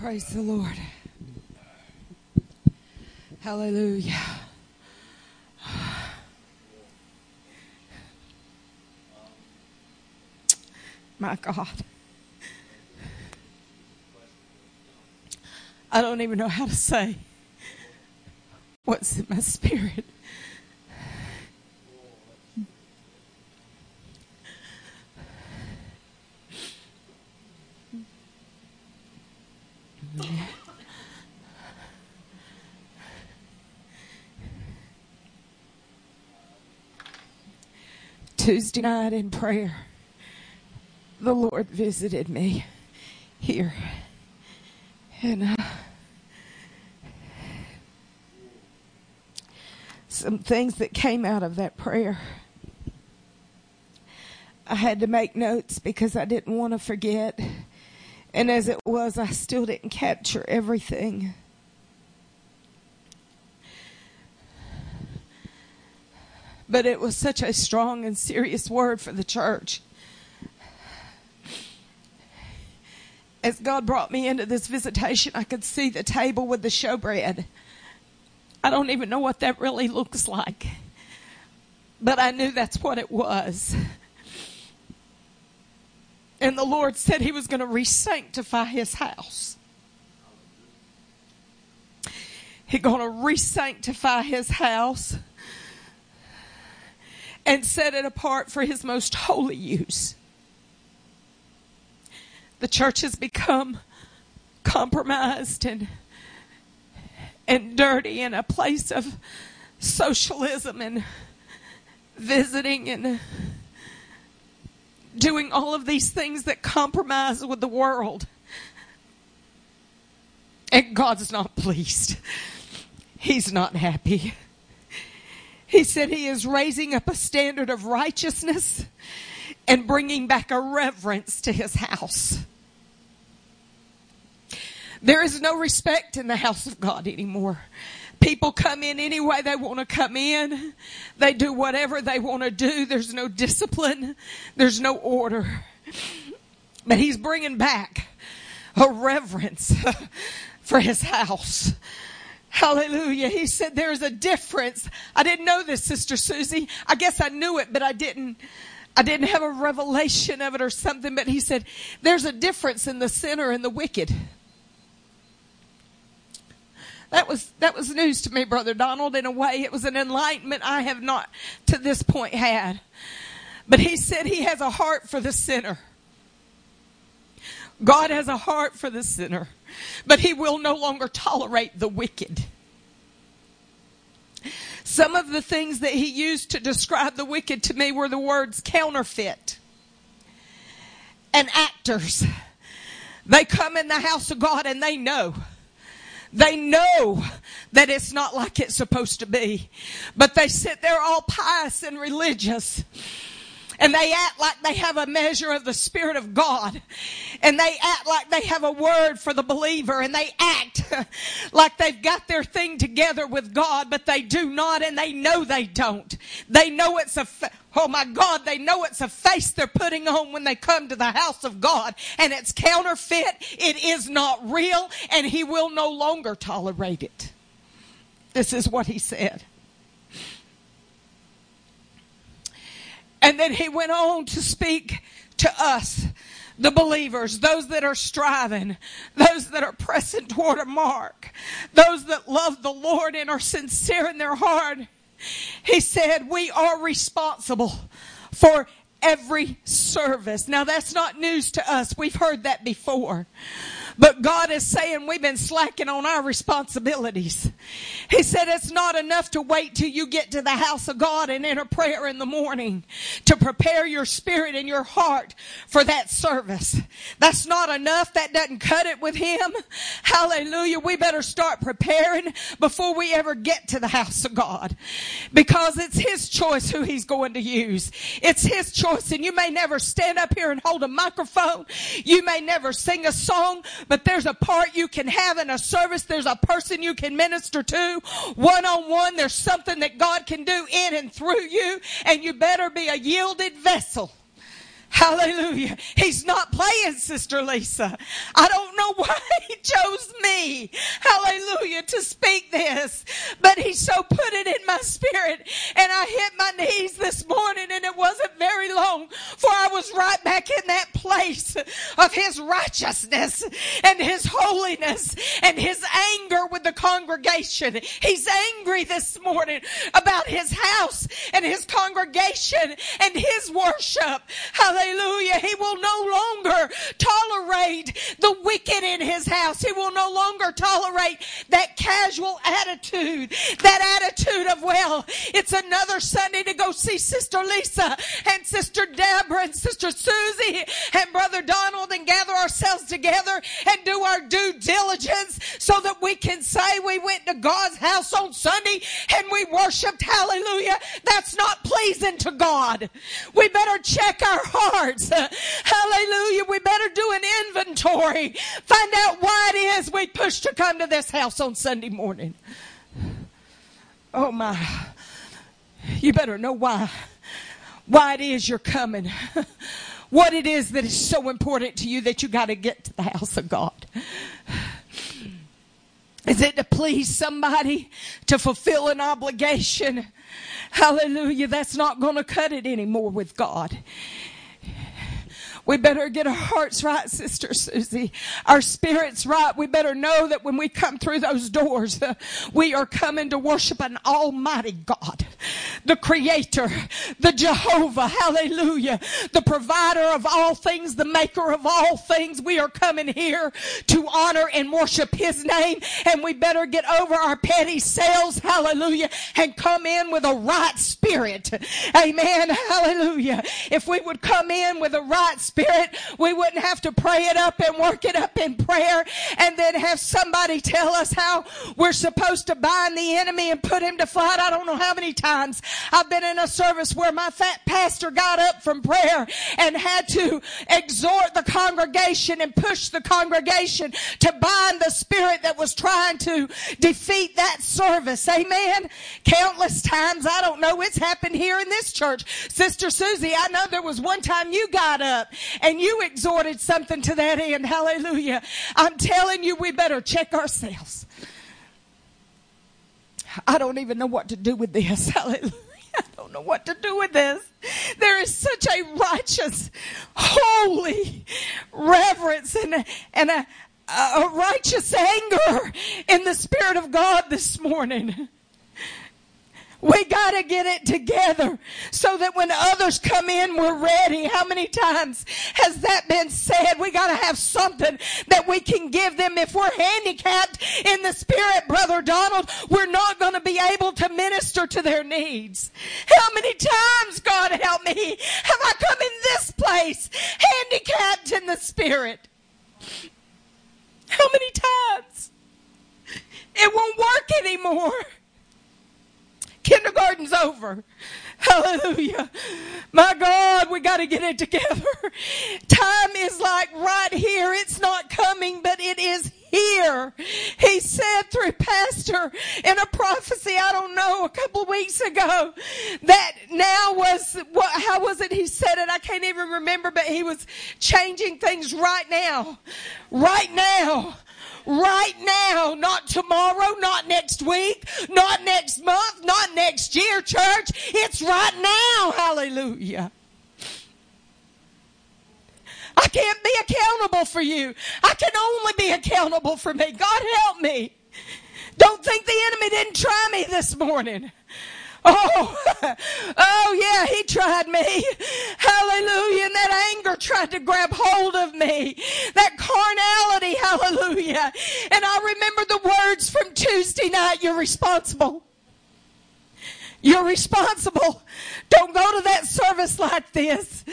Praise the Lord. Hallelujah. My God. I don't even know how to say what's in my spirit. Tuesday night in prayer, the Lord visited me here. And uh, some things that came out of that prayer. I had to make notes because I didn't want to forget. And as it was, I still didn't capture everything. But it was such a strong and serious word for the church. As God brought me into this visitation, I could see the table with the showbread. I don't even know what that really looks like. But I knew that's what it was. And the Lord said He was going to re-sanctify His house. He's going to re-sanctify His house and set it apart for His most holy use. The church has become compromised and and dirty in a place of socialism and visiting and doing all of these things that compromise with the world. And God's not pleased. He's not happy. He said he is raising up a standard of righteousness and bringing back a reverence to his house. There is no respect in the house of God anymore. People come in any way they want to come in. They do whatever they want to do. There's no discipline. There's no order. But he's bringing back a reverence for his house. Hallelujah. He said there's a difference. I didn't know this, Sister Susie. I guess I knew it, but I didn't, I didn't have a revelation of it or something. But he said there's a difference in the sinner and the wicked. That was, that was news to me, Brother Donald. In a way, it was an enlightenment I have not to this point had. But he said he has a heart for the sinner. God has a heart for the sinner, but he will no longer tolerate the wicked. Some of the things that he used to describe the wicked to me were the words counterfeit and actors. They come in the house of God and they know they know that it's not like it's supposed to be. But they sit there all pious and religious. And they act like they have a measure of the Spirit of God. And they act like they have a word for the believer. And they act like they've got their thing together with God, but they do not and they know they don't. They know it's a, Oh my God, they know it's a face they're putting on when they come to the house of God and it's counterfeit. It is not real and he will no longer tolerate it. This is what he said. And then he went on to speak to us, the believers, those that are striving, those that are pressing toward a mark, those that love the Lord and are sincere in their heart. He said, We are responsible for every service. Now that's not news to us. We've heard that before. But God is saying we've been slacking on our responsibilities. He said it's not enough to wait till you get to the house of God and enter prayer in the morning to prepare your spirit and your heart for that service. That's not enough. That doesn't cut it with Him. Hallelujah. We better start preparing before we ever get to the house of God because it's His choice who He's going to use. It's His choice and you may never stand up here and hold a microphone. You may never sing a song, but there's a part you can have in a service. There's a person you can minister to one on one. There's something that God can do in and through you, and you better be a yielded vessel. Hallelujah. He's not playing, Sister Lisa. I don't know why he chose me. Hallelujah to speak this. But he so put it in my spirit and I hit my knees this morning and it wasn't very long for I was right back in that place of his righteousness and his holiness and his anger with the congregation. He's angry this morning about his house and his congregation and his worship. Hallelujah. He will no longer tolerate the wicked in his house. He will no longer tolerate that casual attitude, that attitude of, well, it's another Sunday to go see Sister Lisa and Sister Deborah and Sister Susie and Brother Donald and gather ourselves together and do our due diligence so that we can say we went to God's house on Sunday and we worshiped. Hallelujah. That's not pleasing to God. We better check our hearts. Hallelujah. We better do an inventory. Find out why it is we push to come to this house on Sunday morning. Oh my. You better know why. Why it is you're coming. What it is that is so important to you that you got to get to the house of God. Is it to please somebody? To fulfill an obligation? Hallelujah. That's not going to cut it anymore with God. We better get our hearts right, Sister Susie. Our spirits right. We better know that when we come through those doors, uh, we are coming to worship an almighty God, the creator, the Jehovah, hallelujah, the provider of all things, the maker of all things. We are coming here to honor and worship his name and we better get over our petty selves, hallelujah, and come in with a right spirit. Amen. Hallelujah. If we would come in with a right spirit, Spirit, we wouldn't have to pray it up and work it up in prayer and then have somebody tell us how we're supposed to bind the enemy and put him to flight. I don't know how many times I've been in a service where my fat pastor got up from prayer and had to exhort the congregation and push the congregation to bind the spirit that was trying to defeat that service. Amen. Countless times. I don't know. It's happened here in this church. Sister Susie, I know there was one time you got up and you exhorted something to that end. Hallelujah. I'm telling you, we better check ourselves. I don't even know what to do with this. Hallelujah. I don't know what to do with this. There is such a righteous, holy reverence and, and a, a righteous anger in the Spirit of God this morning. We gotta get it together so that when others come in, we're ready. How many times has that been said? We gotta have something that we can give them. If we're handicapped in the spirit, Brother Donald, we're not gonna be able to minister to their needs. How many times, God help me, have I come in this place handicapped in the spirit? How many times? It won't work anymore. Kindergarten's over. Hallelujah. My God, we got to get it together. Time is like right here. It's not coming, but it is here. He said through pastor in a prophecy, I don't know, a couple of weeks ago, that now was, what, how was it he said it? I can't even remember, but he was changing things right now. Right now right now, not tomorrow, not next week, not next month, not next year, church. It's right now. Hallelujah. I can't be accountable for you. I can only be accountable for me. God help me. Don't think the enemy didn't try me this morning. Oh, oh yeah, he tried me. Hallelujah. And that anger tried to grab hold of me. That carnality. Hallelujah. And I remember the words from Tuesday night. You're responsible. You're responsible. Don't go to that service like this.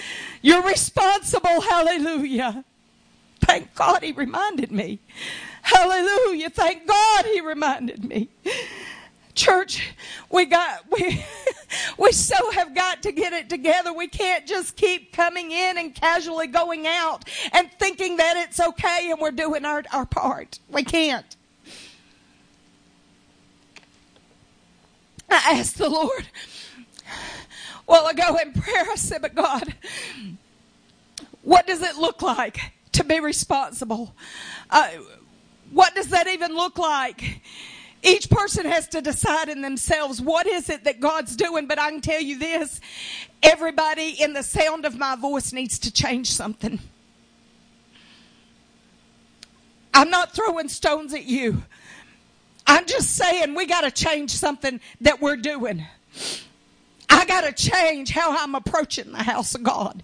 You're responsible. Hallelujah. Thank God he reminded me. Hallelujah. Thank God he reminded me. Church, we got, we, we so have got to get it together. We can't just keep coming in and casually going out and thinking that it's okay and we're doing our, our part. We can't. I asked the Lord while ago in prayer, I said, but God, what does it look like to be responsible. Uh, what does that even look like? Each person has to decide in themselves what is it that God's doing, but I can tell you this everybody in the sound of my voice needs to change something. I'm not throwing stones at you. I'm just saying we got to change something that we're doing. I got to change how I'm approaching the house of God.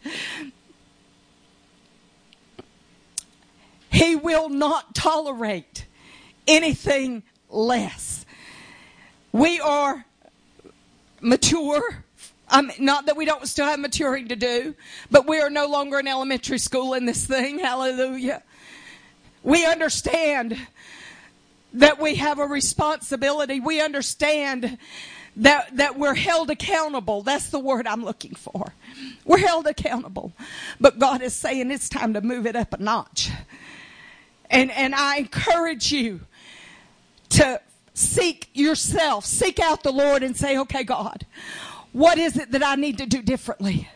He will not tolerate anything less. We are mature. Mean, not that we don't still have maturing to do, but we are no longer in elementary school in this thing. Hallelujah. We understand that we have a responsibility. We understand that, that we're held accountable. That's the word I'm looking for. We're held accountable. But God is saying it's time to move it up a notch. And, and I encourage you to seek yourself, seek out the Lord and say, okay, God, what is it that I need to do differently?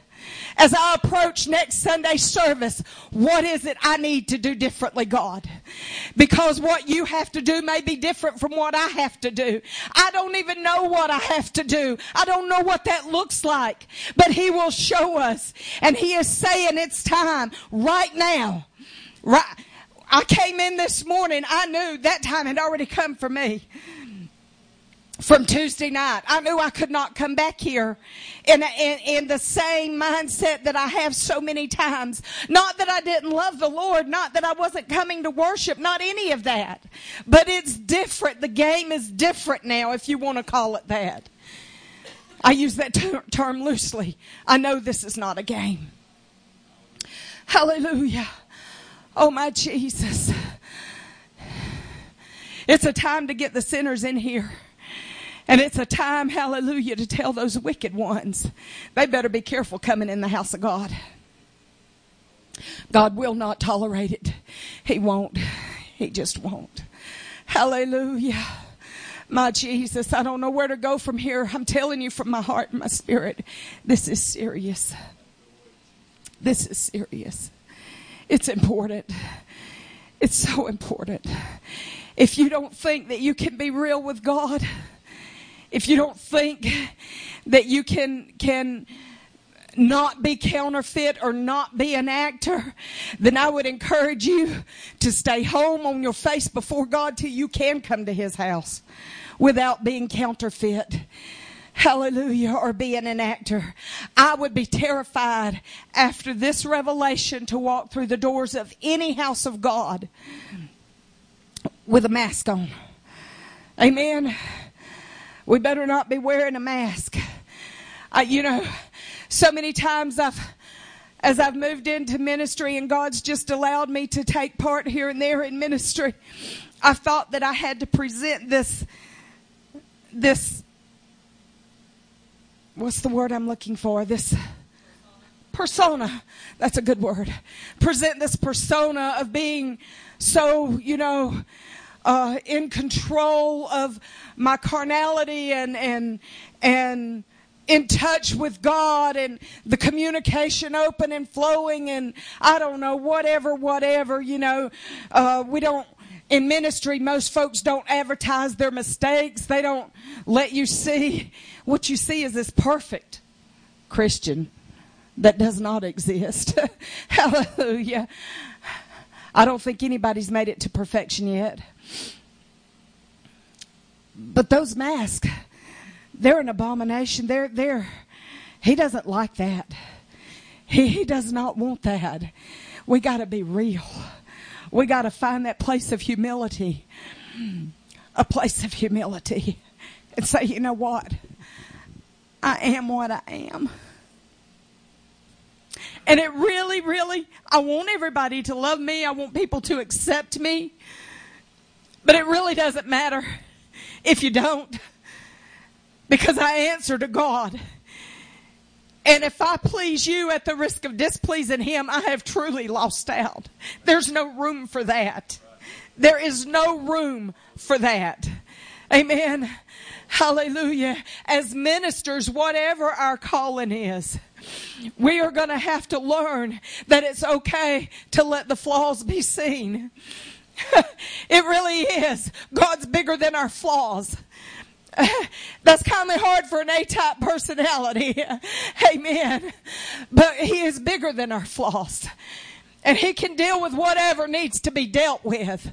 As I approach next Sunday service, what is it I need to do differently, God? Because what you have to do may be different from what I have to do. I don't even know what I have to do. I don't know what that looks like. But He will show us. And He is saying it's time right now. Right. I came in this morning, I knew that time had already come for me from Tuesday night. I knew I could not come back here in, in, in, the same mindset that I have so many times. Not that I didn't love the Lord, not that I wasn't coming to worship, not any of that. But it's different. The game is different now, if you want to call it that. I use that ter- term loosely. I know this is not a game. Hallelujah. Oh, my Jesus. It's a time to get the sinners in here. And it's a time, hallelujah, to tell those wicked ones they better be careful coming in the house of God. God will not tolerate it. He won't. He just won't. Hallelujah. My Jesus, I don't know where to go from here. I'm telling you from my heart and my spirit, this is serious. This is serious. It's important. It's so important. If you don't think that you can be real with God, if you don't think that you can can not be counterfeit or not be an actor, then I would encourage you to stay home on your face before God till you can come to his house without being counterfeit hallelujah, or being an actor. I would be terrified after this revelation to walk through the doors of any house of God with a mask on. Amen. We better not be wearing a mask. I, you know, so many times I've, as I've moved into ministry and God's just allowed me to take part here and there in ministry, I thought that I had to present this, this what's the word I'm looking for? This persona. That's a good word. Present this persona of being so, you know, uh, in control of my carnality and and and in touch with God and the communication open and flowing and I don't know whatever whatever you know uh, we don't in ministry, most folks don't advertise their mistakes. They don't let you see. What you see is this perfect Christian that does not exist. Hallelujah. I don't think anybody's made it to perfection yet. But those masks, they're an abomination. They're, they're, he doesn't like that. He, he does not want that. We got to be real. We got to find that place of humility, a place of humility, and say, you know what? I am what I am. And it really, really, I want everybody to love me. I want people to accept me. But it really doesn't matter if you don't. Because I answer to God. And if I please you at the risk of displeasing him, I have truly lost out. There's no room for that. There is no room for that. Amen. Hallelujah. As ministers, whatever our calling is, we are going to have to learn that it's okay to let the flaws be seen. it really is. God's bigger than our flaws. That's kind of hard for an A-type personality. Amen. But he is bigger than our flaws. And he can deal with whatever needs to be dealt with.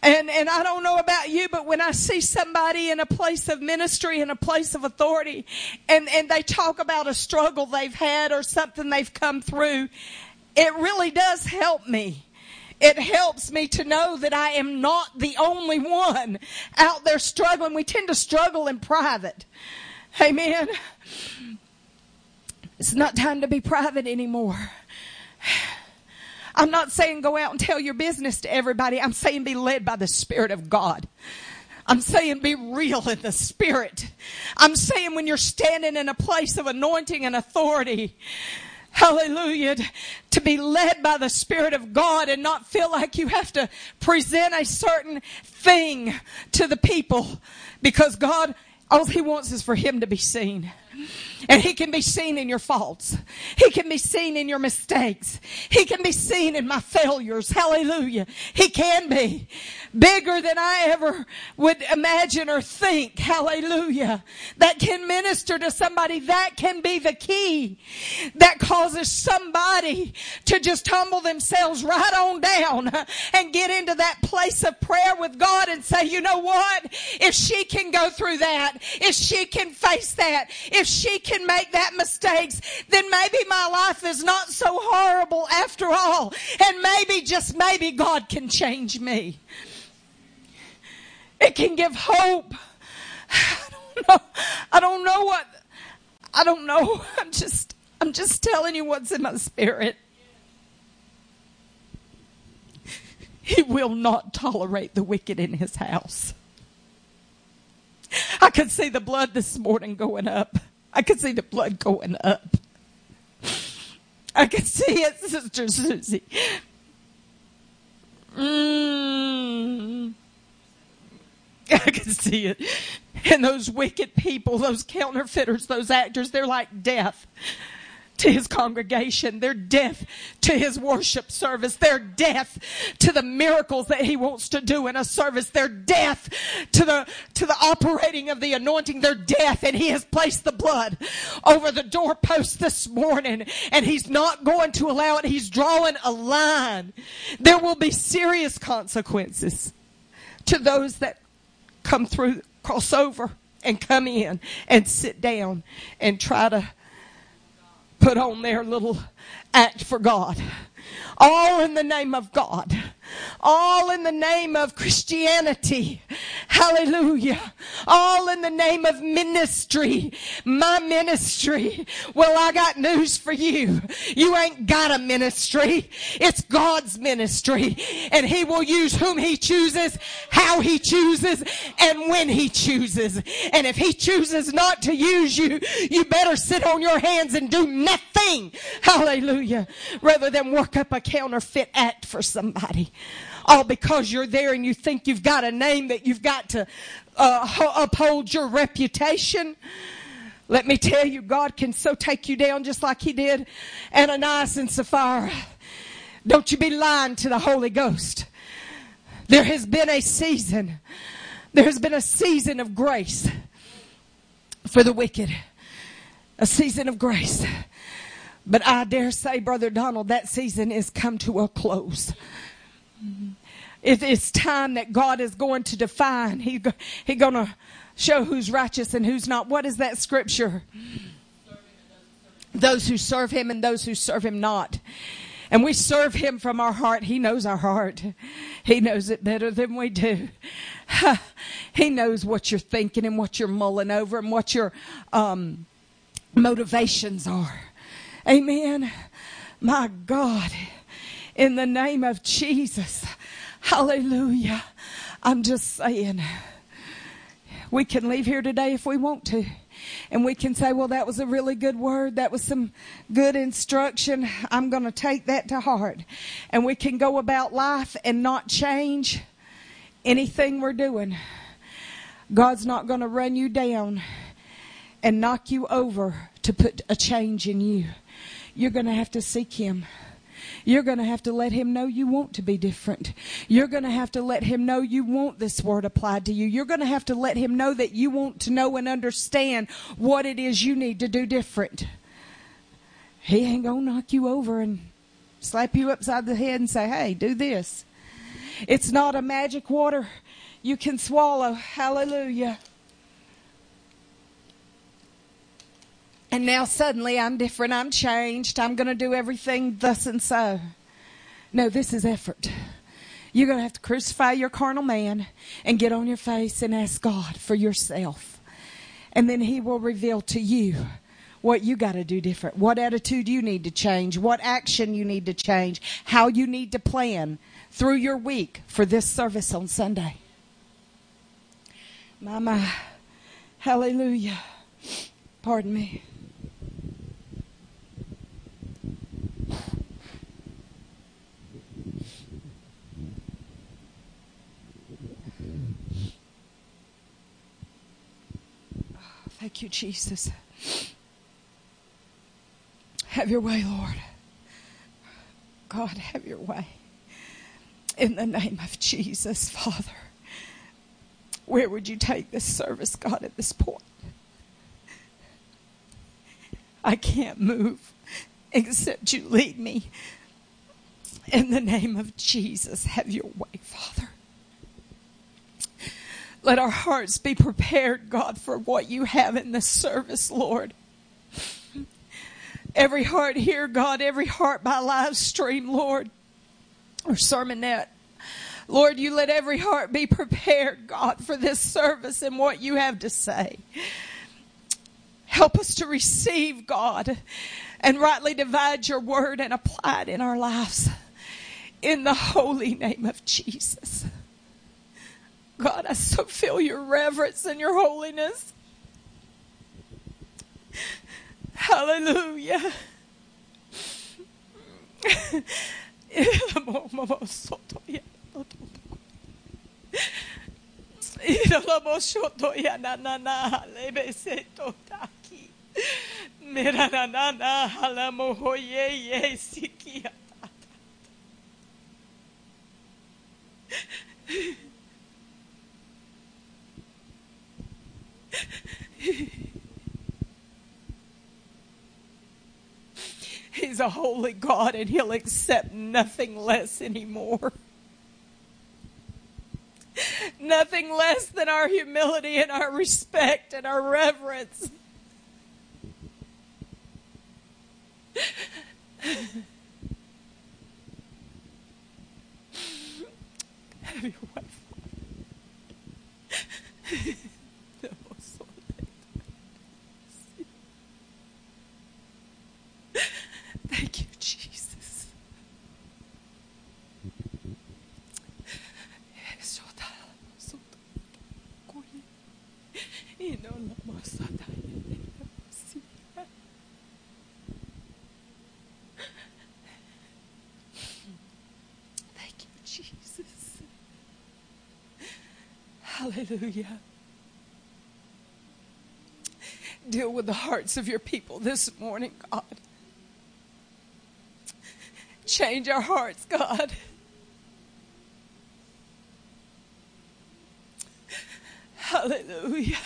And, and I don't know about you, but when I see somebody in a place of ministry, in a place of authority, and, and they talk about a struggle they've had or something they've come through, it really does help me. It helps me to know that I am not the only one out there struggling. We tend to struggle in private. Amen. It's not time to be private anymore. I'm not saying go out and tell your business to everybody. I'm saying be led by the Spirit of God. I'm saying be real in the Spirit. I'm saying when you're standing in a place of anointing and authority, hallelujah, to be led by the Spirit of God and not feel like you have to present a certain thing to the people because God, all He wants is for Him to be seen. And he can be seen in your faults. He can be seen in your mistakes. He can be seen in my failures. Hallelujah. He can be bigger than I ever would imagine or think. Hallelujah. That can minister to somebody. That can be the key that causes somebody to just humble themselves right on down and get into that place of prayer with God and say, you know what? If she can go through that, if she can face that, if she can make that mistakes, then maybe my life is not so horrible after all. And maybe, just maybe, God can change me. It can give hope. I don't know. I don't know what. I don't know. I'm just. I'm just telling you what's in my spirit. He will not tolerate the wicked in his house. I could see the blood this morning going up. I could see the blood going up. I could see it, Sister Susie. Mm. I could see it. And those wicked people, those counterfeiters, those actors, they're like death to his congregation. They're deaf to his worship service. They're deaf to the miracles that he wants to do in a service. They're deaf to the, to the operating of the anointing. They're deaf and he has placed the blood over the doorpost this morning and he's not going to allow it. He's drawing a line. There will be serious consequences to those that come through, cross over and come in and sit down and try to put on their little act for God. All in the name of God. All in the name of Christianity. Hallelujah. All in the name of ministry. My ministry. Well, I got news for you. You ain't got a ministry. It's God's ministry. And He will use whom He chooses, how He chooses, and when He chooses. And if He chooses not to use you, you better sit on your hands and do nothing. Hallelujah. Rather than work up a counterfeit act for somebody all because you're there and you think you've got a name that you've got to uh, uphold your reputation. Let me tell you, God can so take you down just like He did Ananias and Sapphira. Don't you be lying to the Holy Ghost. There has been a season. There has been a season of grace for the wicked. A season of grace. But I dare say, Brother Donald, that season is come to a close. It's time that God is going to define. He, he going to show who's righteous and who's not. What is that scripture? Those who serve him and those who serve him not. And we serve him from our heart. He knows our heart. He knows it better than we do. He knows what you're thinking and what you're mulling over and what your um, motivations are. Amen. My God in the name of Jesus. Hallelujah. I'm just saying, we can leave here today if we want to. And we can say, well, that was a really good word. That was some good instruction. I'm going to take that to heart. And we can go about life and not change anything we're doing. God's not going to run you down and knock you over to put a change in you. You're going to have to seek Him. You're going to have to let him know you want to be different. You're going to have to let him know you want this word applied to you. You're going to have to let him know that you want to know and understand what it is you need to do different. He ain't going to knock you over and slap you upside the head and say, hey, do this. It's not a magic water you can swallow. Hallelujah. And now suddenly I'm different. I'm changed. I'm going to do everything thus and so. No, this is effort. You're going to have to crucify your carnal man and get on your face and ask God for yourself. And then He will reveal to you what you got to do different, what attitude you need to change, what action you need to change, how you need to plan through your week for this service on Sunday. Mama, hallelujah. Pardon me. Thank you, Jesus. Have your way, Lord. God, have your way. In the name of Jesus, Father. Where would you take this service, God, at this point? I can't move except you lead me. In the name of Jesus, have your way, Father. Let our hearts be prepared, God, for what you have in this service, Lord. Every heart here, God, every heart by live stream, Lord, or sermonette. Lord, you let every heart be prepared, God, for this service and what you have to say. Help us to receive, God, and rightly divide your word and apply it in our lives. In the holy name of Jesus. God, I so feel your reverence and your holiness. Hallelujah. He's a holy God and he'll accept nothing less anymore. Nothing less than our humility and our respect and our reverence. Have your wife. Thank you, Jesus. Thank you, Jesus. Hallelujah. Deal with the hearts of your people this morning, God. Change our hearts, God. Hallelujah.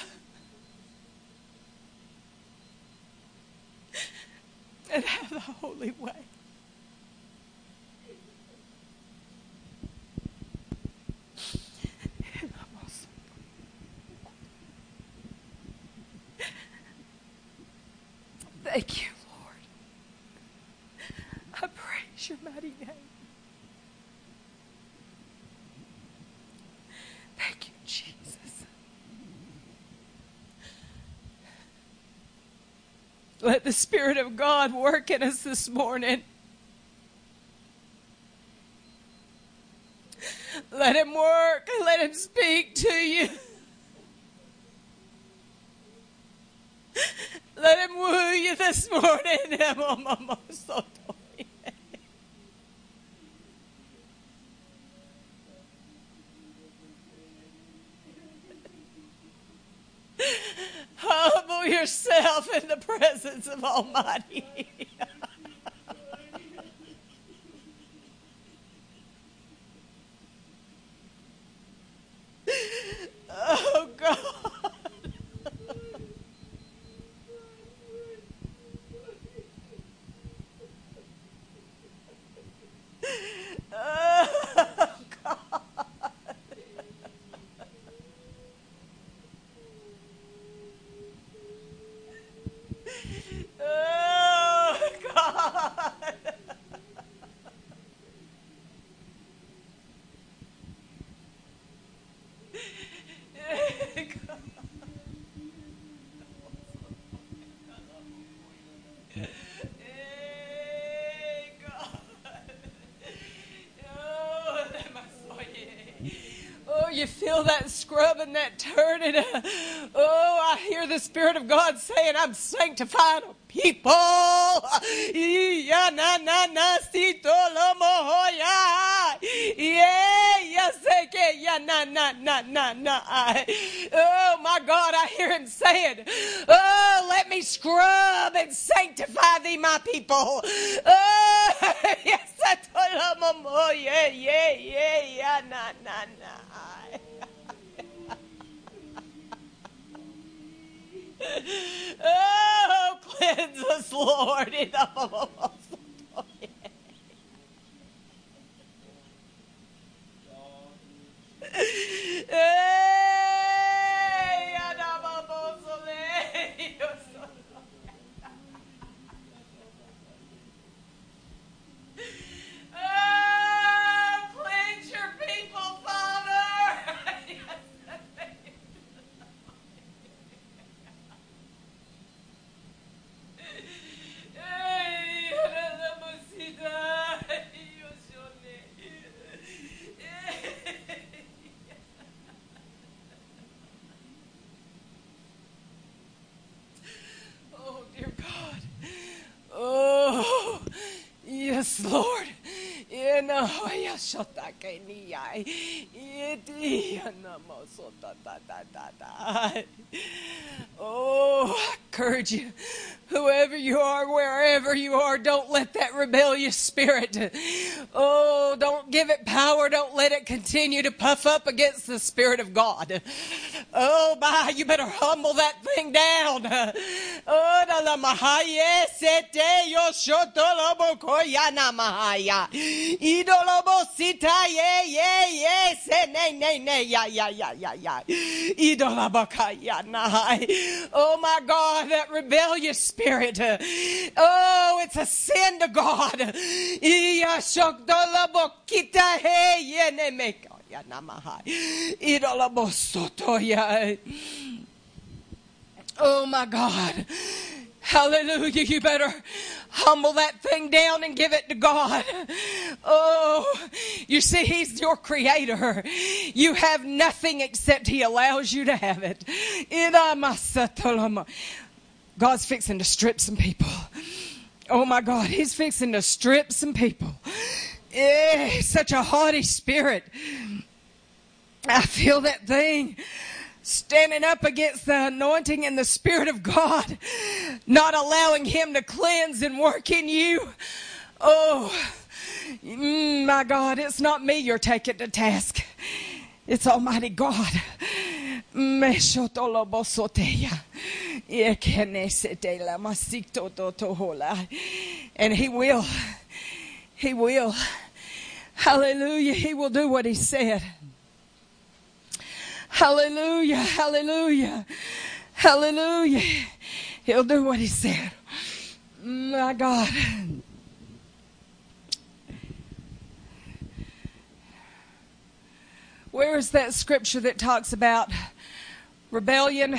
And have the holy way. Thank you, Your mighty name. Thank you, Jesus. Let the Spirit of God work in us this morning. Let Him work. Let Him speak to you. Let Him woo you this morning. humble in the presence of Almighty. oh, God. Oh, God. Oh, God. Hey, God. Oh, that must- oh, yeah. Oh, you feel that scrubbing, that turning. Uh, oh, I hear the Spirit of God saying, I'm sanctifying a people. Oh, my God, I hear him saying, Oh, let me scrub and sanctify thee, my people. Oh, yes, I told them, oh, yeah, yeah, yeah, yeah, na, na, na. Oh, cleanse us, Lord. Hey, Oh, cleanse your people, Father. Oh, dear God. Oh, yes, Lord. In a hoya shota ke ai. Iti ana mo so ta ta ta ta ta. Oh, I encourage you, whoever you are, wherever you are, don't let that rebellious spirit, oh, don't give it power. Don't let it continue to puff up against the Spirit of God. Oh, my, you better humble that thing down. Oh, my God, that rebellious spirit. Oh, it's a sin to God. He soto ya. Oh my God. Hallelujah. You better humble that thing down and give it to God. Oh, you see, He's your creator. You have nothing except He allows you to have it. God's fixing to strip some people. Oh my God, He's fixing to strip some people. Eh, such a haughty spirit. I feel that thing standing up against the anointing and the Spirit of God, not allowing Him to cleanse and work in you. Oh, mm, my God, it's not me you're taking to task. It's Almighty God. Masiktototohola. And He will. He will. Hallelujah. He will do what He said. Hallelujah. Hallelujah. Hallelujah. He'll do what he said. My God. Where is that scripture that talks about rebellion?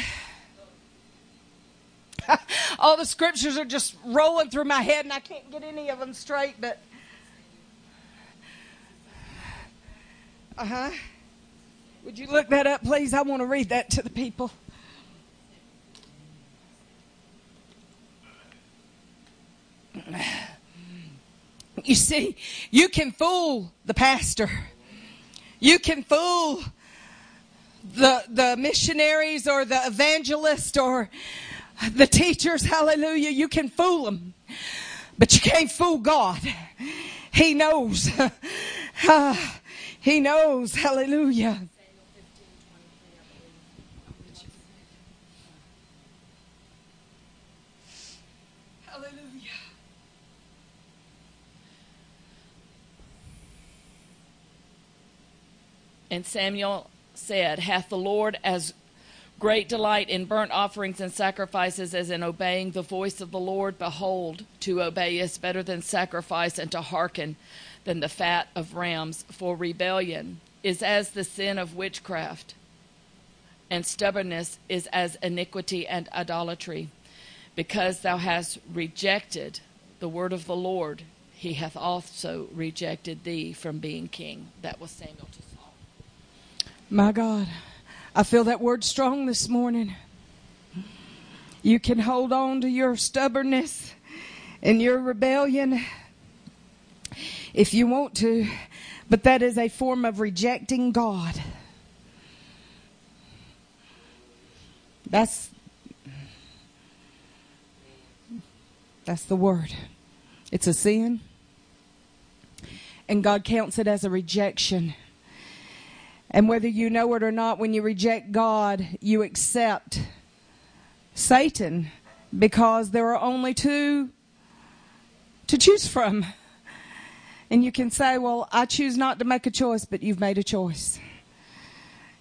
All the scriptures are just rolling through my head and I can't get any of them straight, but. Uh huh. Would you look that up, please? I want to read that to the people. You see, you can fool the pastor. You can fool the the missionaries or the evangelist or the teachers, hallelujah, you can fool them, but you can't fool God. He knows. Ah, he knows, hallelujah. Hallelujah. And Samuel said, Hath the Lord as great delight in burnt offerings and sacrifices as in obeying the voice of the Lord? Behold, to obey is better than sacrifice, and to hearken than the fat of rams. For rebellion is as the sin of witchcraft, and stubbornness is as iniquity and idolatry. Because thou hast rejected the word of the Lord, he hath also rejected thee from being king. That was Samuel to Saul. My God, I feel that word strong this morning. You can hold on to your stubbornness and your rebellion if you want to, but that is a form of rejecting God. That's that's the word. It's a sin. And God counts it as a rejection. And whether you know it or not, when you reject God, you accept Satan because there are only two to choose from. And you can say, well, I choose not to make a choice, but you've made a choice.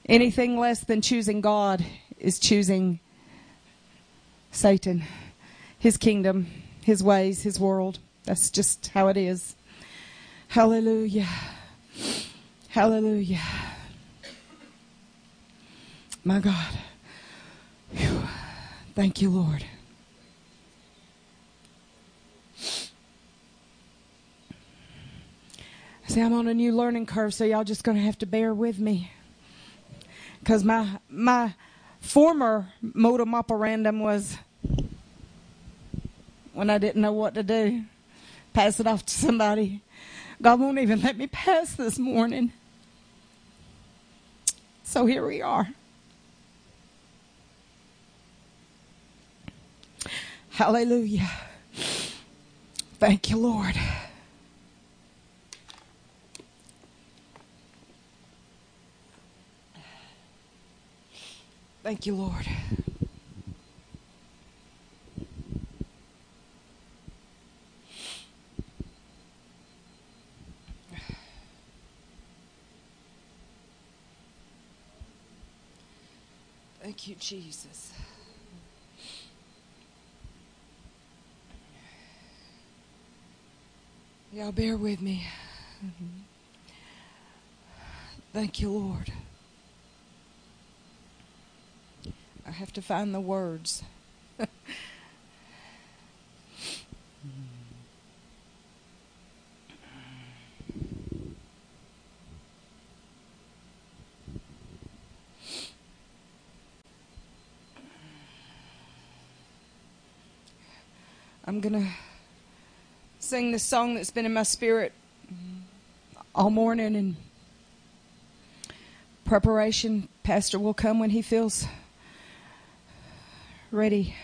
Anything less than choosing God is choosing Satan, his kingdom, his ways, his world. That's just how it is. Hallelujah. Hallelujah. My God. Whew. Thank you, Lord. See, I'm on a new learning curve, so y'all just going to have to bear with me. Because my, my former modum operandum was when I didn't know what to do, pass it off to somebody. God won't even let me pass this morning. So here we are. Hallelujah. Thank you, Lord. Thank you, Lord. Thank you, Jesus. Y'all bear with me. Thank you, Lord. I have to find the words. I'm going to sing this song that's been in my spirit all morning and preparation. Pastor will come when he feels ready.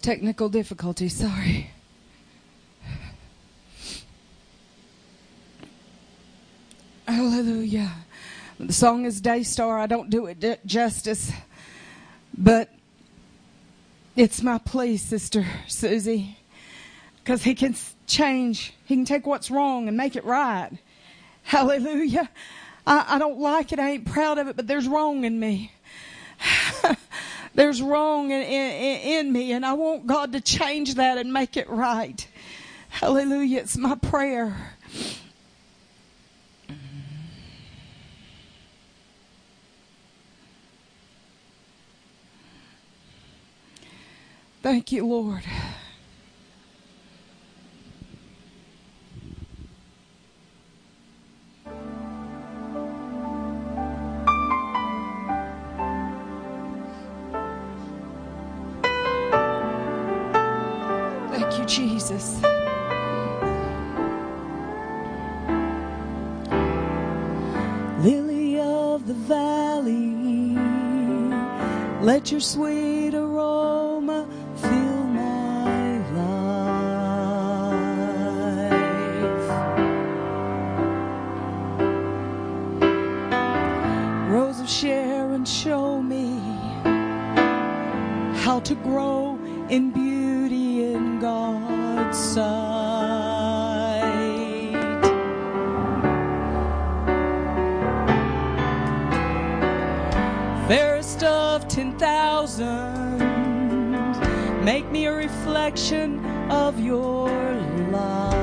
Technical difficulty, sorry. Hallelujah. The song is Daystar. I don't do it justice. But it's my plea, Sister Susie, because He can change. He can take what's wrong and make it right. Hallelujah. I, I don't like it. I ain't proud of it, but there's wrong in me. there's wrong in, in, in me, and I want God to change that and make it right. Hallelujah. It's my prayer. Thank you, Lord. Thank you, Jesus. Lily of the valley, let your sweet show me how to grow in beauty in God's sight. Fairest of ten thousand, make me a reflection of your love.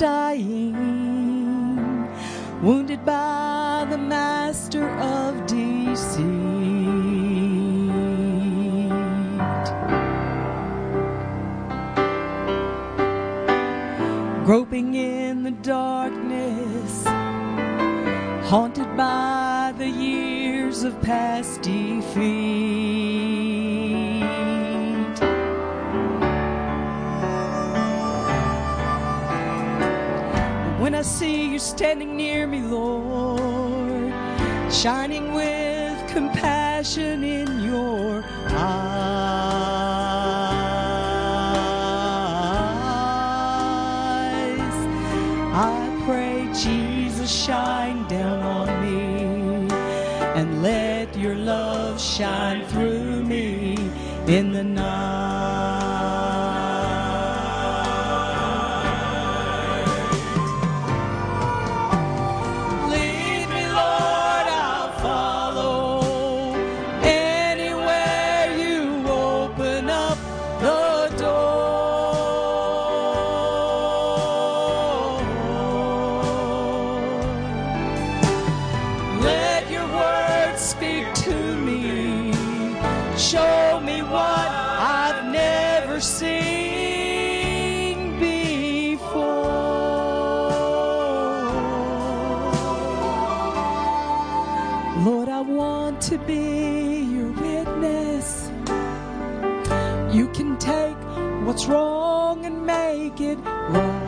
dying, wounded by the master of deceit. Groping in the darkness, haunted by the years of past defeat. standing near me, Lord, shining with compassion to be your witness. You can take what's wrong and make it right.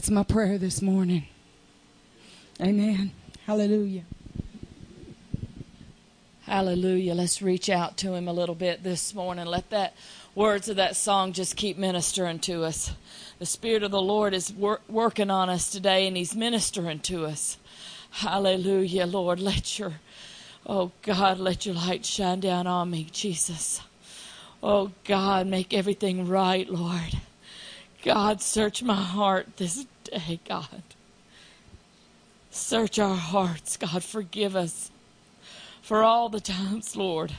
That's my prayer this morning. Amen. Hallelujah. Hallelujah. Let's reach out to him a little bit this morning. Let that words of that song just keep ministering to us. The Spirit of the Lord is wor- working on us today and He's ministering to us. Hallelujah, Lord. Let your, oh God, let your light shine down on me, Jesus. Oh God, make everything right, Lord. God, search my heart this day, God. Search our hearts, God. Forgive us for all the times, Lord,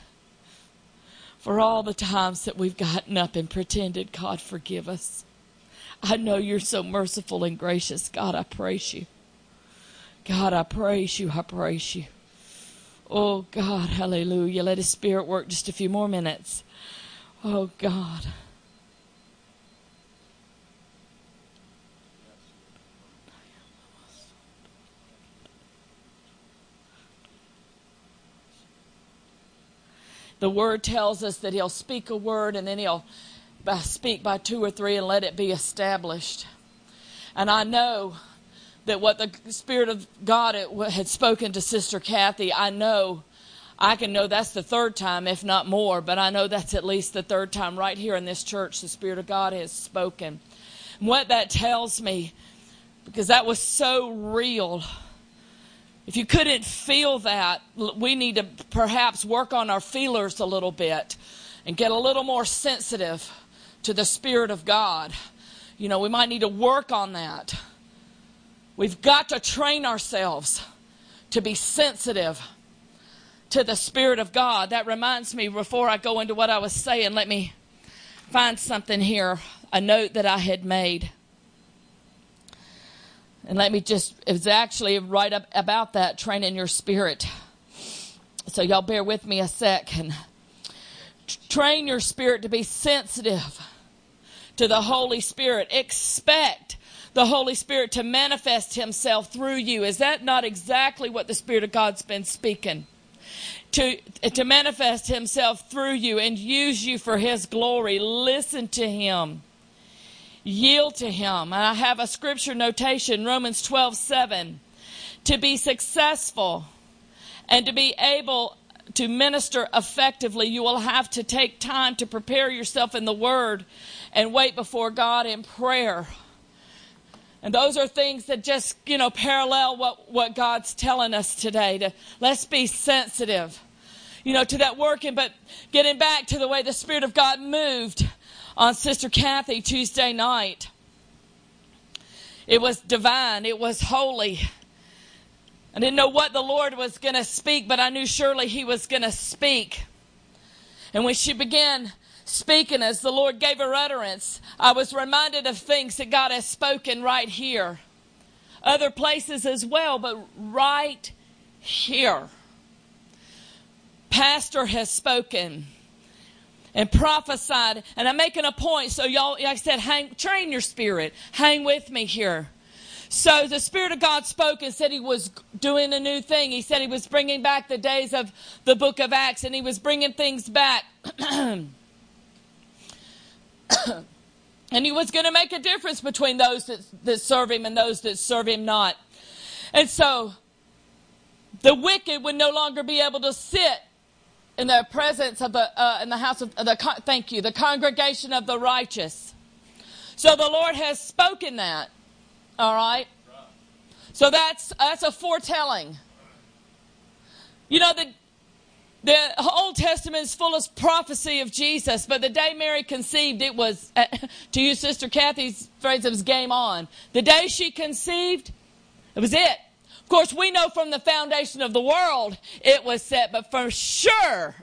for all the times that we've gotten up and pretended, God, forgive us. I know you're so merciful and gracious. God, I praise you. God, I praise you. I praise you. Oh, God, hallelujah. Let His Spirit work just a few more minutes. Oh, God. The word tells us that he'll speak a word and then he'll speak by two or three and let it be established. And I know that what the Spirit of God had spoken to Sister Kathy, I know, I can know that's the third time, if not more, but I know that's at least the third time right here in this church the Spirit of God has spoken. And what that tells me, because that was so real if you couldn't feel that, we need to perhaps work on our feelers a little bit and get a little more sensitive to the Spirit of God. You know, we might need to work on that. We've got to train ourselves to be sensitive to the Spirit of God. That reminds me, before I go into what I was saying, let me find something here, a note that I had made. And let me just, it's actually right up about that, training your spirit. So y'all bear with me a second. Train your spirit to be sensitive to the Holy Spirit. Expect the Holy Spirit to manifest Himself through you. Is that not exactly what the Spirit of God's been speaking? To, to manifest Himself through you and use you for His glory. Listen to Him. Yield to Him. And I have a scripture notation, Romans 12, 7. To be successful and to be able to minister effectively, you will have to take time to prepare yourself in the Word and wait before God in prayer. And those are things that just, you know, parallel what, what God's telling us today. To let's be sensitive, you know, to that working, but getting back to the way the Spirit of God moved on Sister Kathy Tuesday night. It was divine, it was holy. I didn't know what the Lord was going to speak, but I knew surely He was going to speak. And when she began speaking, as the Lord gave her utterance, I was reminded of things that God has spoken right here. Other places as well, but right here. Pastor has spoken and prophesied. And I'm making a point. So y'all, I said, hang, train your spirit. Hang with me here. So the Spirit of God spoke and said He was doing a new thing. He said He was bringing back the days of the book of Acts and He was bringing things back. and He was going to make a difference between those that, that serve Him and those that serve Him not. And so the wicked would no longer be able to sit in the presence of the uh, in the house of the thank you the congregation of the righteous. So the lord has spoken that all right? So that's that's a foretelling. You know the the Old Testament is full of prophecy of Jesus, but the day Mary conceived, it was, to use Sister Kathy's phrase, it was game on. The day she conceived, it was it course, we know from the foundation of the world it was set, but for sure,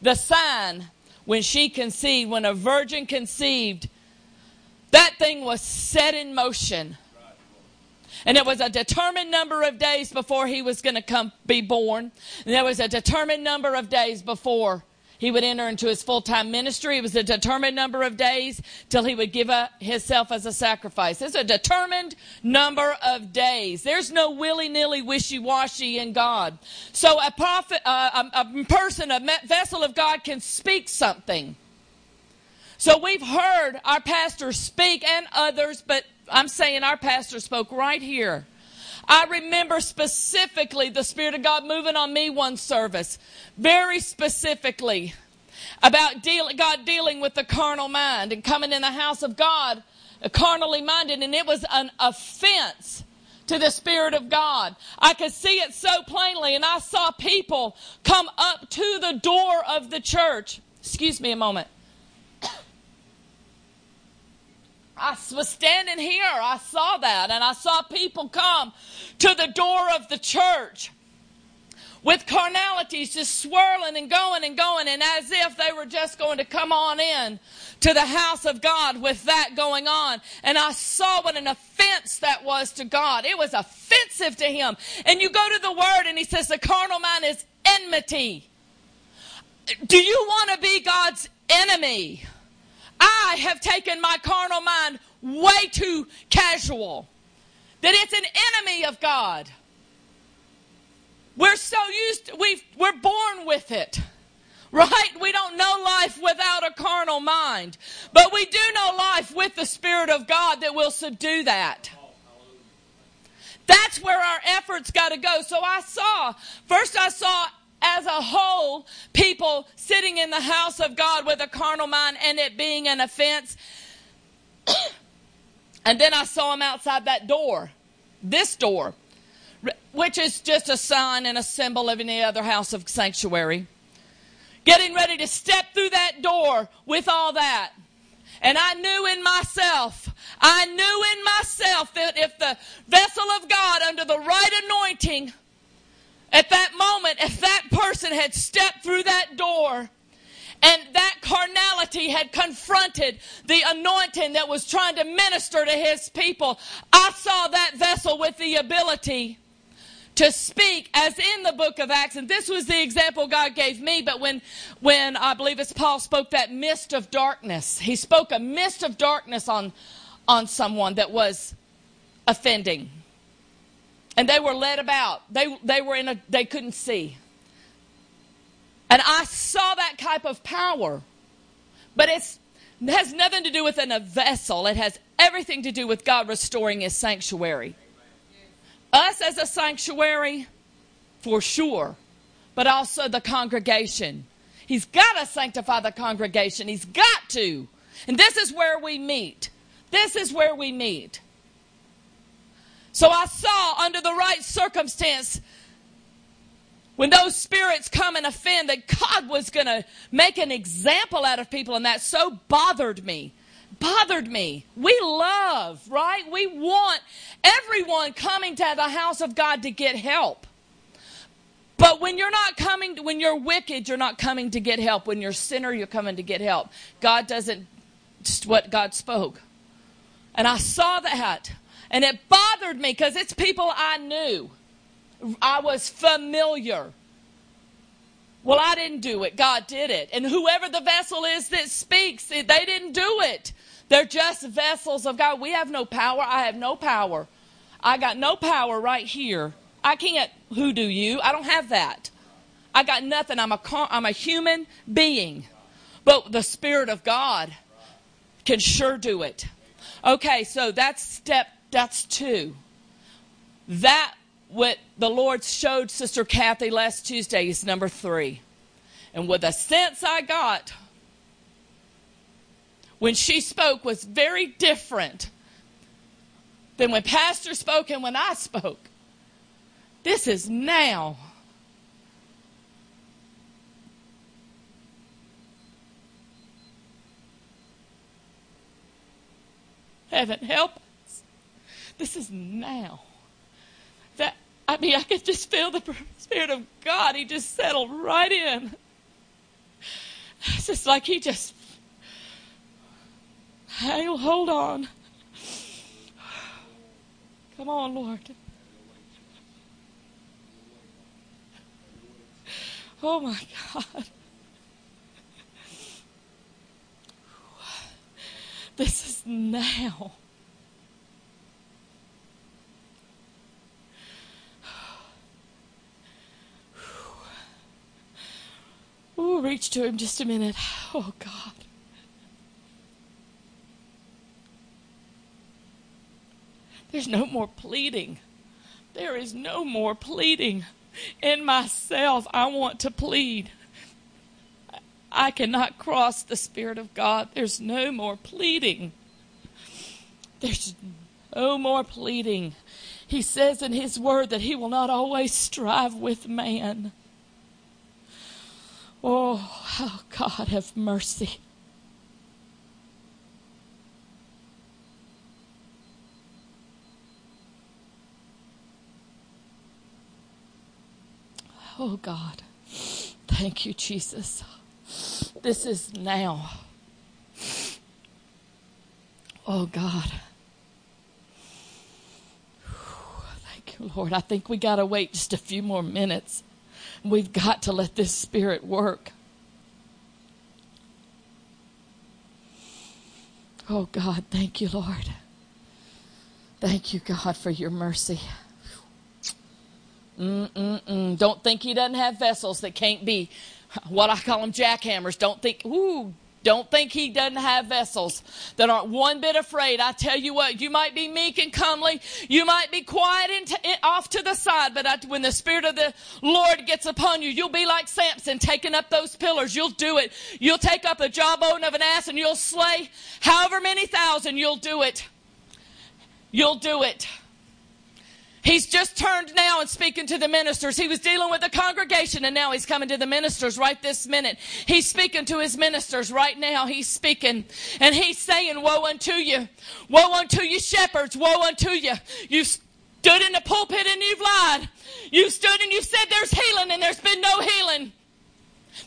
the sign when she conceived, when a virgin conceived, that thing was set in motion. And it was a determined number of days before he was going to come be born. And there was a determined number of days before he would enter into his full time ministry. It was a determined number of days till he would give up himself as a sacrifice. It's a determined number of days. There's no willy nilly, wishy washy in God. So a prophet, uh, a, a person, a vessel of God can speak something. So we've heard our pastor speak and others, but I'm saying our pastor spoke right here. I remember specifically the Spirit of God moving on me one service, very specifically about deal, God dealing with the carnal mind and coming in the house of God uh, carnally minded, and it was an offense to the Spirit of God. I could see it so plainly, and I saw people come up to the door of the church. Excuse me a moment. I was standing here. I saw that, and I saw people come to the door of the church with carnalities just swirling and going and going, and as if they were just going to come on in to the house of God with that going on. And I saw what an offense that was to God. It was offensive to Him. And you go to the Word, and He says the carnal mind is enmity. Do you want to be God's enemy? I have taken my carnal mind way too casual. That it's an enemy of God. We're so used to, we we're born with it. Right? We don't know life without a carnal mind. But we do know life with the Spirit of God that will subdue that. That's where our efforts got to go. So I saw, first I saw as a whole, people sitting in the house of God with a carnal mind and it being an offense. and then I saw him outside that door, this door, which is just a sign and a symbol of any other house of sanctuary. Getting ready to step through that door with all that. And I knew in myself, I knew in myself that if the vessel of God under the right anointing at that moment, if that person had stepped through that door and that carnality had confronted the anointing that was trying to minister to his people, I saw that vessel with the ability to speak as in the book of acts. And this was the example god gave me. But when when i believe it's paul spoke that mist of darkness he spoke a mist of darkness on on someone that was offending and they were led about. They, they were in a, they couldn't see. And I saw that type of power. But it's, it has nothing to do with a vessel. It has everything to do with God restoring his sanctuary. Us as a sanctuary, for sure. But also the congregation. He's got to sanctify the congregation. He's got to. And this is where we meet. This is where we meet. So I saw under the right circumstance when those spirits come and offend that God was going to make an example out of people and that so bothered me. Bothered me. We love, right? We want everyone coming to the house of God to get help. But when you're not coming, when you're wicked, you're not coming to get help. When you're sinner, you're coming to get help. God doesn't, just what God spoke. And I saw that. And it bothered me because it's people I knew. I was familiar. Well, I didn't do it. God did it. And whoever the vessel is that speaks, they didn't do it. They're just vessels of God. We have no power. I have no power. I got no power right here. I can't who do you. I don't have that. I got nothing. I'm a I'm a human being. But the spirit of God can sure do it. Okay, so that's step that's two. That what the Lord showed Sister Kathy last Tuesday is number three. And with the sense I got when she spoke was very different than when Pastor spoke and when I spoke. This is now. Heaven help this is now. That I mean, I could just feel the Spirit of God. He just settled right in. It's just like he just Hey, hold on. Come on, Lord. Oh my God. This is now. Ooh, reach to him just a minute. Oh, God. There's no more pleading. There is no more pleading. In myself, I want to plead. I cannot cross the Spirit of God. There's no more pleading. There's no more pleading. He says in His Word that He will not always strive with man. Oh, oh God, have mercy. Oh God, thank you, Jesus. This is now. Oh God. Thank you, Lord. I think we got to wait just a few more minutes. We've got to let this Spirit work. Oh God, thank you, Lord. Thank you, God, for your mercy. Mm-mm-mm. Don't think he doesn't have vessels that can't be what I call them jackhammers. Don't think, ooh, don't think he doesn't have vessels that aren't one bit afraid. I tell you what, you might be meek and comely. You might be quiet and t- eh, off to the side, but I, when the Spirit of the Lord gets upon you, you'll be like Samson taking up those pillars. You'll do it. You'll take up the jawbone of an ass and you'll slay however many thousand. You'll do it. You'll do it. He's just turned now and speaking to the ministers. He was dealing with the congregation and now he's coming to the ministers right this minute. He's speaking to his ministers right now. He's speaking and he's saying, Woe unto you. Woe unto you, shepherds. Woe unto you. You've stood in the pulpit and you've lied. You've stood and you've said there's healing and there's been no healing.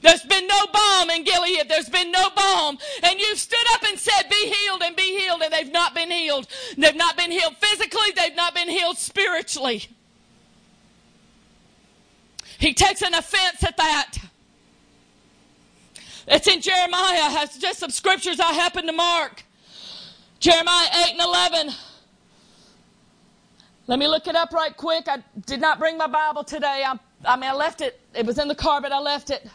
There's been no balm in Gilead. There's been no balm. And you've stood up and said, Be healed and be healed. And they've not been healed. They've not been healed physically. They've not been healed spiritually. He takes an offense at that. It's in Jeremiah. It's just some scriptures I happen to mark. Jeremiah 8 and 11. Let me look it up right quick. I did not bring my Bible today. I, I mean, I left it. It was in the car, but I left it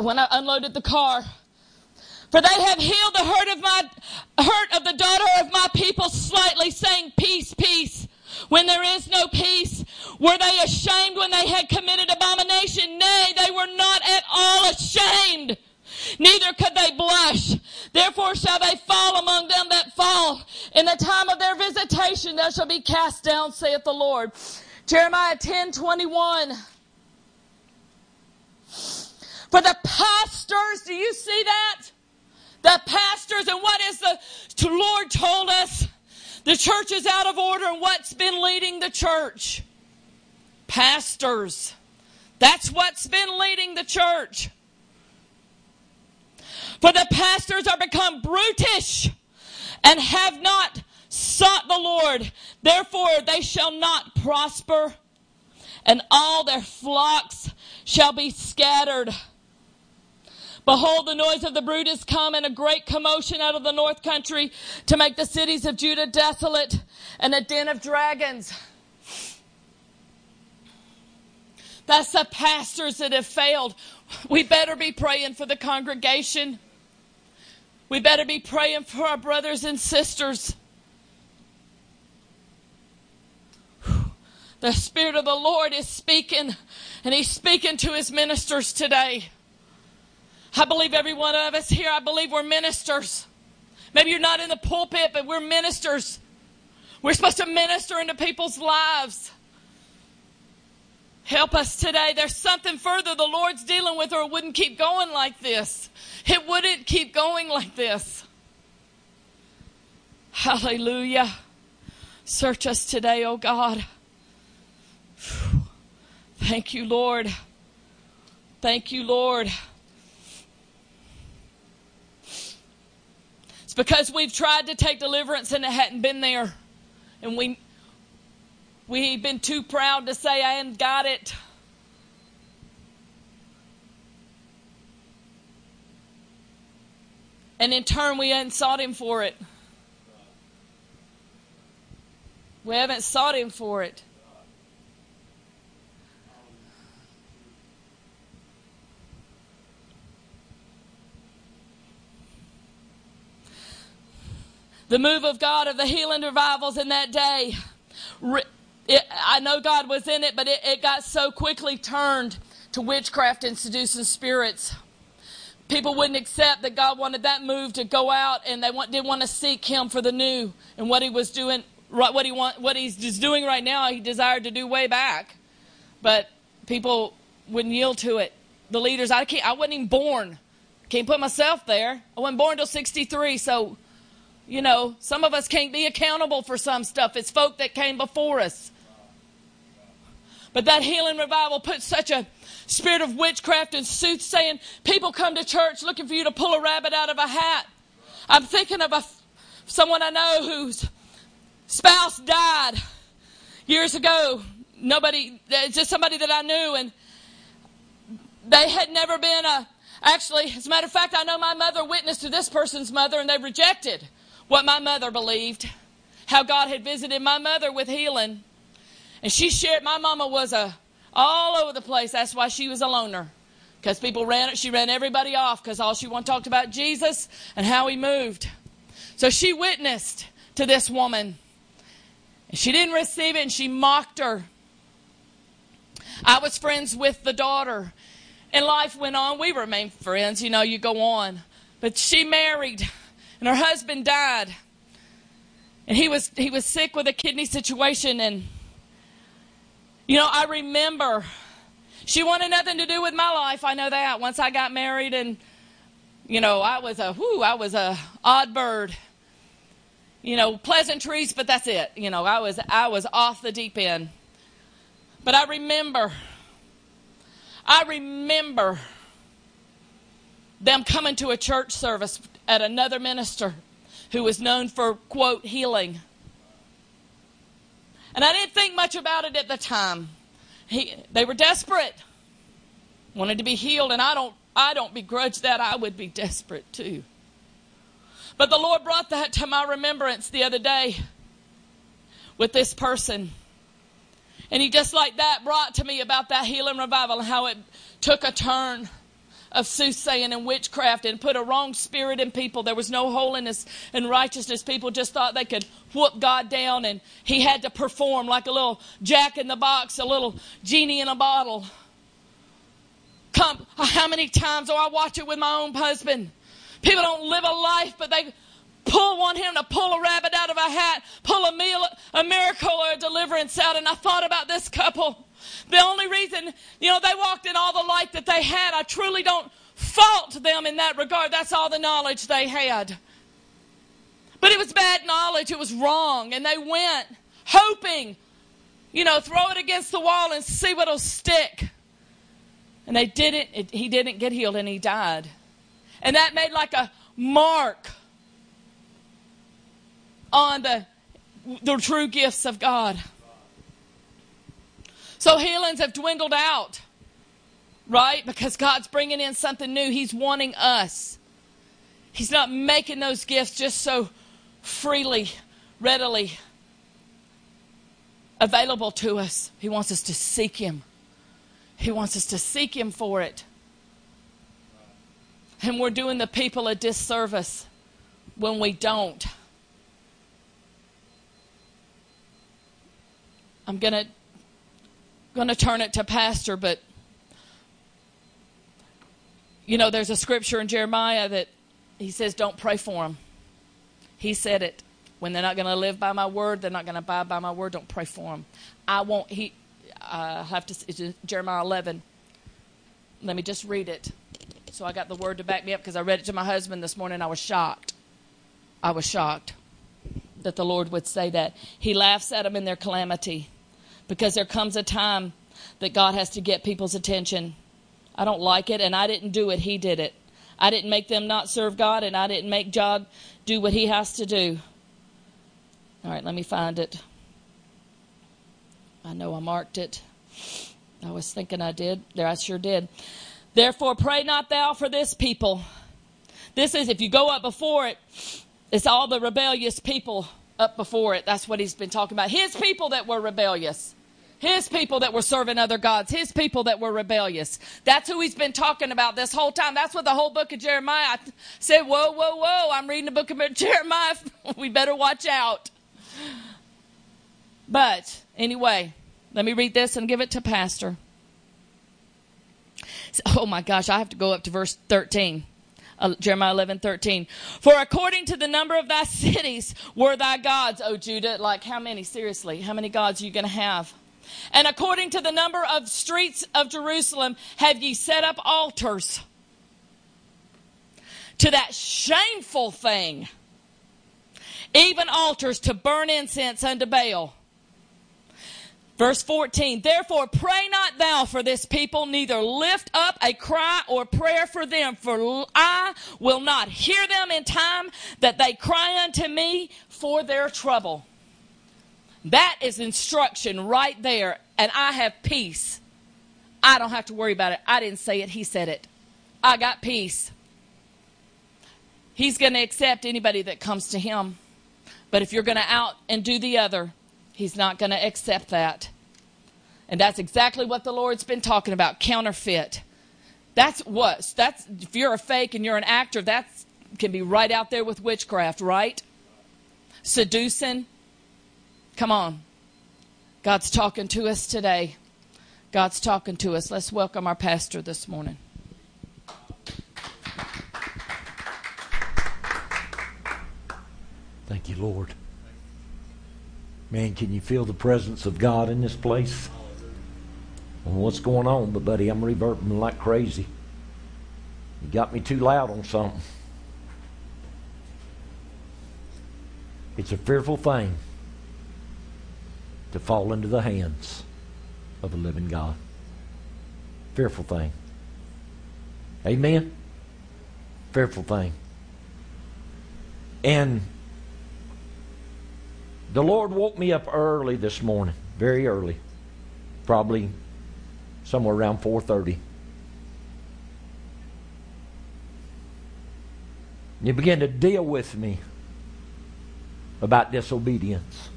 when I unloaded the car. For they have healed the hurt of my hurt of the daughter of my people slightly, saying, Peace, peace. When there is no peace, were they ashamed when they had committed abomination? Nay, they were not at all ashamed. Neither could they blush. Therefore shall they fall among them that fall. In the time of their visitation, they shall be cast down, saith the Lord. Jeremiah 10 21. For the pastors, do you see that? The pastors, and what is the Lord told us? The church is out of order, and what's been leading the church? Pastors. That's what's been leading the church. For the pastors are become brutish and have not sought the Lord. Therefore, they shall not prosper, and all their flocks shall be scattered. Behold, the noise of the brood is come, and a great commotion out of the north country to make the cities of Judah desolate and a den of dragons. That's the pastors that have failed. We better be praying for the congregation. We better be praying for our brothers and sisters. The Spirit of the Lord is speaking, and He's speaking to His ministers today. I believe every one of us here, I believe we're ministers. Maybe you're not in the pulpit, but we're ministers. We're supposed to minister into people's lives. Help us today. There's something further the Lord's dealing with, or it wouldn't keep going like this. It wouldn't keep going like this. Hallelujah. Search us today, oh God. Thank you, Lord. Thank you, Lord. It's because we've tried to take deliverance and it hadn't been there. And we we've been too proud to say I ain't got it. And in turn, we hadn't sought Him for it. We haven't sought Him for it. The move of God of the healing revivals in that day. It, I know God was in it, but it, it got so quickly turned to witchcraft and seducing spirits. People wouldn't accept that God wanted that move to go out, and they want, didn't want to seek Him for the new and what He was doing, what He want, what He's just doing right now. He desired to do way back, but people wouldn't yield to it. The leaders, I can't, I wasn't even born. Can't put myself there. I wasn't born until '63, so you know, some of us can't be accountable for some stuff. It's folk that came before us. But that healing revival put such a spirit of witchcraft and soothsaying. People come to church looking for you to pull a rabbit out of a hat. I'm thinking of a, someone I know whose spouse died years ago. Nobody, just somebody that I knew, and they had never been a. Actually, as a matter of fact, I know my mother witnessed to this person's mother, and they rejected what my mother believed, how God had visited my mother with healing. And she shared, my mama was a all over the place. That's why she was a loner. Because people ran it, she ran everybody off because all she wanted talked about Jesus and how he moved. So she witnessed to this woman. And she didn't receive it and she mocked her. I was friends with the daughter. And life went on. We remained friends, you know, you go on. But she married and her husband died. And he was he was sick with a kidney situation and you know, I remember she wanted nothing to do with my life. I know that. Once I got married and you know, I was a whoo, I was a odd bird. You know, pleasantries, but that's it. You know, I was I was off the deep end. But I remember I remember them coming to a church service at another minister who was known for, quote, healing. And I didn't think much about it at the time. He, they were desperate, wanted to be healed, and I don't, I don't begrudge that. I would be desperate too. But the Lord brought that to my remembrance the other day with this person. And he just like that brought to me about that healing revival and how it took a turn of soothsaying and witchcraft and put a wrong spirit in people. There was no holiness and righteousness. People just thought they could whoop God down and he had to perform like a little jack in the box, a little genie in a bottle. Come, how many times do I watch it with my own husband? People don't live a life, but they pull want him to pull a rabbit out of a hat, pull a meal, a miracle or a deliverance out. And I thought about this couple. The only reason, you know, they walked in all the light that they had, I truly don't fault them in that regard. That's all the knowledge they had. But it was bad knowledge. It was wrong. And they went hoping, you know, throw it against the wall and see what'll stick. And they didn't. It, he didn't get healed and he died. And that made like a mark on the, the true gifts of God. So healings have dwindled out, right? Because God's bringing in something new. He's wanting us. He's not making those gifts just so freely, readily available to us. He wants us to seek Him. He wants us to seek Him for it. And we're doing the people a disservice when we don't. I'm going to going to turn it to pastor, but you know, there's a scripture in Jeremiah that he says, Don't pray for them. He said it. When they're not going to live by my word, they're not going to abide by my word, don't pray for them. I won't, he, I have to, Jeremiah 11. Let me just read it. So I got the word to back me up because I read it to my husband this morning. I was shocked. I was shocked that the Lord would say that. He laughs at them in their calamity because there comes a time that God has to get people's attention. I don't like it, and I didn't do it. He did it. I didn't make them not serve God, and I didn't make God do what He has to do. All right, let me find it. I know I marked it. I was thinking I did. There, I sure did. Therefore, pray not thou for this people This is, if you go up before it, it's all the rebellious people up before it. That's what he's been talking about. His people that were rebellious. His people that were serving other gods. His people that were rebellious. That's who he's been talking about this whole time. That's what the whole book of Jeremiah said, whoa, whoa, whoa. I'm reading the book of Jeremiah. we better watch out. But anyway, let me read this and give it to Pastor. Oh my gosh, I have to go up to verse 13. Uh, Jeremiah 11, 13. For according to the number of thy cities were thy gods, O Judah. Like how many? Seriously, how many gods are you going to have? And according to the number of streets of Jerusalem, have ye set up altars to that shameful thing, even altars to burn incense unto Baal. Verse 14, therefore pray not thou for this people, neither lift up a cry or prayer for them, for I will not hear them in time that they cry unto me for their trouble. That is instruction right there, and I have peace. I don't have to worry about it. I didn't say it, he said it. I got peace. He's going to accept anybody that comes to him. But if you're going to out and do the other, he's not going to accept that. And that's exactly what the Lord's been talking about counterfeit. That's what that's if you're a fake and you're an actor, that can be right out there with witchcraft, right? Seducing, Come on. God's talking to us today. God's talking to us. Let's welcome our pastor this morning. Thank you, Lord. Man, can you feel the presence of God in this place? what's going on, but buddy, I'm reverbing like crazy. You got me too loud on something. It's a fearful thing to fall into the hands of a living God. Fearful thing. Amen? Fearful thing. And the Lord woke me up early this morning, very early, probably somewhere around 4:30. He began to deal with me about disobedience.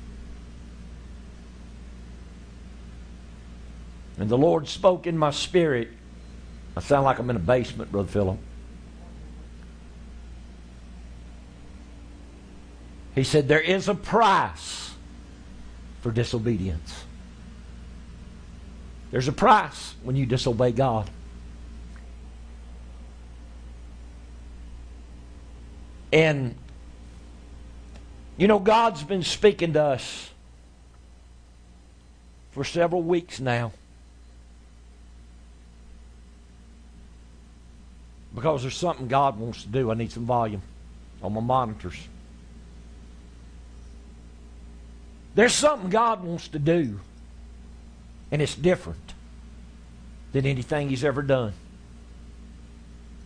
And the Lord spoke in my spirit. I sound like I'm in a basement, Brother Philip. He said, There is a price for disobedience. There's a price when you disobey God. And, you know, God's been speaking to us for several weeks now. because there's something God wants to do. I need some volume on my monitors. There's something God wants to do, and it's different than anything He's ever done.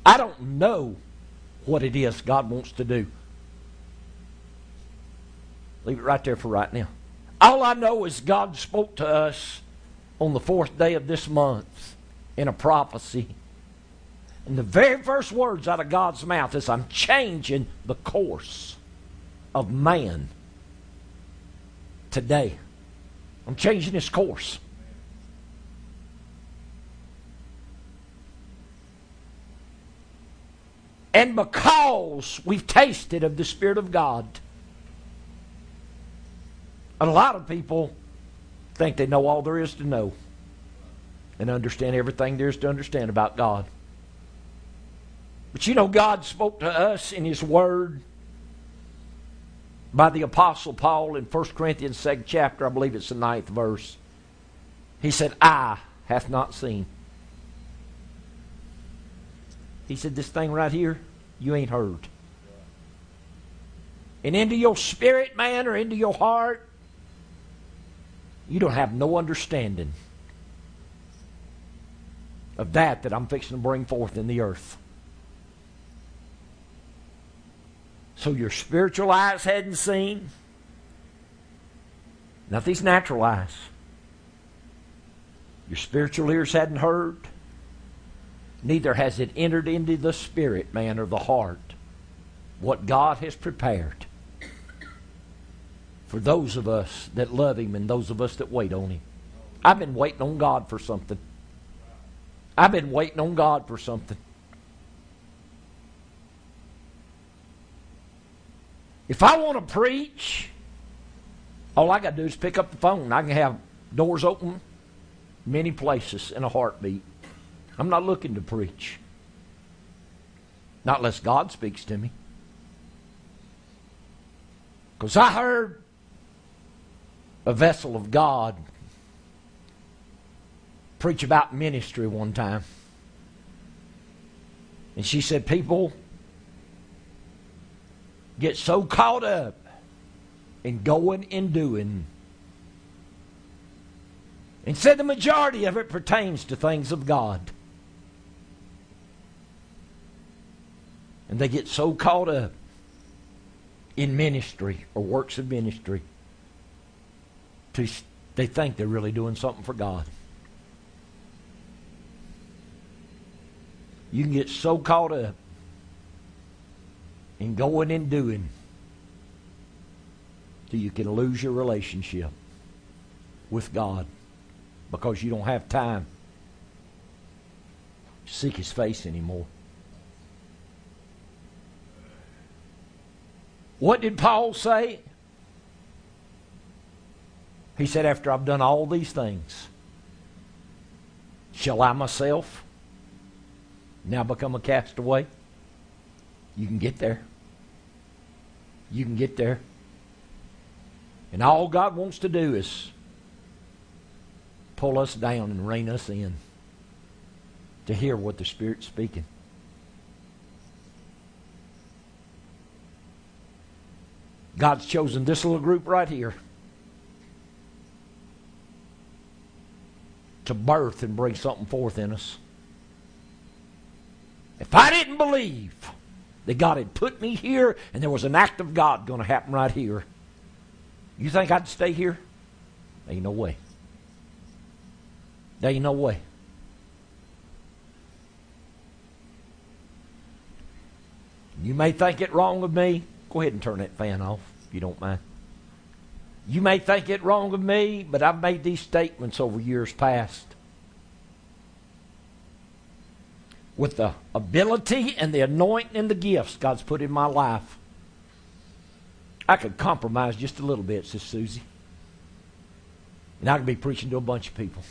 I don't know what it is God wants to do. Leave it right there for right now. All I know is God spoke to us on the fourth day of this month in a prophecy and the very first words out of God's mouth is, I'm changing the course of man today. I'm changing his course. And because we've tasted of the Spirit of God, a lot of people think they know all there is to know and understand everything there is to understand about God. But you know, God spoke to us in His Word by the Apostle Paul in 1 Corinthians 2nd chapter, I believe it's the ninth verse. He said, Eye hath not seen. He said, This thing right here, you ain't heard. And into your spirit, man, or into your heart, you don't have no understanding of that that I'm fixing to bring forth in the earth. So your spiritual eyes hadn't seen, not these natural eyes. Your spiritual ears hadn't heard, neither has it entered into the spirit, man, or the heart what God has prepared for those of us that love Him and those of us that wait on Him. I've been waiting on God for something. I've been waiting on God for something. If I want to preach, all I got to do is pick up the phone. I can have doors open many places in a heartbeat. I'm not looking to preach. Not unless God speaks to me. Because I heard a vessel of God preach about ministry one time. And she said, People get so caught up in going and doing. And said the majority of it pertains to things of God. And they get so caught up in ministry or works of ministry to, they think they're really doing something for God. You can get so caught up in going and doing till you can lose your relationship with God because you don't have time to seek His face anymore. What did Paul say? He said, After I've done all these things, shall I myself now become a castaway? You can get there. You can get there. And all God wants to do is pull us down and rein us in to hear what the Spirit's speaking. God's chosen this little group right here to birth and bring something forth in us. If I didn't believe that God had put me here and there was an act of God going to happen right here, you think I'd stay here? Ain't no way. There ain't no way. You may think it wrong of me. Go ahead and turn that fan off if you don't mind. You may think it wrong of me, but I've made these statements over years past. With the ability and the anointing and the gifts God's put in my life, I could compromise just a little bit, says Susie. And I could be preaching to a bunch of people.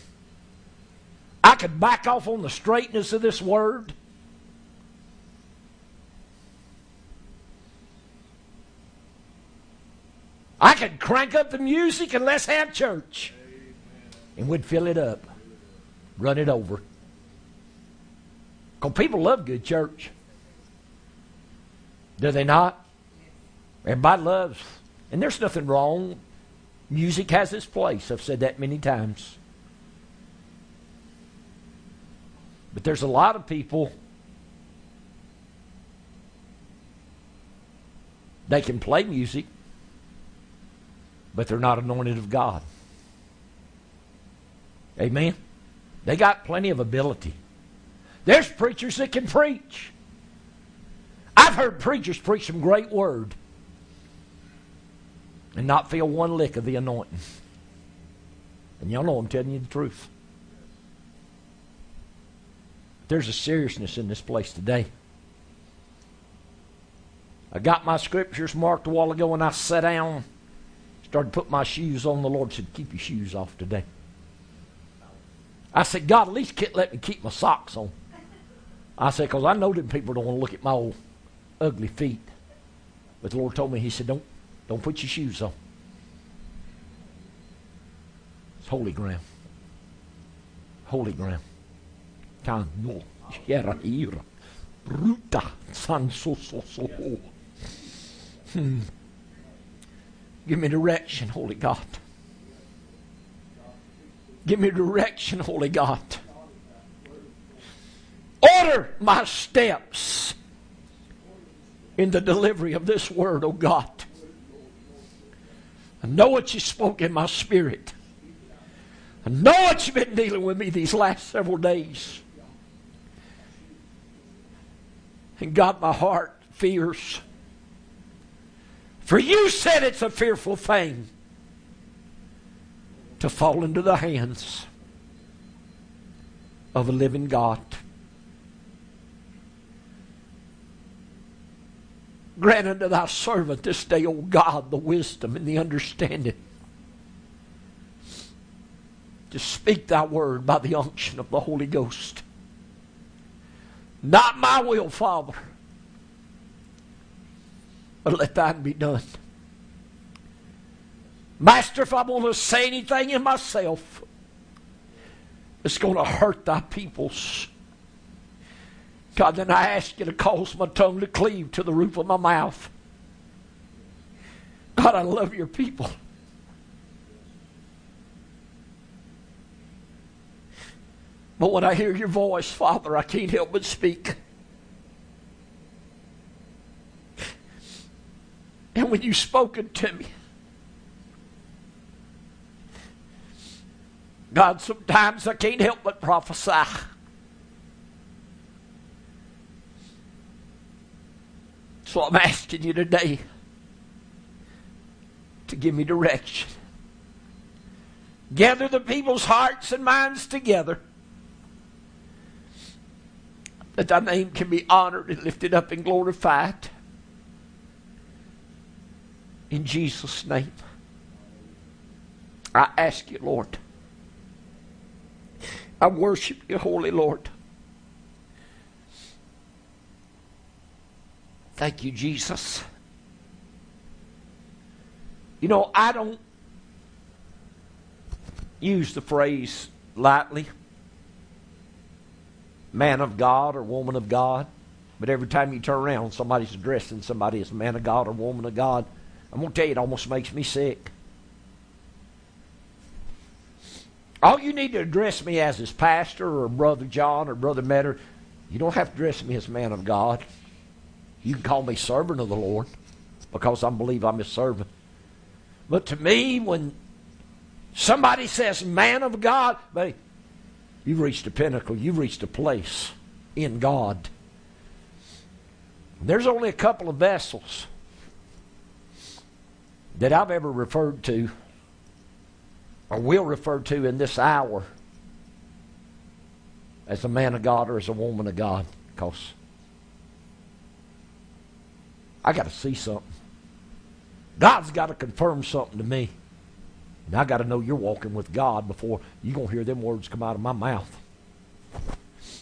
I could back off on the straightness of this word I could crank up the music and let's have church. And we'd fill it up, run it over. Because people love good church. Do they not? Everybody loves. And there's nothing wrong. Music has its place. I've said that many times. But there's a lot of people they can play music but they're not anointed of God. Amen? They got plenty of ability. There's preachers that can preach. I've heard preachers preach some great word and not feel one lick of the anointing. And y'all know I'm telling you the truth. There's a seriousness in this place today. I got my scriptures marked a while ago and I sat down. Started putting my shoes on. The Lord said, Keep your shoes off today. I said, God, at least let me keep my socks on. I said, because I know that people don't want to look at my old ugly feet. But the Lord told me, He said, Don't, don't put your shoes on. It's holy ground. Holy ground. Hmm. Give me direction, Holy God. Give me direction, Holy God. Order my steps in the delivery of this word, oh God. I know what you spoke in my spirit. I know what you've been dealing with me these last several days. And God, my heart fears For you said it's a fearful thing to fall into the hands of a living God. Grant unto thy servant this day, O God, the wisdom and the understanding to speak thy word by the unction of the Holy Ghost. Not my will, Father, but let thine be done. Master, if I want to say anything in myself, it's going to hurt thy peoples. God, then I ask you to cause my tongue to cleave to the roof of my mouth. God, I love your people. But when I hear your voice, Father, I can't help but speak. And when you've spoken to me, God, sometimes I can't help but prophesy. So I'm asking you today to give me direction. Gather the people's hearts and minds together that thy name can be honored and lifted up and glorified. In Jesus' name. I ask you, Lord. I worship you, Holy Lord. Thank you, Jesus. You know, I don't use the phrase lightly, man of God or woman of God. But every time you turn around, somebody's addressing somebody as man of God or woman of God. I'm going to tell you, it almost makes me sick. All you need to address me as is pastor or brother John or brother Metter. You don't have to address me as man of God. You can call me servant of the Lord because I believe I'm his servant. But to me, when somebody says man of God, but you've reached a pinnacle, you've reached a place in God. There's only a couple of vessels that I've ever referred to or will refer to in this hour as a man of God or as a woman of God because I got to see something. God's got to confirm something to me. And I got to know you're walking with God before you're going to hear them words come out of my mouth.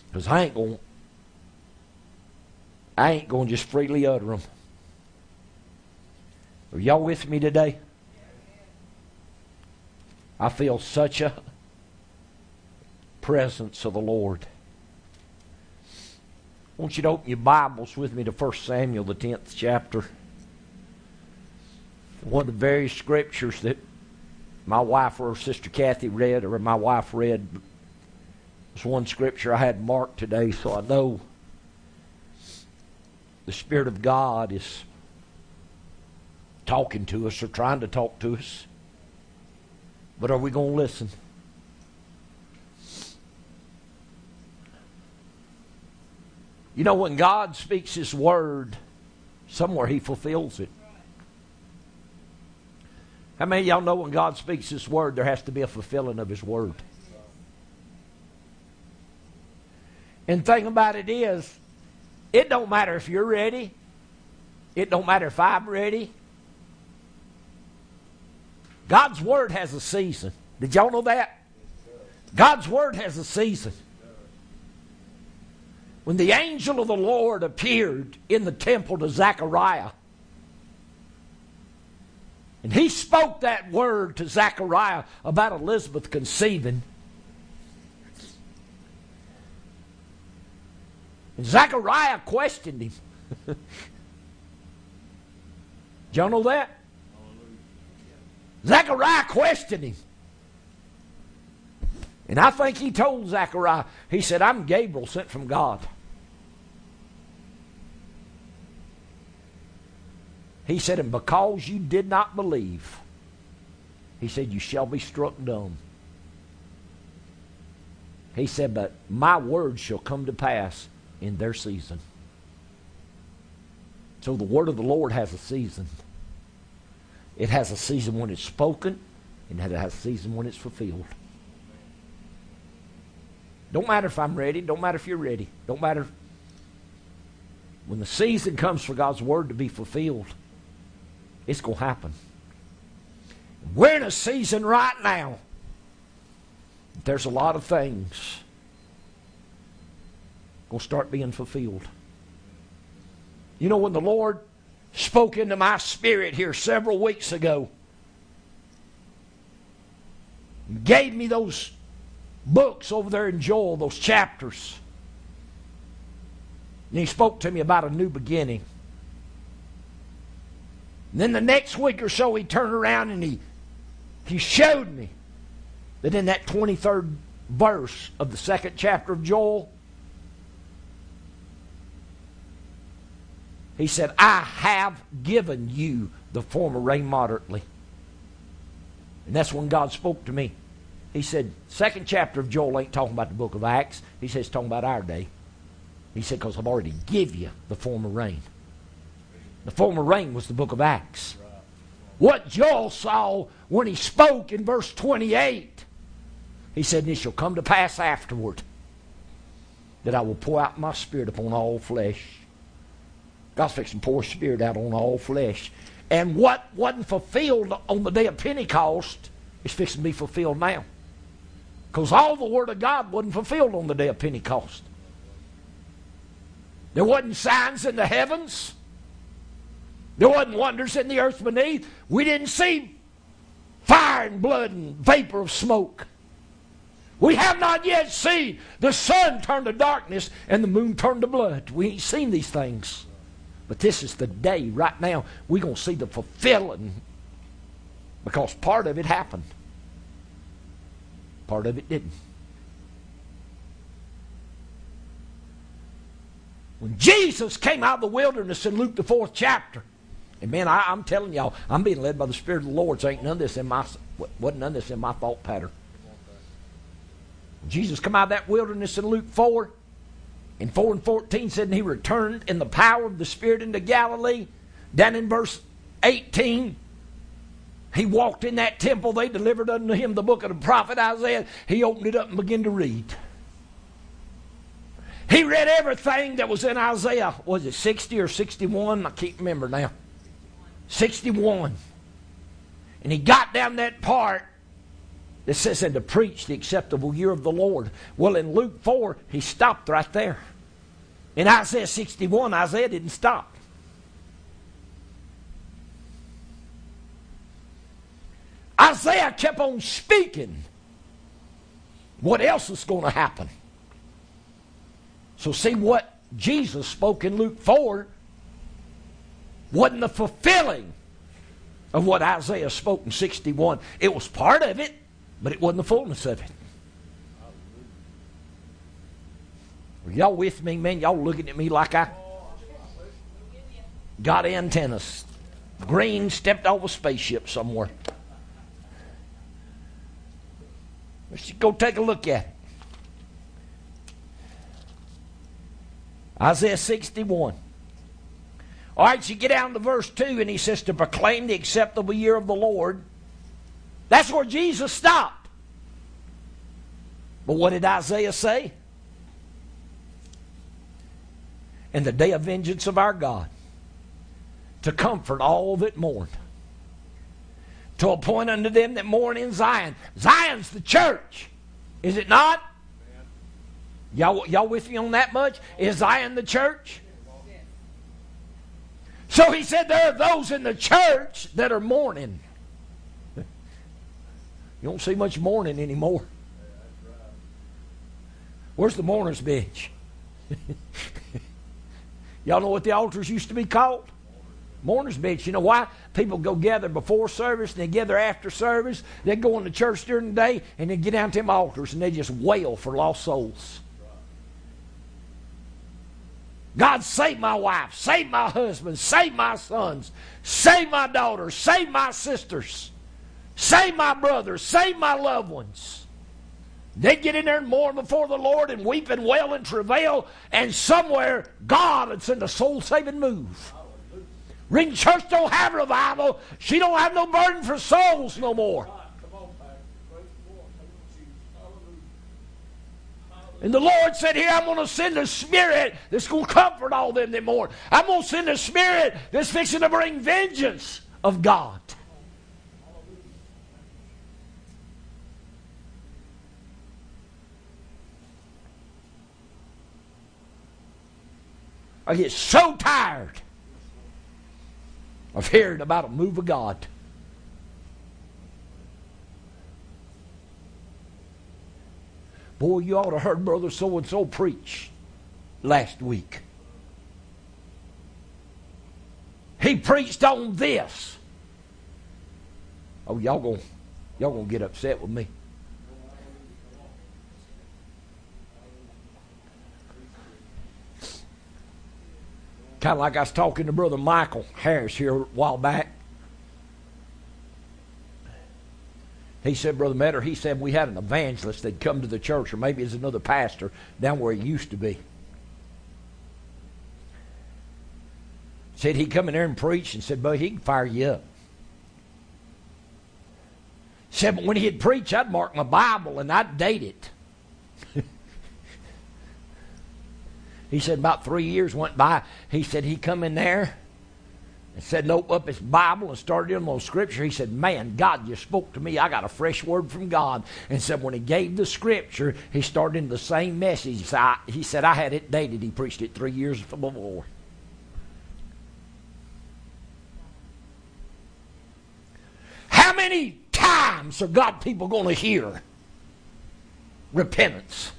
Because I ain't going I ain't going to just freely utter them. Are y'all with me today? I feel such a presence of the Lord. I want you to open your Bibles with me to 1 Samuel, the 10th chapter. One of the very scriptures that my wife or Sister Kathy read, or my wife read, was one scripture I had marked today, so I know the Spirit of God is talking to us or trying to talk to us. But are we going to listen? You know, when God speaks His word, somewhere He fulfills it. How many of y'all know when God speaks His word, there has to be a fulfilling of His word? And thing about it is, it don't matter if you're ready. It don't matter if I'm ready. God's Word has a season. Did y'all know that? God's Word has a season. When the angel of the Lord appeared in the temple to Zechariah, and he spoke that word to Zechariah about Elizabeth conceiving, and Zechariah questioned him. Y'all know that? Zechariah questioned him. And I think he told Zechariah, he said, I'm Gabriel sent from God. He said, and because you did not believe, he said, you shall be struck dumb. He said, but my word shall come to pass in their season. So the word of the Lord has a season. It has a season when it's spoken, and it has a season when it's fulfilled. Don't matter if I'm ready. Don't matter if you're ready. Don't matter. When the season comes for God's word to be fulfilled, it's going to happen. We're in a season right now. There's a lot of things going to start being fulfilled. You know, when the Lord spoke into my spirit here several weeks ago, gave me those books over there in Joel, those chapters. And he spoke to me about a new beginning. And then the next week or so, he turned around and he, he showed me that in that 23rd verse of the second chapter of Joel, he said, I have given you the former rain moderately. And that's when God spoke to me. He said, second chapter of Joel ain't talking about the book of Acts. He says, talking about our day. He said, because I've already give you the former rain. The former rain was the book of Acts. What Joel saw when he spoke in verse 28, he said, And it shall come to pass afterward that I will pour out my spirit upon all flesh. God's fixing to pour spirit out on all flesh. And what wasn't fulfilled on the day of Pentecost is fixing to be fulfilled now. Because all the Word of God wasn't fulfilled on the day of Pentecost. There wasn't signs in the heavens. There wasn't wonders in the earth beneath. We didn't see fire and blood and vapor of smoke. We have not yet seen the sun turn to darkness and the moon turn to blood. We ain't seen these things. But this is the day right now we're going to see the fulfilling because part of it happened. Part of it didn't. When Jesus came out of the wilderness in Luke the fourth chapter, and man, I, am telling y'all, I'm being led by the Spirit of the Lord. So ain't none of this in my wasn't none of this in my thought pattern. Jesus come out of that wilderness in Luke 4. In 4 and 14 said, and he returned in the power of the Spirit into Galilee. Down in verse 18, he walked in that temple. They delivered unto him the book of the prophet Isaiah. He opened it up and began to read. He read everything that was in Isaiah. Was it 60 or 61? I can't remember now. 61. And he got down that part that says, and to preach the acceptable year of the Lord. Well, in Luke 4, he stopped right there. In Isaiah 61, Isaiah didn't stop. Isaiah kept on speaking. What else is going to happen? So, see what Jesus spoke in Luke 4 wasn't the fulfilling of what Isaiah spoke in 61. It was part of it, but it wasn't the fullness of it. Are y'all with me, man? Y'all looking at me like I got antennas. Green stepped off a spaceship somewhere. Let's go take a look at it. Isaiah 61. All right, so you get down to verse 2, and he says, To proclaim the acceptable year of the Lord. That's where Jesus stopped. But what did Isaiah say? In the day of vengeance of our God, to comfort all that mourn to appoint unto them that mourn in Zion. Zion's the church, is it not? Y'all, y'all with me on that much? Is Zion the church? So he said there are those in the church that are mourning. You don't see much mourning anymore. Where's the mourner's bench? Y'all know what the altars used to be called? Mourner's bench. You know why? People go gather before service and they gather after service. They go into church during the day and they get down to them altars and they just wail for lost souls. God, save my wife, save my husband, save my sons, save my daughters, save my sisters, save my brothers, save my loved ones. They get in there and mourn before the Lord and weep and wail and travail, and somewhere God had sent a soul saving move. Ring church don't have revival. She don't have no burden for souls no more. And the Lord said, Here, I'm going to send a spirit that's going to comfort all them that mourn. I'm going to send a spirit that's fixing to bring vengeance of God. I get so tired of hearing about a move of God. Boy, you ought to heard Brother So and so preach last week. He preached on this. Oh, y'all gonna y'all gonna get upset with me. Kind of like I was talking to Brother Michael Harris here a while back. He said, Brother Metter, he said we had an evangelist that'd come to the church, or maybe it's another pastor down where he used to be. Said he'd come in there and preach and said, But he can fire you up. Said, but when he'd preach, I'd mark my Bible and I'd date it. he said about three years went by. He said he come in there and said, open up his Bible and started in on scripture. He said, Man, God, you spoke to me. I got a fresh word from God. And said, when he gave the scripture, he started in the same message. He said, I had it dated. He preached it three years before. How many times are God people going to hear repentance?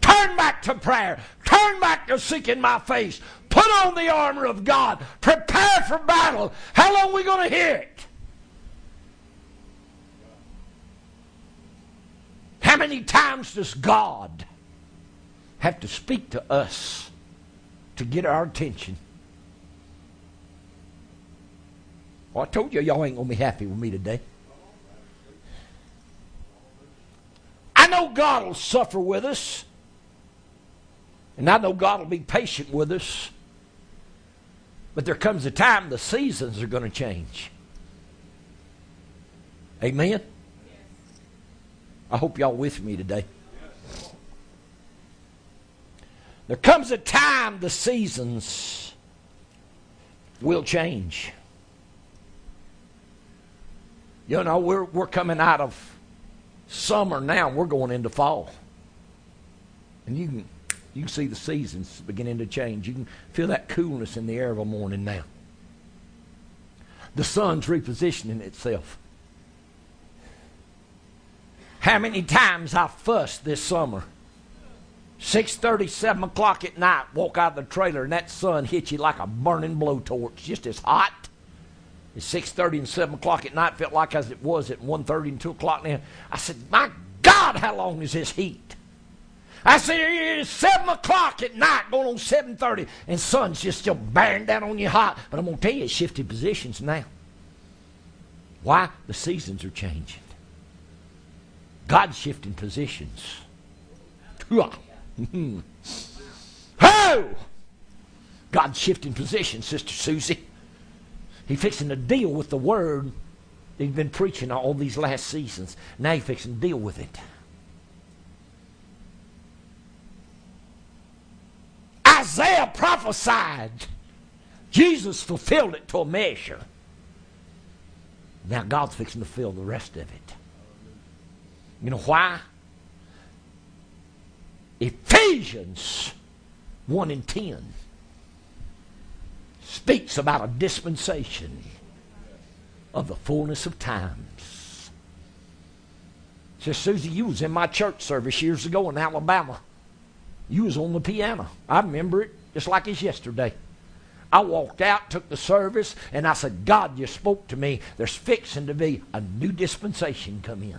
Turn back to prayer. Turn back to seeking my face. Put on the armor of God. Prepare for battle. How long are we going to hear it? How many times does God have to speak to us to get our attention? Well, I told you y'all ain't going to be happy with me today. I know God will suffer with us. And I know God will be patient with us. But there comes a time the seasons are going to change. Amen? I hope y'all with me today. There comes a time the seasons will change. You know, we're, we're coming out of summer now, we're going into fall. And you can you can see the seasons beginning to change. You can feel that coolness in the air of a morning now. The sun's repositioning itself. How many times I fussed this summer? 6.30, 7 o'clock at night, walk out of the trailer, and that sun hits you like a burning blowtorch, just as hot. At 6.30 and 7 o'clock at night felt like as it was at 1.30 and 2 o'clock now. I said, my God, how long is this heat? I said, it's 7 o'clock at night, going on 7.30, and sun's just still bearing down on you hot. But I'm going to tell you, it's shifted positions now. Why? The seasons are changing. God's shifting positions. oh! God's shifting positions, Sister Susie. He's fixing to deal with the word he's been preaching all these last seasons. Now he's fixing to deal with it. Isaiah prophesied. Jesus fulfilled it to a measure. Now God's fixing to fill the rest of it. You know why? Ephesians 1 and 10 speaks about a dispensation of the fullness of times. Says, Susie, you was in my church service years ago in Alabama. You was on the piano. I remember it just like it's yesterday. I walked out, took the service, and I said, God, you spoke to me. There's fixing to be a new dispensation come in.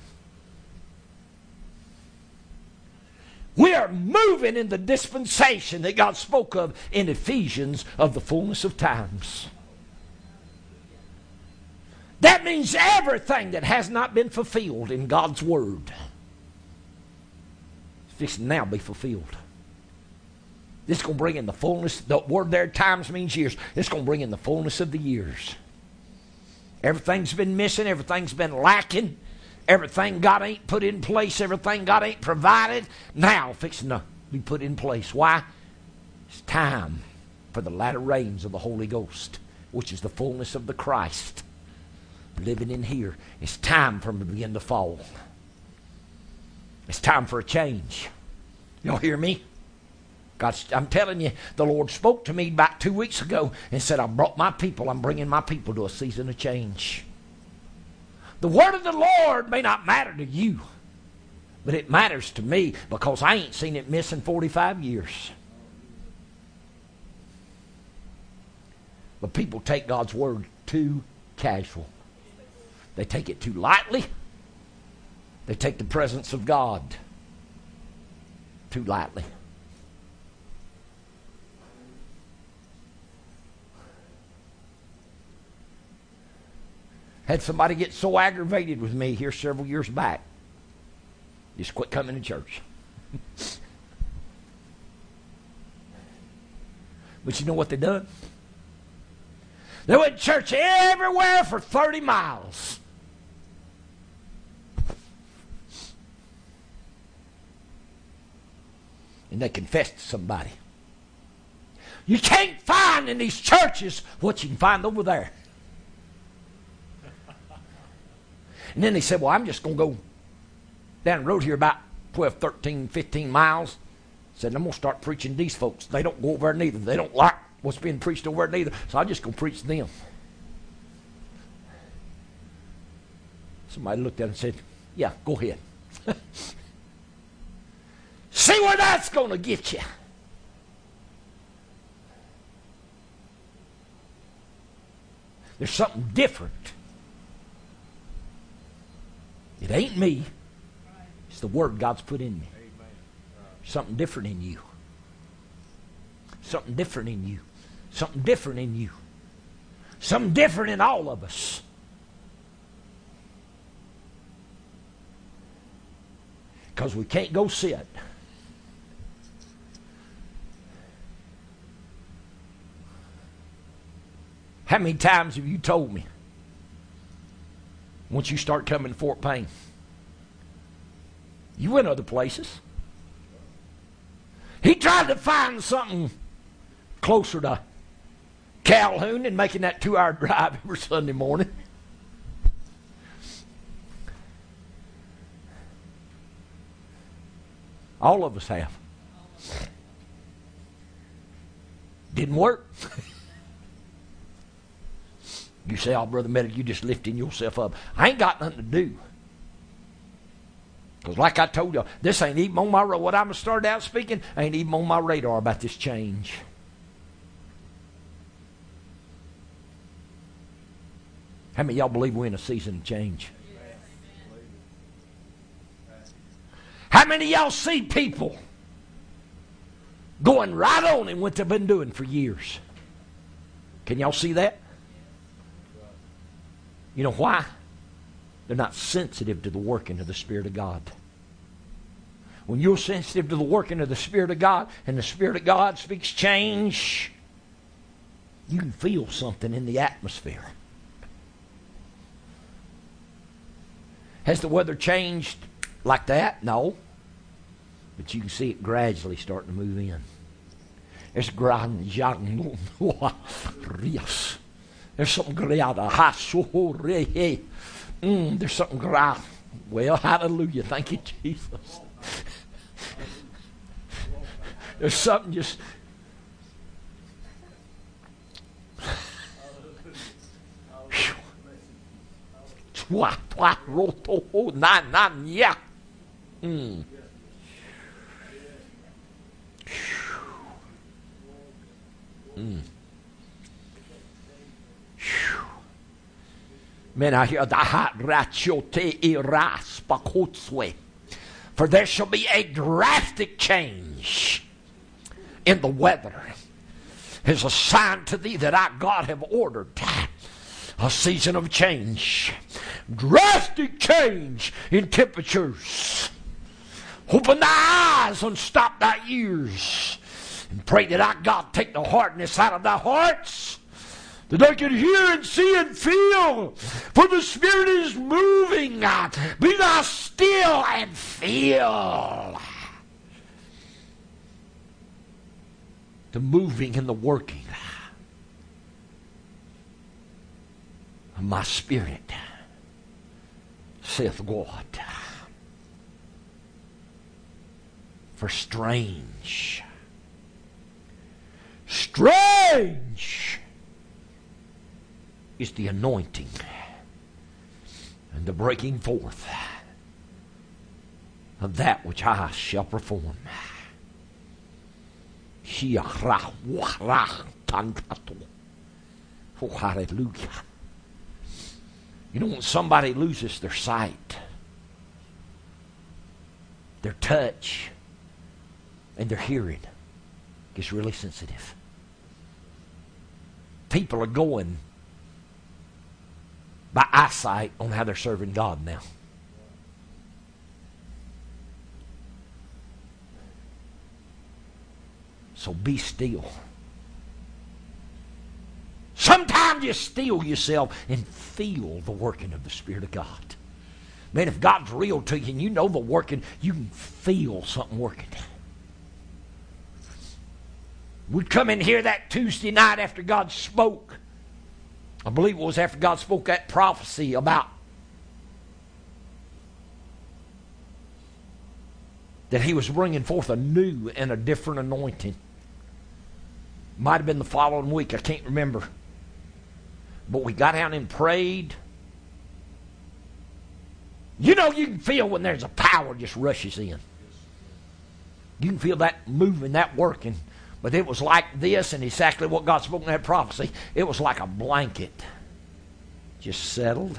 We are moving in the dispensation that God spoke of in Ephesians of the fullness of times. That means everything that has not been fulfilled in God's Word is now be fulfilled. This is going to bring in the fullness. The word there, times means years. It's going to bring in the fullness of the years. Everything's been missing. Everything's been lacking. Everything God ain't put in place. Everything God ain't provided. Now fixing to be put in place. Why? It's time for the latter rains of the Holy Ghost, which is the fullness of the Christ living in here. It's time for him to begin to fall. It's time for a change. Y'all hear me? God, I'm telling you, the Lord spoke to me about two weeks ago and said, I brought my people, I'm bringing my people to a season of change. The word of the Lord may not matter to you, but it matters to me because I ain't seen it miss in 45 years. But people take God's word too casual. They take it too lightly. They take the presence of God too lightly. Had somebody get so aggravated with me here several years back. Just quit coming to church. but you know what they done? They went to church everywhere for 30 miles. And they confessed to somebody. You can't find in these churches what you can find over there. And then they said, Well, I'm just going to go down the road here about 12, 13, 15 miles. Said, I'm going to start preaching these folks. They don't go over there neither. They don't like what's being preached over there neither. So I'm just going to preach them. Somebody looked at it and said, Yeah, go ahead. See where that's going to get you. There's something different it ain't me. It's the word God's put in me. Something different in you. Something different in you. Something different in you. Something different in all of us. Because we can't go sit. How many times have you told me once you start coming to Fort Payne. You went other places. He tried to find something closer to Calhoun and making that two hour drive every Sunday morning. All of us have. Didn't work. You say, oh, Brother Medic, you just lifting yourself up. I ain't got nothing to do. Because like I told you, this ain't even on my, what I'm going to start out speaking, ain't even on my radar about this change. How many y'all believe we're in a season of change? How many y'all see people going right on in what they've been doing for years? Can y'all see that? You know why? They're not sensitive to the working of the Spirit of God. When you're sensitive to the working of the Spirit of God and the Spirit of God speaks change, you can feel something in the atmosphere. Has the weather changed like that? No. But you can see it gradually starting to move in. It's grand There's something great mm, There's something great. Well, hallelujah. Thank you, Jesus. There's something just. Na. Mm. Men I hear the heart rachote iras. For there shall be a drastic change in the weather. Is a sign to thee that I, God, have ordered a season of change. Drastic change in temperatures. Open thy eyes and stop thy ears And pray that our God take the hardness out of thy hearts. That I can hear and see and feel. For the Spirit is moving. Be thou still and feel. The moving and the working of my spirit, saith God. For strange, strange is the anointing and the breaking forth of that which I shall perform. Oh, hallelujah. You know, when somebody loses their sight, their touch, and their hearing gets really sensitive. People are going by eyesight on how they're serving God now. So be still. Sometimes you still yourself and feel the working of the Spirit of God. Man, if God's real to you and you know the working, you can feel something working. We'd come in here that Tuesday night after God spoke. I believe it was after God spoke that prophecy about that He was bringing forth a new and a different anointing. Might have been the following week, I can't remember. But we got out and prayed. You know, you can feel when there's a power just rushes in. You can feel that moving, that working. But it was like this, and exactly what God spoke in that prophecy. It was like a blanket just settled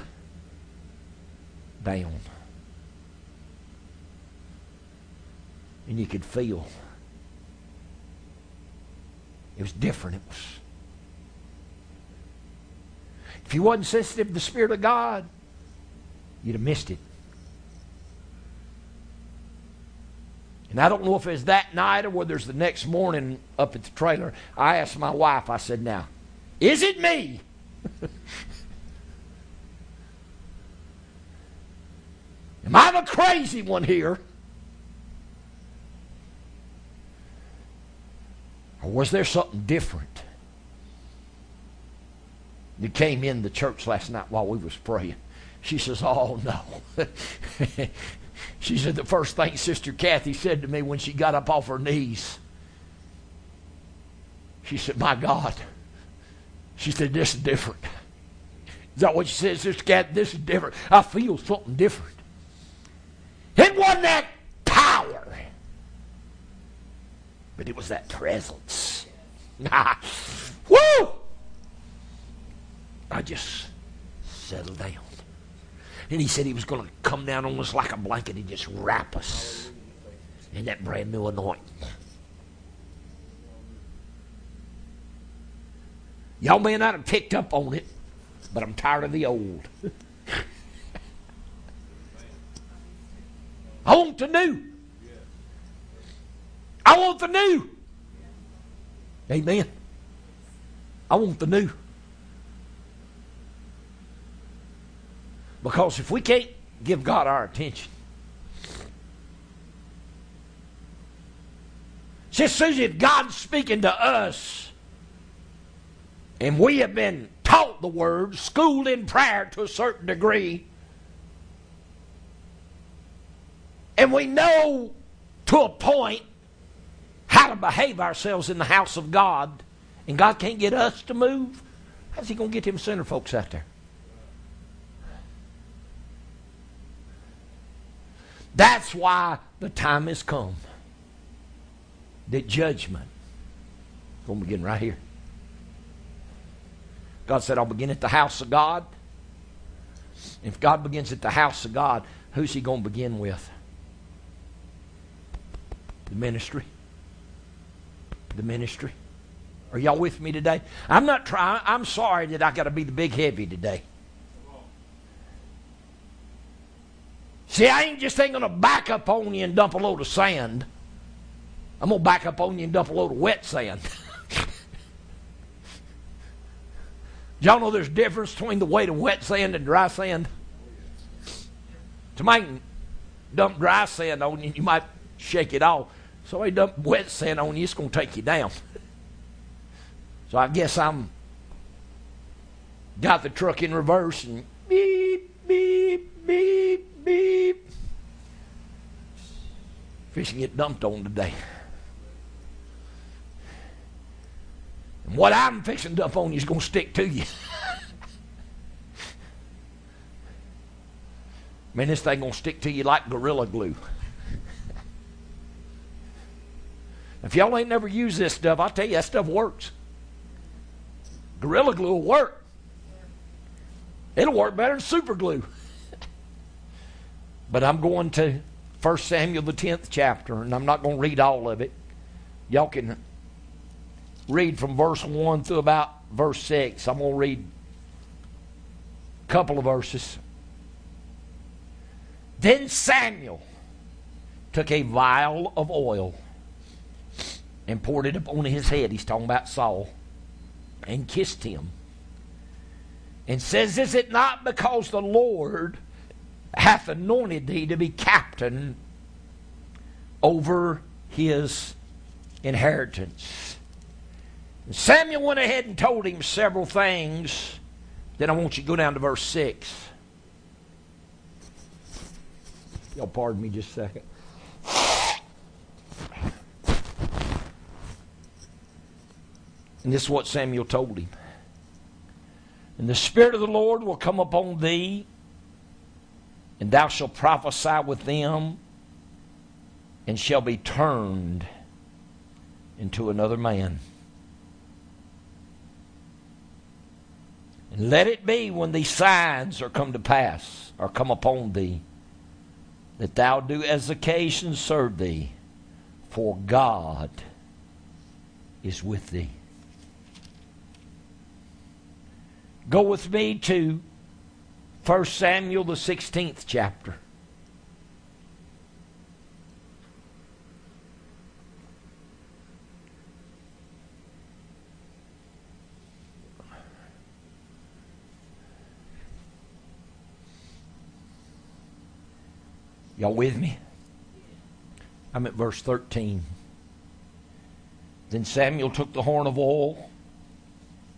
down. And you could feel. It was different. It was. If you wasn't sensitive to the Spirit of God, you'd have missed it. And I don't know if it's that night or whether it's the next morning up at the trailer. I asked my wife, I said, Now, is it me? Am I the crazy one here? Or was there something different? that came in the church last night while we was praying. She says, Oh no. She said the first thing Sister Kathy said to me when she got up off her knees, she said, My God. She said, This is different. Is that what she said, Sister Kathy? This is different. I feel something different. It wasn't that power, but it was that presence. Woo! I just settled down. And he said he was going to come down on us like a blanket and just wrap us in that brand new anointing. Y'all may not have picked up on it, but I'm tired of the old. I want the new. I want the new. Amen. I want the new. Because if we can't give God our attention, just as if God's speaking to us, and we have been taught the word, schooled in prayer to a certain degree, and we know to a point how to behave ourselves in the house of God, and God can't get us to move, how's He going to get them sinner folks out there? That's why the time has come that judgment is going to begin right here. God said, I'll begin at the house of God. If God begins at the house of God, who's he going to begin with? The ministry. The ministry. Are y'all with me today? I'm not trying. I'm sorry that I got to be the big heavy today. See, I ain't just ain't going to back up on you and dump a load of sand. I'm going to back up on you and dump a load of wet sand. Y'all know there's difference between the weight of wet sand and dry sand? Somebody can dump dry sand on you, you might shake it off. So I dump wet sand on you, it's going to take you down. So I guess I'm got the truck in reverse and beep, beep, beep, beep. Fishing get dumped on today. And what I'm fixing to dump on you is going to stick to you. Man, this thing going to stick to you like Gorilla Glue. if y'all ain't never used this stuff, I'll tell you, that stuff works. Gorilla Glue will work. It'll work better than super glue. But I'm going to 1 Samuel, the 10th chapter, and I'm not going to read all of it. Y'all can read from verse 1 through about verse 6. I'm going to read a couple of verses. Then Samuel took a vial of oil and poured it upon his head. He's talking about Saul. And kissed him. And says, Is it not because the Lord hath anointed thee to be captain over his inheritance? Samuel went ahead and told him several things. Then I want you to go down to verse 6. Y'all pardon me just a second. And this is what Samuel told him. And the Spirit of the Lord will come upon thee, and thou shalt prophesy with them, and shall be turned into another man. And let it be when these signs are come to pass, or come upon thee, that thou do as occasion serve thee, for God is with thee. Go with me to 1 Samuel, the 16th chapter. Y'all with me? I'm at verse 13. Then Samuel took the horn of oil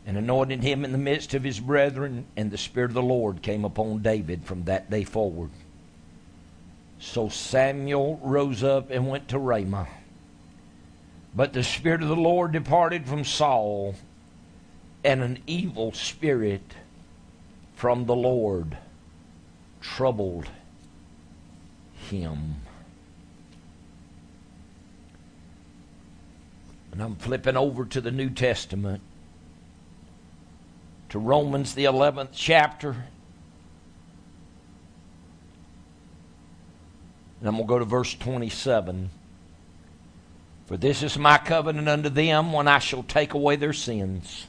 and anointed him in the midst of his brethren, and the Spirit of the Lord came upon David from that day forward. So Samuel rose up and went to Ramah. But the Spirit of the Lord departed from Saul, and an evil spirit from the Lord troubled him. And I'm flipping over to the New Testament to Romans, the 11th chapter. And I'm going to go to verse 27. For this is my covenant unto them when I shall take away their sins.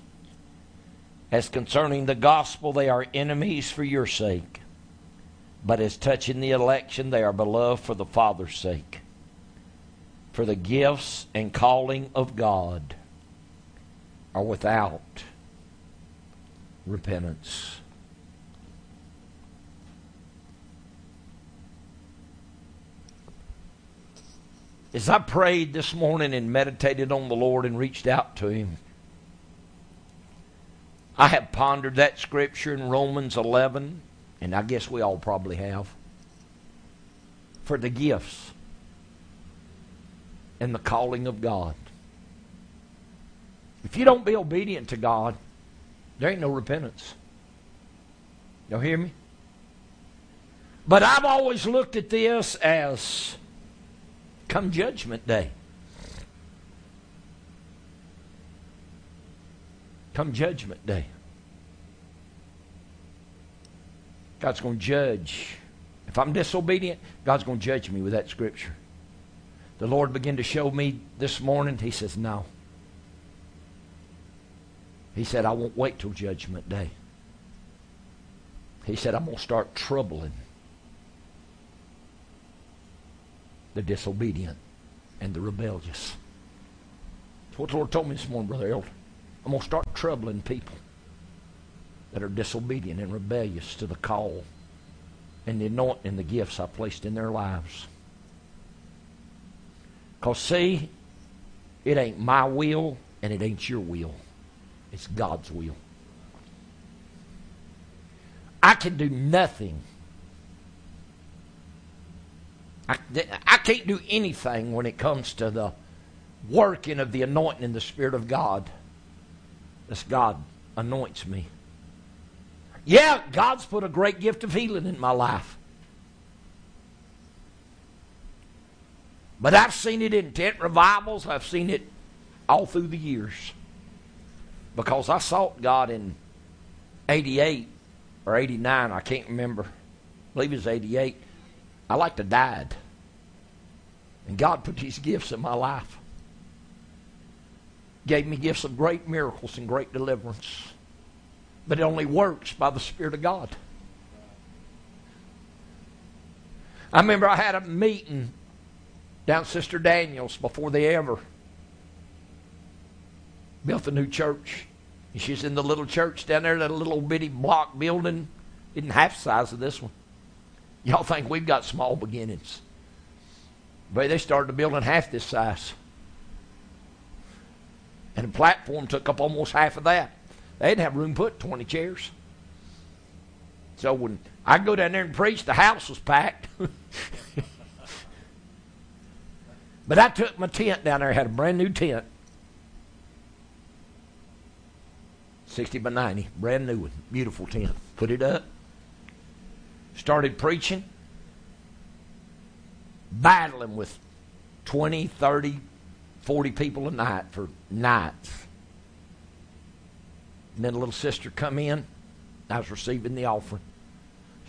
As concerning the gospel, they are enemies for your sake. But as touching the election, they are beloved for the Father's sake. For the gifts and calling of God are without repentance. As I prayed this morning and meditated on the Lord and reached out to Him, I have pondered that scripture in Romans 11, and I guess we all probably have, for the gifts and the calling of God. If you don't be obedient to God, there ain't no repentance. Y'all hear me? But I've always looked at this as come judgment day. Come judgment day. God's going to judge. If I'm disobedient, God's going to judge me with that scripture. The Lord began to show me this morning. He says, No. He said, I won't wait till judgment day. He said, I'm going to start troubling the disobedient and the rebellious. what the Lord told me this morning, Brother Elder. I'm going to start troubling people that are disobedient and rebellious to the call and the anointing and the gifts I placed in their lives. Because, see, it ain't my will and it ain't your will. It's God's will. I can do nothing. I, I can't do anything when it comes to the working of the anointing in the Spirit of God. As God anoints me. Yeah, God's put a great gift of healing in my life. But I've seen it in tent revivals. I've seen it all through the years. Because I sought God in 88 or 89, I can't remember. I believe it was 88. I like to died. And God put these gifts in my life. Gave me gifts of great miracles and great deliverance. But it only works by the Spirit of God. I remember I had a meeting down Sister Daniels before they ever built the new church. She's in the little church down there, that little bitty block building. Isn't half the size of this one. Y'all think we've got small beginnings. But they started the building half this size. And the platform took up almost half of that. They didn't have room put 20 chairs. So when I go down there and preach, the house was packed. but I took my tent down there, had a brand new tent. 60 by 90, brand new one, beautiful tent. Put it up. Started preaching, battling with 20, 30, 40 people a night for nights. And then a little sister come in. I was receiving the offering.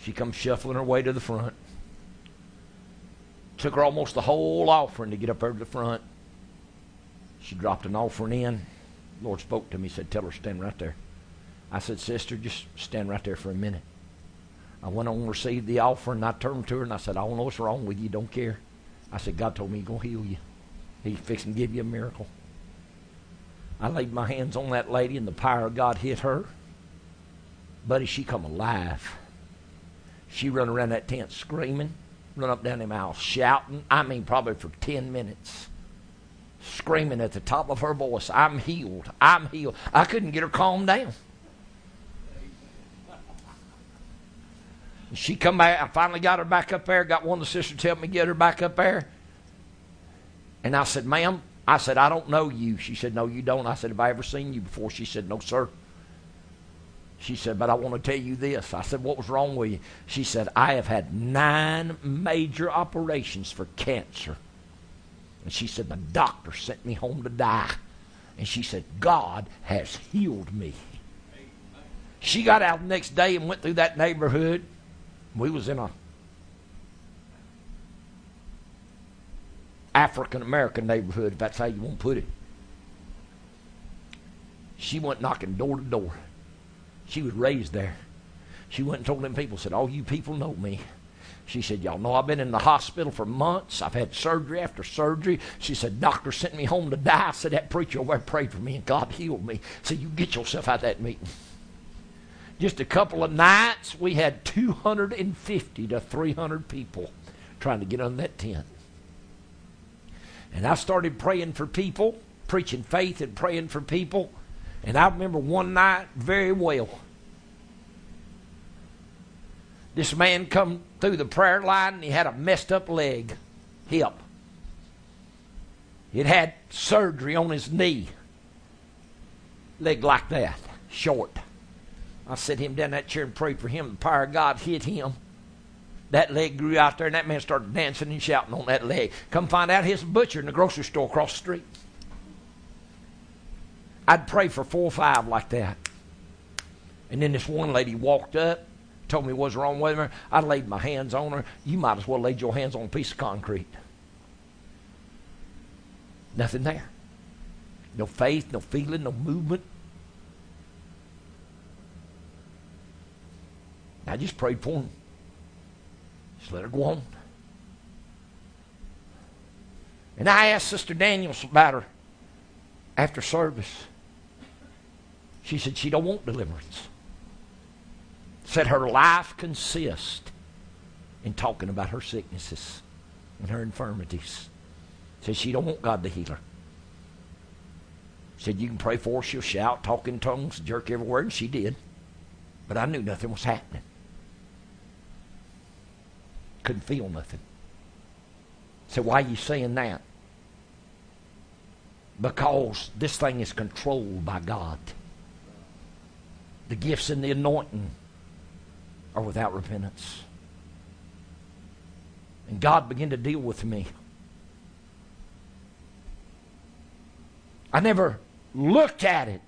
She come shuffling her way to the front. Took her almost the whole offering to get up there to the front. She dropped an offering in. Lord spoke to me, said, Tell her stand right there. I said, Sister, just stand right there for a minute. I went on and received the offer, and I turned to her and I said, I don't know what's wrong with you, don't care. I said, God told me He's going to heal you. He's fixing to give you a miracle. I laid my hands on that lady, and the power of God hit her. Buddy, she come alive. She run around that tent screaming, run up down them aisles shouting. I mean, probably for 10 minutes screaming at the top of her voice, I'm healed. I'm healed. I couldn't get her calmed down. She come back. I finally got her back up there. Got one of the sisters to help me get her back up there. And I said, ma'am, I said, I don't know you. She said, no, you don't. I said, have I ever seen you before? She said, no, sir. She said, but I want to tell you this. I said, what was wrong with you? She said, I have had nine major operations for cancer. And she said, the doctor sent me home to die. And she said, God has healed me. She got out the next day and went through that neighborhood. We was in a African American neighborhood, if that's how you want to put it. She went knocking door to door. She was raised there. She went and told them people, said, All you people know me. She said, Y'all know I've been in the hospital for months. I've had surgery after surgery. She said, Doctor sent me home to die. I said, That preacher over there prayed for me and God healed me. So you get yourself out of that meeting. Just a couple of nights, we had 250 to 300 people trying to get on that tent. And I started praying for people, preaching faith and praying for people. And I remember one night very well. This man come through the prayer line and he had a messed up leg, hip. It had surgery on his knee. Leg like that, short. I set him down that chair and prayed for him. The power of God hit him. That leg grew out there, and that man started dancing and shouting on that leg. Come find out his butcher in the grocery store across the street. I'd pray for four or five like that. And then this one lady walked up, told me what's wrong with her. I laid my hands on her. You might as well laid your hands on a piece of concrete. Nothing there. No faith, no feeling, no movement. I just prayed for him. Just let her go on. And I asked Sister Daniels about her. after service. She said she don't want deliverance. Said her life consists in talking about her sicknesses and her infirmities. Said she don't want God to heal her. Said you can pray for her, she'll shout, talk in tongues, jerk every word, and she did. But I knew nothing was happening. Couldn't feel nothing. So why are you saying that? Because this thing is controlled by God. The gifts and the anointing are without repentance. And God began to deal with me. I never looked at it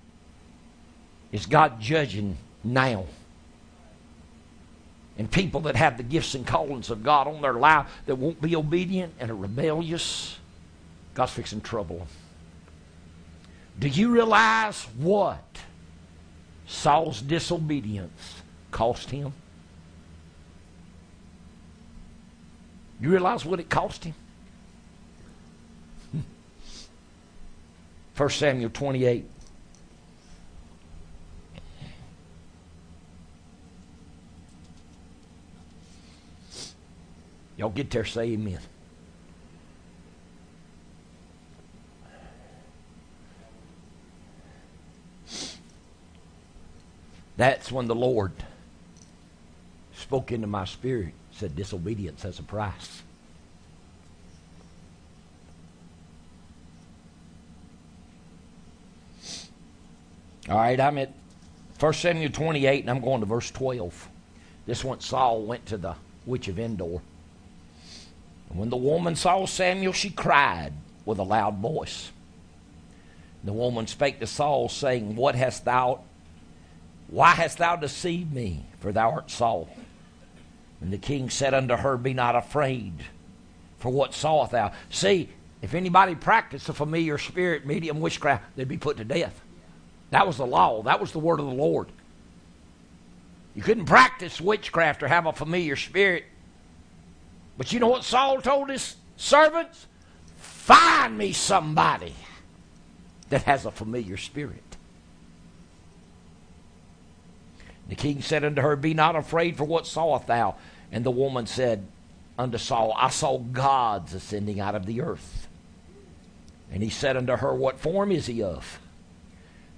as God judging now. And people that have the gifts and callings of God on their life that won't be obedient and are rebellious, God's fixing trouble. Do you realize what Saul's disobedience cost him? You realize what it cost him? 1 Samuel 28. Y'all get there, say amen. That's when the Lord spoke into my spirit, said, Disobedience has a price. All right, I'm at 1 Samuel 28, and I'm going to verse 12. This one Saul went to the witch of Endor. And when the woman saw Samuel, she cried with a loud voice. The woman spake to Saul, saying, What hast thou why hast thou deceived me? For thou art Saul. And the king said unto her, Be not afraid, for what sawest thou? See, if anybody practiced a familiar spirit, medium witchcraft, they'd be put to death. That was the law. That was the word of the Lord. You couldn't practice witchcraft or have a familiar spirit. But you know what Saul told his servants? Find me somebody that has a familiar spirit. The king said unto her, Be not afraid, for what sawest thou? And the woman said unto Saul, I saw gods ascending out of the earth. And he said unto her, What form is he of?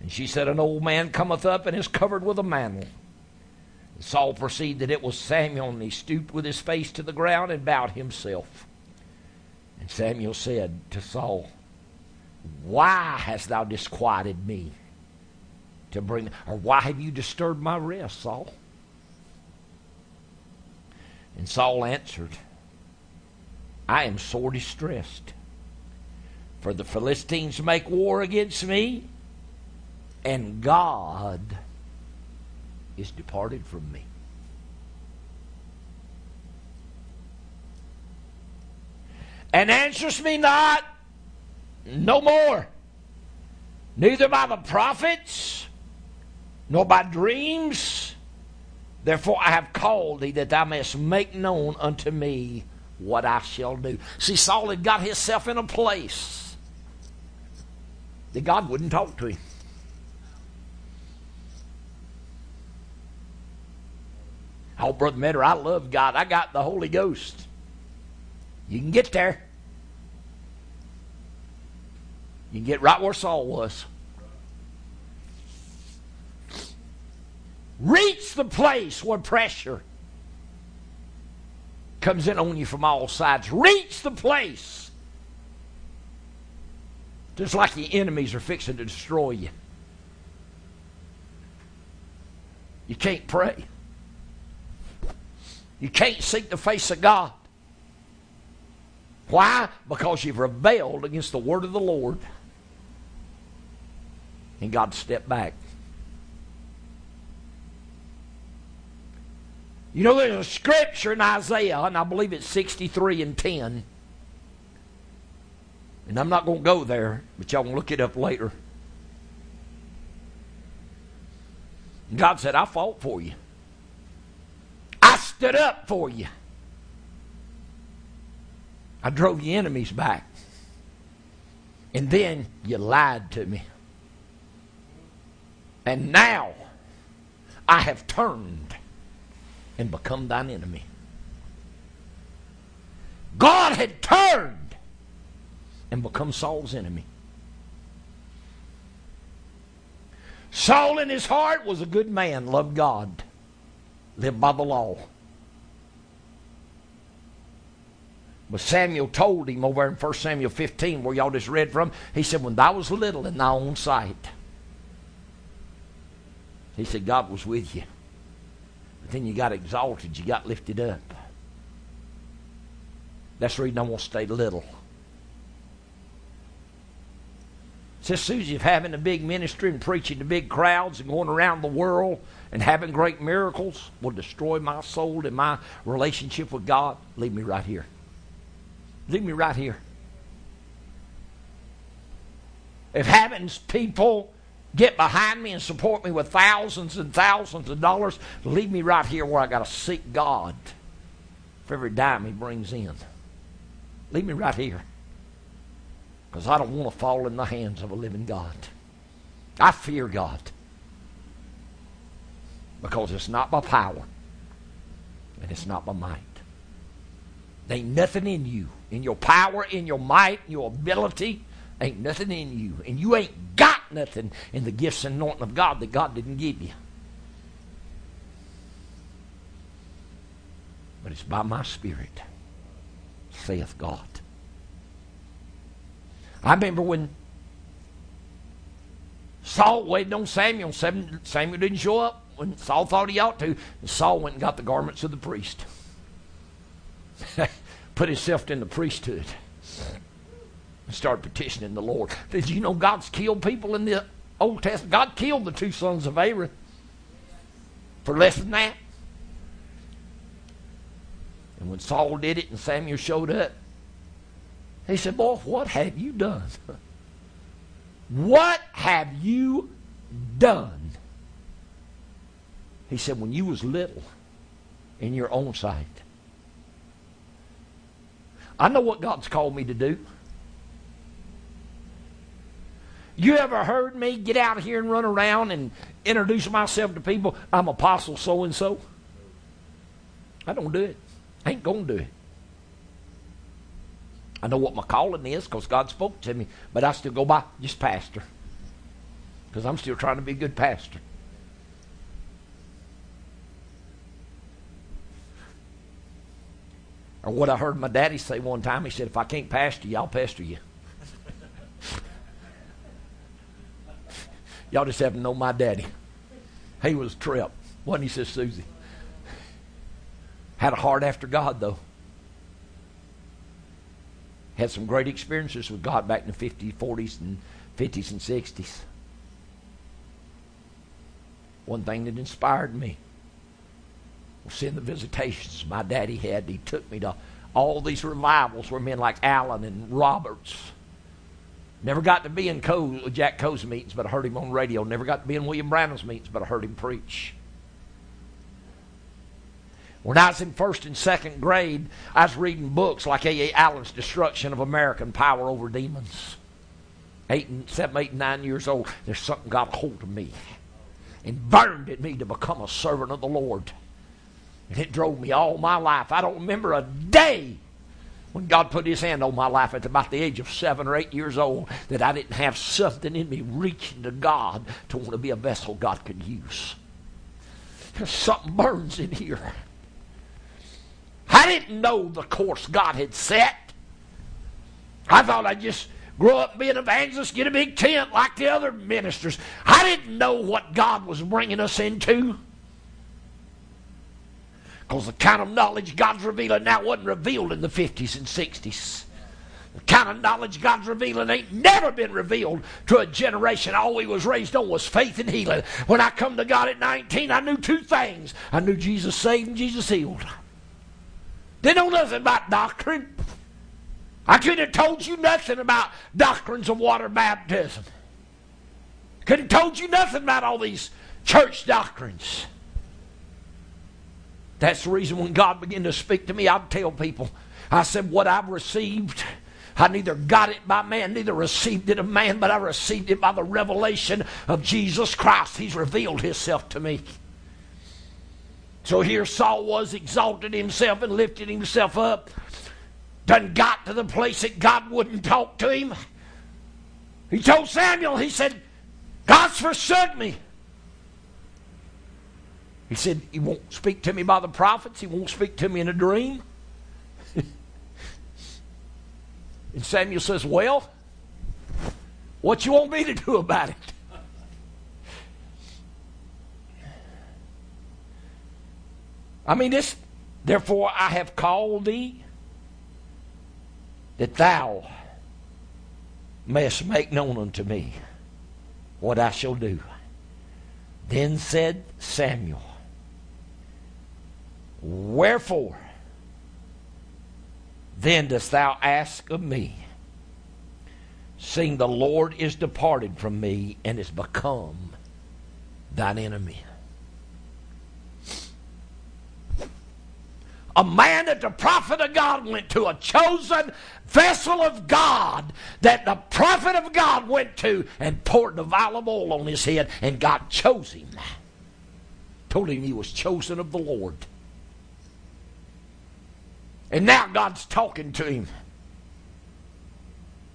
And she said, An old man cometh up and is covered with a mantle. And Saul perceived that it was Samuel, and he stooped with his face to the ground and bowed himself. And Samuel said to Saul, Why hast thou disquieted me? to bring, or why have you disturbed my rest, Saul? And Saul answered, I am sore distressed, for the Philistines make war against me, and God is departed from me. And answers me not no more, neither by the prophets nor by dreams. Therefore I have called thee that thou mayest make known unto me what I shall do. See, Saul had got himself in a place that God wouldn't talk to him. Oh, Brother Metter, I love God. I got the Holy Ghost. You can get there. You can get right where Saul was. Reach the place where pressure comes in on you from all sides. Reach the place. Just like the enemies are fixing to destroy you. You can't pray. You can't seek the face of God. Why? Because you've rebelled against the word of the Lord. And God stepped back. You know, there's a scripture in Isaiah, and I believe it's 63 and 10. And I'm not going to go there, but y'all can look it up later. And God said, I fought for you. I stood up for you. I drove your enemies back. And then you lied to me. And now I have turned and become thine enemy. God had turned and become Saul's enemy. Saul in his heart was a good man, loved God, lived by the law. But Samuel told him over in 1 Samuel 15, where y'all just read from, he said, When thou was little in thy own sight, he said, God was with you. But then you got exalted, you got lifted up. That's the reason I want to stay little. Says Susie, if having a big ministry and preaching to big crowds and going around the world and having great miracles will destroy my soul and my relationship with God, leave me right here. Leave me right here. If having people get behind me and support me with thousands and thousands of dollars, leave me right here where I got to seek God for every dime He brings in. Leave me right here. Because I don't want to fall in the hands of a living God. I fear God. Because it's not by power and it's not by might. There ain't nothing in you, in your power, in your might, in your ability, ain't nothing in you. And you ain't got nothing in the gifts and anointing of God that God didn't give you. But it's by my Spirit, saith God. I remember when Saul waited on Samuel. Samuel didn't show up when Saul thought he ought to. Saul went and got the garments of the priest. Put himself in the priesthood. And started petitioning the Lord. Did you know God's killed people in the Old Testament? God killed the two sons of Aaron for less than that. And when Saul did it and Samuel showed up, he said, Boy, what have you done? what have you done? He said, When you was little in your own sight, I know what God's called me to do. You ever heard me get out of here and run around and introduce myself to people? I'm apostle so and so. I don't do it. I ain't going to do it. I know what my calling is because God spoke to me, but I still go by just pastor because I'm still trying to be a good pastor. Or what I heard my daddy say one time, he said, If I can't pastor you, I'll pester you. Y'all just have to know my daddy. He was a trip, wasn't he, says Susie? Had a heart after God, though. Had some great experiences with God back in the 50s, 40s, and 50s and 60s. One thing that inspired me was seeing the visitations my daddy had. He took me to all these revivals where men like Allen and Roberts. Never got to be in Jack Coe's meetings, but I heard him on radio. Never got to be in William Branham's meetings, but I heard him preach. When I was in first and second grade, I was reading books like A. A. Allen's Destruction of American Power Over Demons. Eight and seven, eight, nine years old, there's something got a hold of me and burned at me to become a servant of the Lord. And it drove me all my life. I don't remember a day when God put his hand on my life at about the age of seven or eight years old that I didn't have something in me reaching to God to want to be a vessel God could use. Something burns in here. I didn't know the course God had set. I thought I'd just grow up be an evangelist, get a big tent like the other ministers. I didn't know what God was bringing us into. Because the kind of knowledge God's revealing now wasn't revealed in the 50s and 60s. The kind of knowledge God's revealing ain't never been revealed to a generation. All we was raised on was faith and healing. When I come to God at 19, I knew two things. I knew Jesus saved and Jesus healed. Didn't know nothing about doctrine. I couldn't have told you nothing about doctrines of water baptism. Could have told you nothing about all these church doctrines. That's the reason when God began to speak to me, I'd tell people, I said, what I've received I neither got it by man, neither received it of man, but I received it by the revelation of Jesus Christ. He's revealed himself to me. So here Saul was exalted himself and lifted himself up. Done got to the place that God wouldn't talk to him. He told Samuel, he said, God's forsook me. He said, He won't speak to me by the prophets. He won't speak to me in a dream. and Samuel says, Well, what you want me to do about it? I mean, this, therefore I have called thee that thou mayest make known unto me what I shall do. Then said Samuel, Wherefore then dost thou ask of me, seeing the Lord is departed from me and is become thine enemy? a man that the prophet of God went to, a chosen vessel of God that the prophet of God went to and poured the vial of oil on his head, and God chose him. Told him he was chosen of the Lord. And now God's talking to him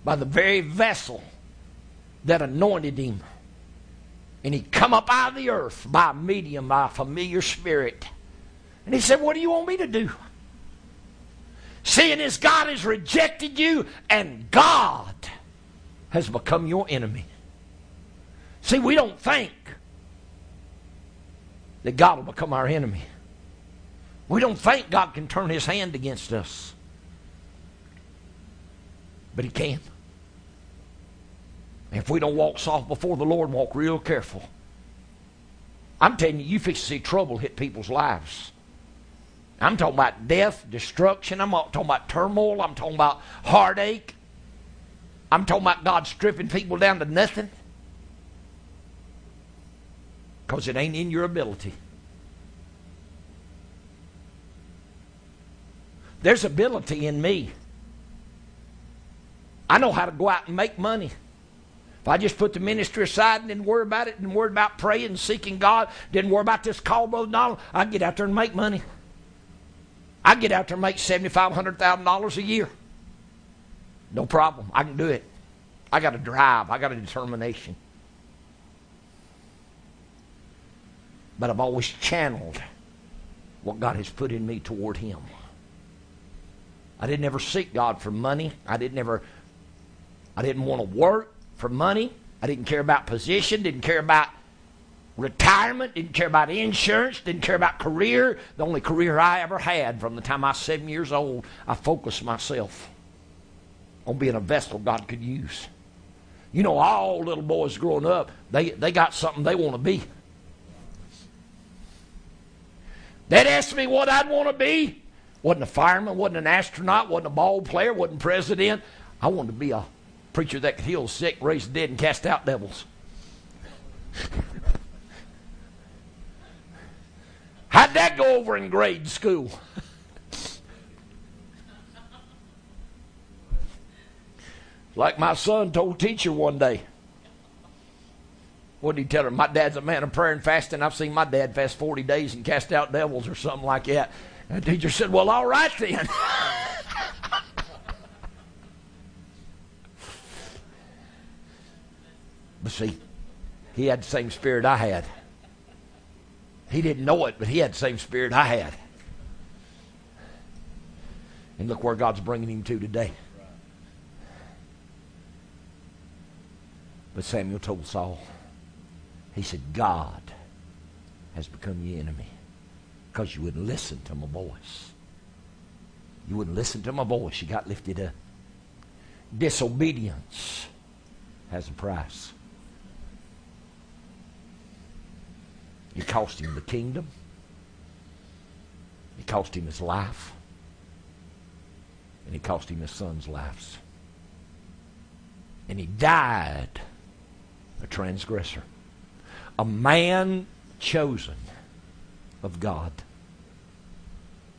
by the very vessel that anointed him. And he come up out of the earth by a medium, by a familiar spirit. And he said, What do you want me to do? Seeing as God has rejected you and God has become your enemy. See, we don't think that God will become our enemy. We don't think God can turn his hand against us. But he can. If we don't walk soft before the Lord, walk real careful. I'm telling you, you fix to see trouble hit people's lives. I'm talking about death, destruction. I'm talking about turmoil. I'm talking about heartache. I'm talking about God stripping people down to nothing. Because it ain't in your ability. There's ability in me. I know how to go out and make money. If I just put the ministry aside and didn't worry about it, didn't worry about praying, and seeking God, didn't worry about this call, Brother Donald, I'd get out there and make money. I'd get out there and make $7,500, $100,000 a year. No problem. I can do it. I got a drive, I got a determination. But I've always channeled what God has put in me toward Him. I didn't ever seek God for money. I didn't ever I didn't want to work for money. I didn't care about position, didn't care about retirement, didn't care about insurance, didn't care about career. The only career I ever had from the time I was seven years old, I focused myself on being a vessel God could use. You know, all little boys growing up, they, they got something they want to be. They'd ask me what I'd want to be. Wasn't a fireman, wasn't an astronaut, wasn't a ball player, wasn't president. I wanted to be a preacher that could heal sick, raise the dead, and cast out devils. How'd that go over in grade school? like my son told teacher one day. What did he tell her? My dad's a man of prayer and fasting. I've seen my dad fast 40 days and cast out devils or something like that. And the teacher said, Well, all right then. but see, he had the same spirit I had. He didn't know it, but he had the same spirit I had. And look where God's bringing him to today. But Samuel told Saul, he said, God has become your enemy because you wouldn't listen to my voice. You wouldn't listen to my voice. You got lifted up. Disobedience has a price. It cost him the kingdom. It cost him his life. And it cost him his son's lives. And he died a transgressor. A man chosen of God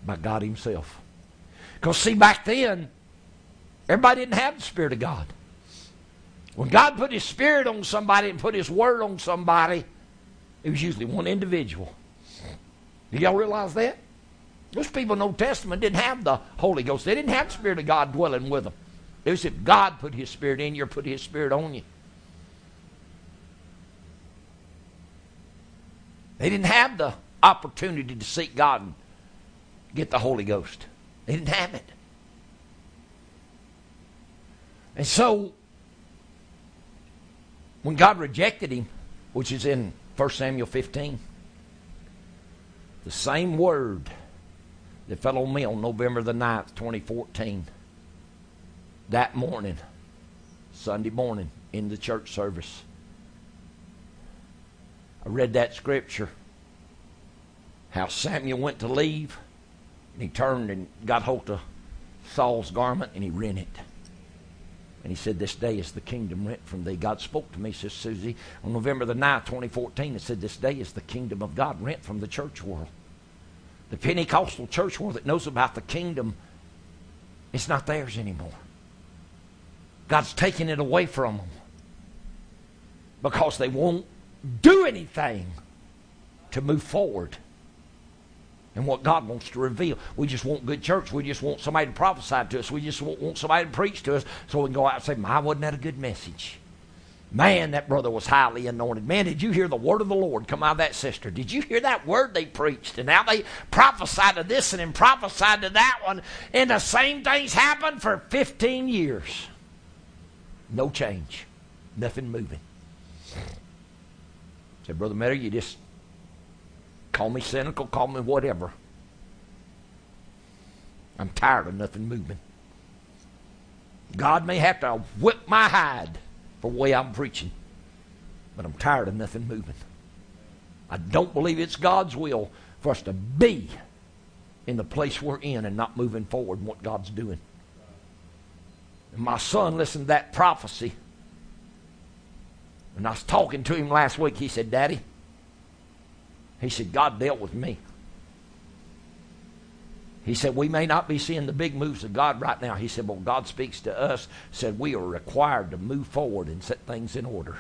by God Himself. Because, see, back then, Everybody didn't have the Spirit of God. When God put His Spirit on somebody and put His Word on somebody, it was usually one individual. Do y'all realize that? Those people in the Old Testament didn't have the Holy Ghost. They didn't have the Spirit of God dwelling with them. It was if God put His Spirit in you or put His Spirit on you. They didn't have the opportunity to seek God and get the Holy Ghost. They didn't have it. And so, when God rejected him, which is in 1 Samuel 15, the same word that fell on me on November the 9th, 2014, that morning, Sunday morning, in the church service, I read that scripture how Samuel went to leave and he turned and got hold of Saul's garment and he rent it. And he said, This day is the kingdom rent from thee. God spoke to me, says Susie, on November the 9th, 2014. It said, This day is the kingdom of God rent from the church world. The Pentecostal church world that knows about the kingdom, it's not theirs anymore. God's taking it away from them because they won't do anything to move forward and what God wants to reveal. We just want good church. We just want somebody to prophesy to us. We just want, somebody to preach to us so we can go out and say, My, wasn't that a good message? Man, that brother was highly anointed. Man, did you hear the word of the Lord come out of that sister? Did you hear that word they preached? And now they prophesied to this and then prophesied to that one. And the same things happened for 15 years. No change. Nothing moving. Said, Brother Meadow, you just call me cynical, call me whatever. I'm tired of nothing moving. God may have to whip my hide for the way I'm preaching, but I'm tired of nothing moving. I don't believe it's God's will for us to be in the place we're in and not moving forward in what God's doing. And my son listened to that prophecy and I was talking to him last week. He said, Daddy, he said, God dealt with me. He said, We may not be seeing the big moves of God right now. He said, Well, God speaks to us, said we are required to move forward and set things in order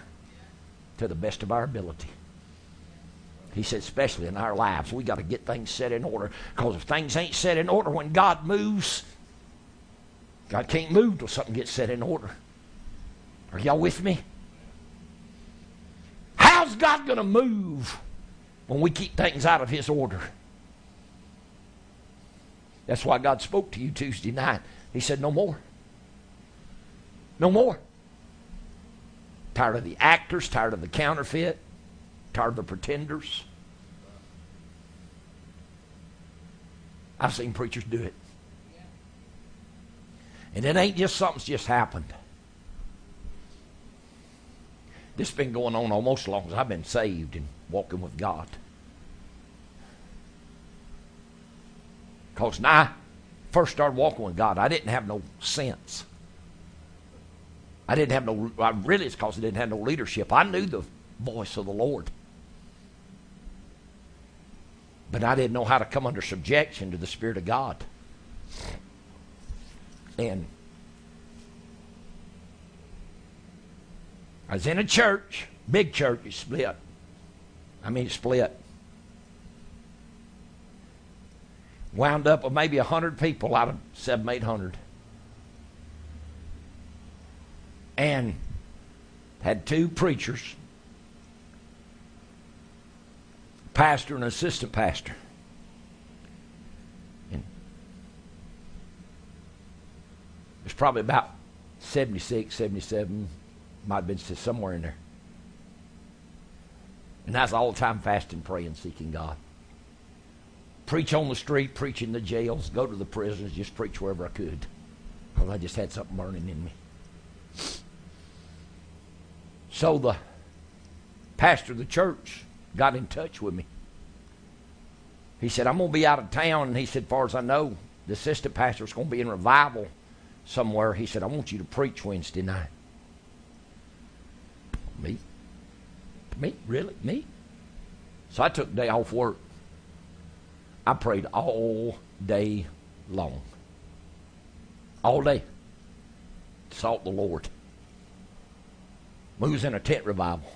to the best of our ability. He said, especially in our lives, we got to get things set in order. Because if things ain't set in order when God moves, God can't move till something gets set in order. Are y'all with me? How's God going to move when we keep things out of His order? That's why God spoke to you Tuesday night. He said, No more. No more. Tired of the actors, tired of the counterfeit, tired of the pretenders. I've seen preachers do it. And it ain't just something's just happened. This has been going on almost as long as I've been saved and walking with God. Because when I first started walking with God, I didn't have no sense. I didn't have no, I really it's because I didn't have no leadership. I knew the voice of the Lord. But I didn't know how to come under subjection to the Spirit of God. And I was in a church, big church, it split. I mean, it split. Wound up with maybe 100 people out of seven, 800. And had two preachers, pastor and assistant pastor. And there's probably about 76, 77 might have been somewhere in there. And that's all the time fasting, praying, seeking God. Preach on the street, preach in the jails, go to the prisons, just preach wherever I could. Because I just had something burning in me. So the pastor of the church got in touch with me. He said, I'm going to be out of town. And he said, far as I know, the assistant pastor is going to be in revival somewhere. He said, I want you to preach Wednesday night. Me? Me? Really? Me? So I took day off work. I prayed all day long. All day. sought the Lord. We was in a tent revival.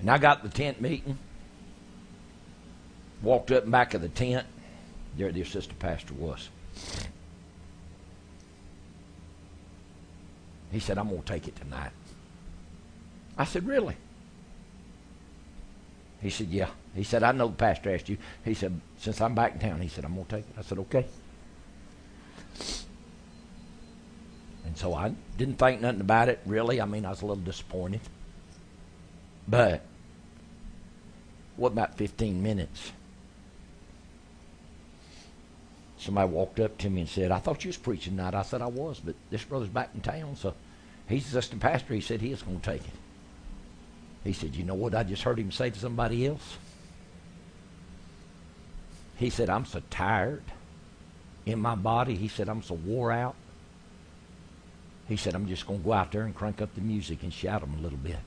And I got the tent meeting, walked up and back of the tent. There the assistant pastor was. He said, I'm going to take it tonight. I said, Really? He said, Yeah. He said, I know the pastor asked you. He said, Since I'm back in town, he said, I'm going to take it. I said, Okay. And so I didn't think nothing about it, really. I mean, I was a little disappointed. But, what about 15 minutes? Somebody walked up to me and said, I thought you was preaching tonight. I said I was, but this brother's back in town, so he's just assistant pastor. He said he is going to take it. He said, You know what I just heard him say to somebody else? He said, I'm so tired in my body. He said, I'm so wore out. He said, I'm just going to go out there and crank up the music and shout them a little bit.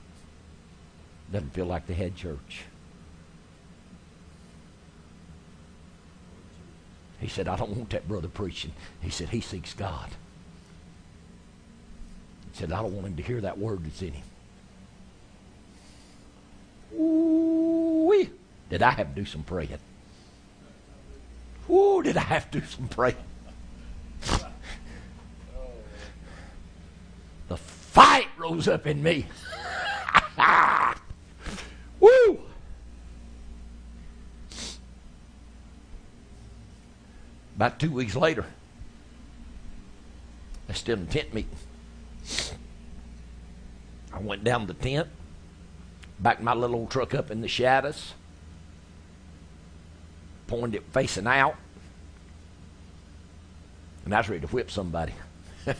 Doesn't feel like the head church. He said, I don't want that brother preaching. He said, he seeks God. He said, I don't want him to hear that word that's in him. Ooh, did I have to do some praying? Ooh, did I have to do some praying? the fight rose up in me. Woo! About two weeks later, I still in tent meeting. I went down the tent, backed my little old truck up in the shadows, pointed it facing out, and I was ready to whip somebody.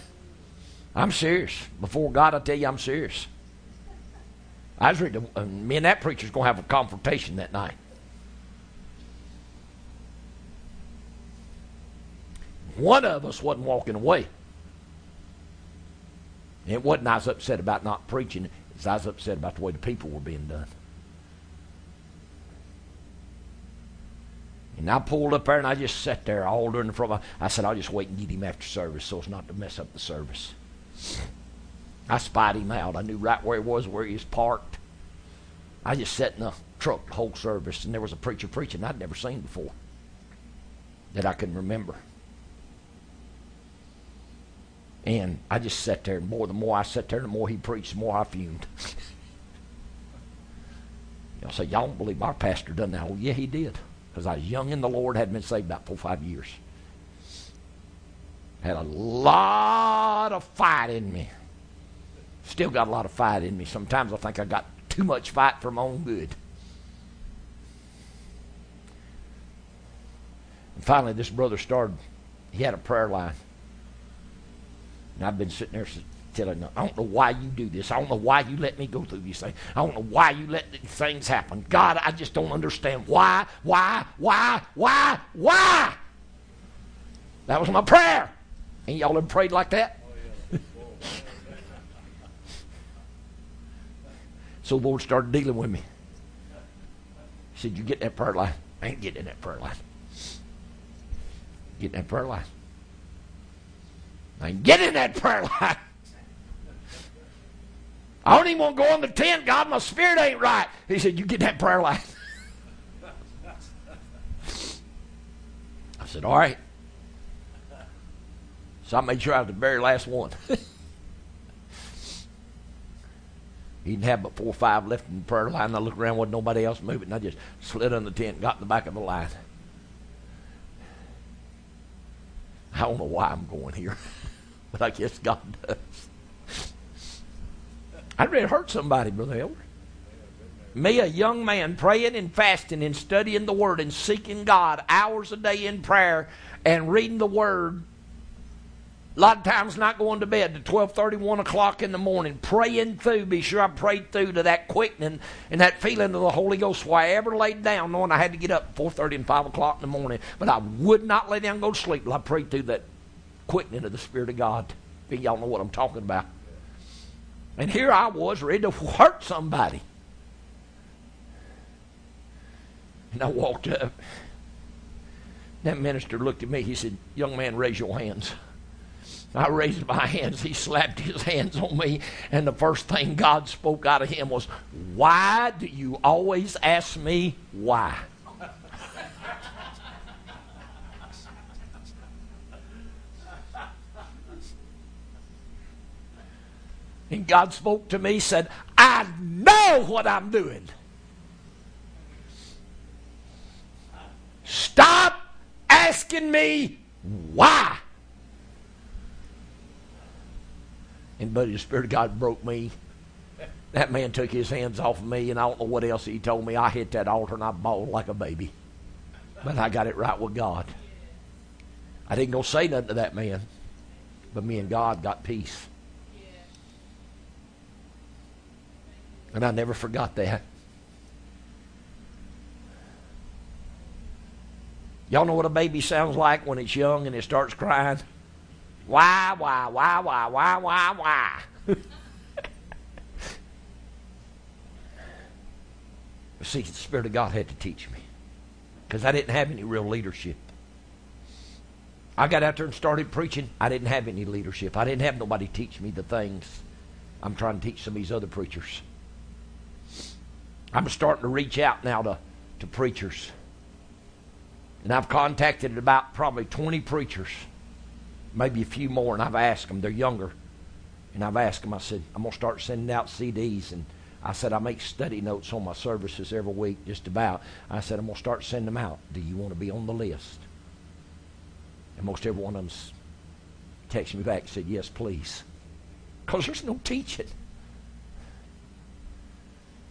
I'm serious. Before God, I tell you, I'm serious. I was ready to, uh, me and that preacher's going to have a confrontation that night. One of us wasn't walking away. It wasn't I was upset about not preaching. I was upset about the way the people were being done. And I pulled up there and I just sat there all during the front. I said, I'll just wait and get him after service so as not to mess up the service. I spied him out. I knew right where he was, where he was parked. I just sat in the truck the whole service, and there was a preacher preaching I'd never seen before that I can remember. And I just sat there, and more the more I sat there, the more he preached, the more I fumed. Y'all say, y'all don't believe our pastor done that. Well, yeah, he did. Because I was young in the Lord, hadn't been saved about four or five years. Had a lot of fight in me. Still got a lot of fight in me. Sometimes I think I got too much fight for my own good. And finally, this brother started, he had a prayer line. And I've been sitting there telling him, I don't know why you do this. I don't know why you let me go through these things. I don't know why you let these things happen. God, I just don't understand why, why, why, why, why. That was my prayer. Ain't y'all ever prayed like that? so the Lord started dealing with me. He said, You get that prayer line. I ain't getting in that prayer line. Get in that prayer line. Ain't getting in that prayer line. I don't even want to go on the tent. God, my spirit ain't right. He said, You get that prayer line. I said, All right. So I made sure I was the very last one. he didn't have but four or five left in the prayer line. I looked around, wasn't nobody else moving. I just slid on the tent and got in the back of the line. I don't know why I'm going here, but I guess God does. I'd really hurt somebody, Brother Elder. Me, a young man, praying and fasting and studying the Word and seeking God hours a day in prayer and reading the Word a lot of times not going to bed to 12:30, 1 o'clock in the morning, praying through. Be sure I prayed through to that quickening and that feeling of the Holy Ghost. Why I ever laid down knowing I had to get up 4:30 and 5 o'clock in the morning, but I would not lay down and go to sleep till I prayed through that quickening of the Spirit of God. If y'all know what I'm talking about. And here I was ready to hurt somebody. And I walked up. That minister looked at me. He said, Young man, raise your hands. I raised my hands. He slapped his hands on me, and the first thing God spoke out of him was, Why do you always ask me why? And God spoke to me, said, I know what I'm doing. Stop asking me why. And but the Spirit of God broke me. That man took his hands off of me, and I don't know what else he told me. I hit that altar and I bawled like a baby. But I got it right with God. I didn't go say nothing to that man, but me and God got peace. And I never forgot that. Y'all know what a baby sounds like when it's young and it starts crying? Why, why, why, why, why, why, why? See, the Spirit of God had to teach me because I didn't have any real leadership. I got out there and started preaching. I didn't have any leadership. I didn't have nobody teach me the things I'm trying to teach some of these other preachers. I'm starting to reach out now to, to preachers. And I've contacted about probably 20 preachers, maybe a few more, and I've asked them, they're younger. And I've asked them, I said, I'm going to start sending out CDs. And I said, I make study notes on my services every week, just about. I said, I'm going to start sending them out. Do you want to be on the list? And most every one of them's texted me back and said, Yes, please. Because there's no teaching.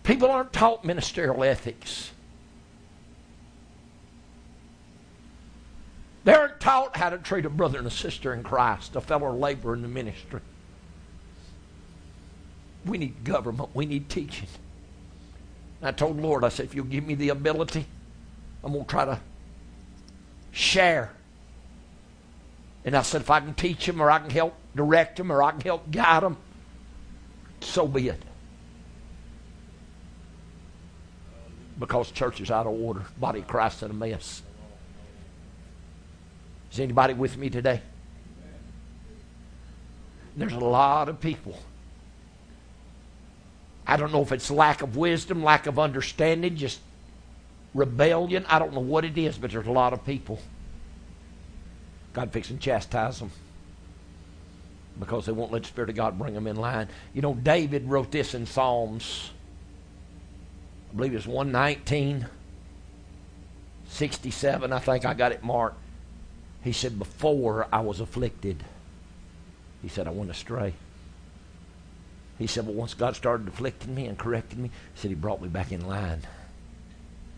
People aren't taught ministerial ethics. They aren't taught how to treat a brother and a sister in Christ, a fellow laborer in the ministry. We need government. We need teaching. I told Lord, I said, if you'll give me the ability, I'm going to try to share. And I said, if I can teach them or I can help direct them or I can help guide them, so be it. because church is out of order. Body of Christ in a mess. Is anybody with me today? There's a lot of people. I don't know if it's lack of wisdom, lack of understanding, just rebellion. I don't know what it is, but there's a lot of people. God fix and chastise them because they won't let the Spirit of God bring them in line. You know, David wrote this in Psalms I believe it's 119, 67, I think I got it marked. He said, Before I was afflicted, he said, I went astray. He said, But once God started afflicting me and correcting me, he said, He brought me back in line.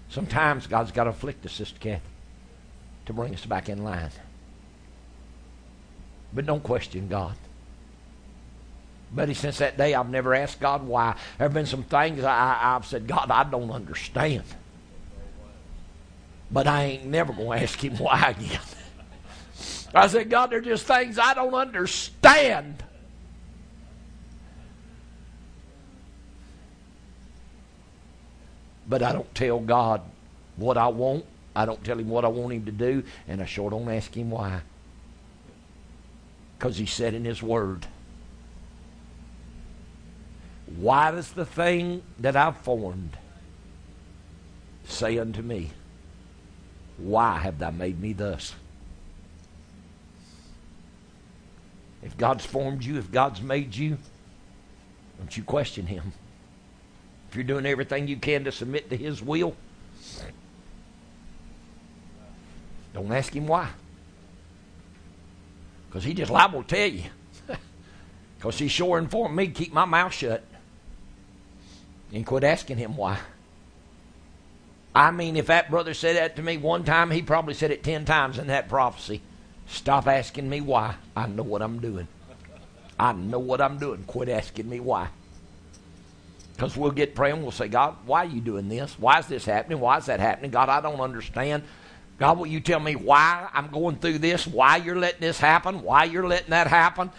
Sometimes God's got to afflict us, Sister Kathy, to bring us back in line. But don't question God. Buddy, since that day, I've never asked God why. There have been some things I, I've said, God, I don't understand. But I ain't never going to ask Him why again. I said, God, there are just things I don't understand. But I don't tell God what I want. I don't tell Him what I want Him to do. And I sure don't ask Him why. Because He said in His Word, why does the thing that I've formed say unto me, Why have thou made me thus? If God's formed you, if God's made you, don't you question Him. If you're doing everything you can to submit to His will, don't ask Him why. Because He just liable to tell you. Because He sure informed me to keep my mouth shut. And quit asking him why. I mean, if that brother said that to me one time, he probably said it ten times in that prophecy. Stop asking me why. I know what I'm doing. I know what I'm doing. Quit asking me why. Because we'll get praying, we'll say, God, why are you doing this? Why is this happening? Why is that happening? God, I don't understand. God, will you tell me why I'm going through this? Why you're letting this happen? Why you're letting that happen?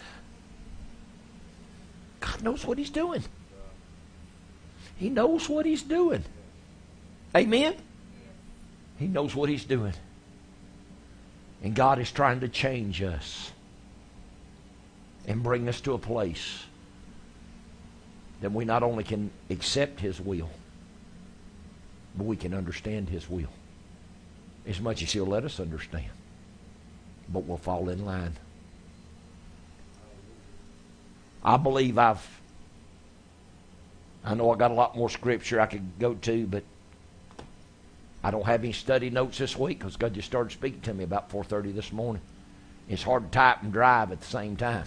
God knows what He's doing. He knows what he's doing. Amen? He knows what he's doing. And God is trying to change us. and bring us to a place that we not only can accept His will, but we can understand His will as much as He'll let us understand. But we'll fall in line. I believe I've. I know I got a lot more scripture I could go to, but I don't have any study notes this week because God just started speaking to me about 4:30 this morning. It's hard to type and drive at the same time.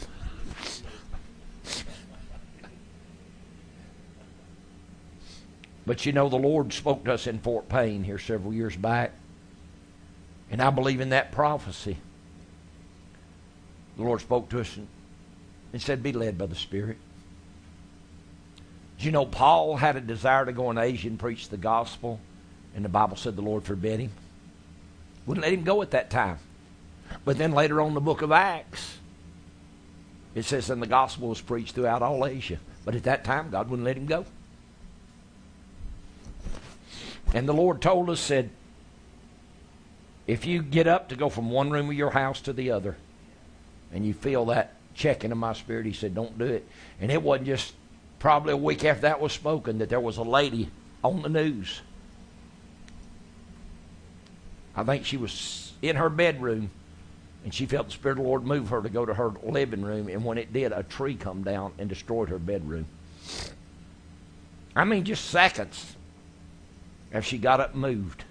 But you know, the Lord spoke to us in Fort Payne here several years back. And I believe in that prophecy. The Lord spoke to us and, and said, Be led by the Spirit. Do you know Paul had a desire to go in Asia and preach the gospel? And the Bible said the Lord forbid him. Wouldn't let him go at that time. But then later on in the book of Acts, it says, and the gospel was preached throughout all Asia. But at that time, God wouldn't let him go. And the Lord told us, said, if you get up to go from one room of your house to the other, and you feel that checking in my spirit, he said, don't do it. And it wasn't just probably a week after that was spoken that there was a lady on the news. I think she was in her bedroom, and she felt the Spirit of the Lord move her to go to her living room, and when it did, a tree come down and destroyed her bedroom. I mean, just seconds as she got up and moved.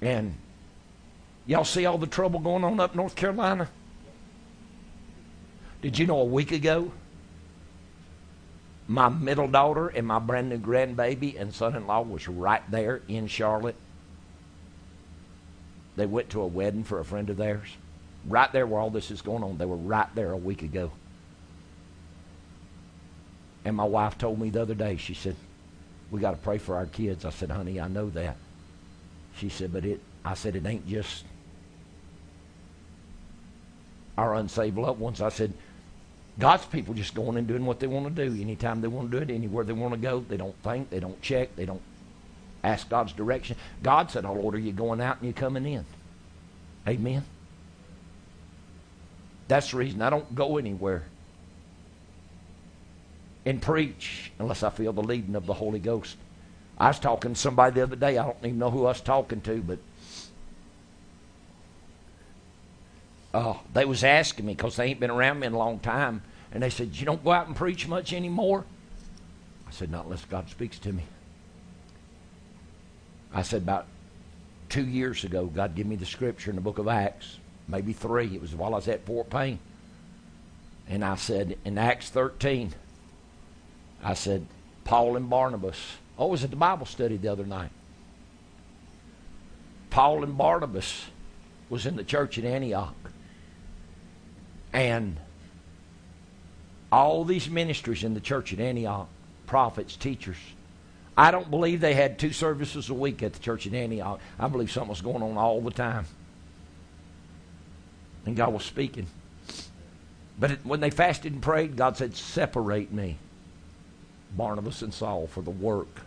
And y'all see all the trouble going on up North Carolina? Did you know a week ago my middle daughter and my brand new grandbaby and son in law was right there in Charlotte? They went to a wedding for a friend of theirs. Right there where all this is going on. They were right there a week ago. And my wife told me the other day, she said, we got to pray for our kids. I said, honey, I know that. She said, but it, I said, it ain't just our unsaved loved ones. I said, God's people just going and doing what they want to do anytime they want to do it, anywhere they want to go. They don't think, they don't check, they don't ask God's direction. God said, I'll order you going out and you coming in. Amen. That's the reason I don't go anywhere and preach unless I feel the leading of the Holy Ghost. I was talking to somebody the other day. I don't even know who I was talking to, but uh, they was asking me because they ain't been around me in a long time, and they said, "You don't go out and preach much anymore." I said, "Not unless God speaks to me." I said, "About two years ago, God gave me the scripture in the book of Acts, maybe three. It was while I was at Fort Payne, and I said in Acts 13." I said, Paul and Barnabas. Oh, I was at the Bible study the other night. Paul and Barnabas was in the church at Antioch. And all these ministries in the church at Antioch, prophets, teachers, I don't believe they had two services a week at the church at Antioch. I believe something was going on all the time. And God was speaking. But it, when they fasted and prayed, God said, Separate me. Barnabas and Saul for the work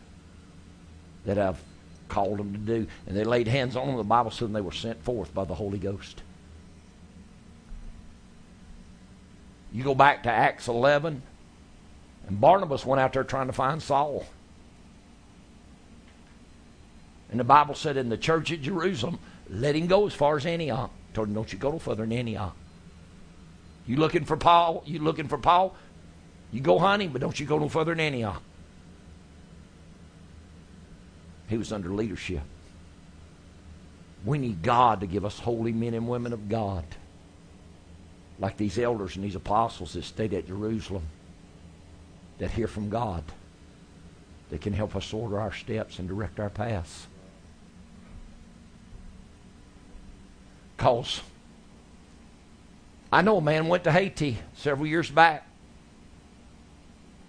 that I've called them to do. And they laid hands on them. The Bible said they were sent forth by the Holy Ghost. You go back to Acts 11, and Barnabas went out there trying to find Saul. And the Bible said in the church at Jerusalem, let him go as far as Antioch. Told him, don't you go no further than Antioch. You looking for Paul? You looking for Paul? You go hunting, but don't you go no further than Antioch. He was under leadership. We need God to give us holy men and women of God, like these elders and these apostles that stayed at Jerusalem, that hear from God, that can help us order our steps and direct our paths. Because I know a man went to Haiti several years back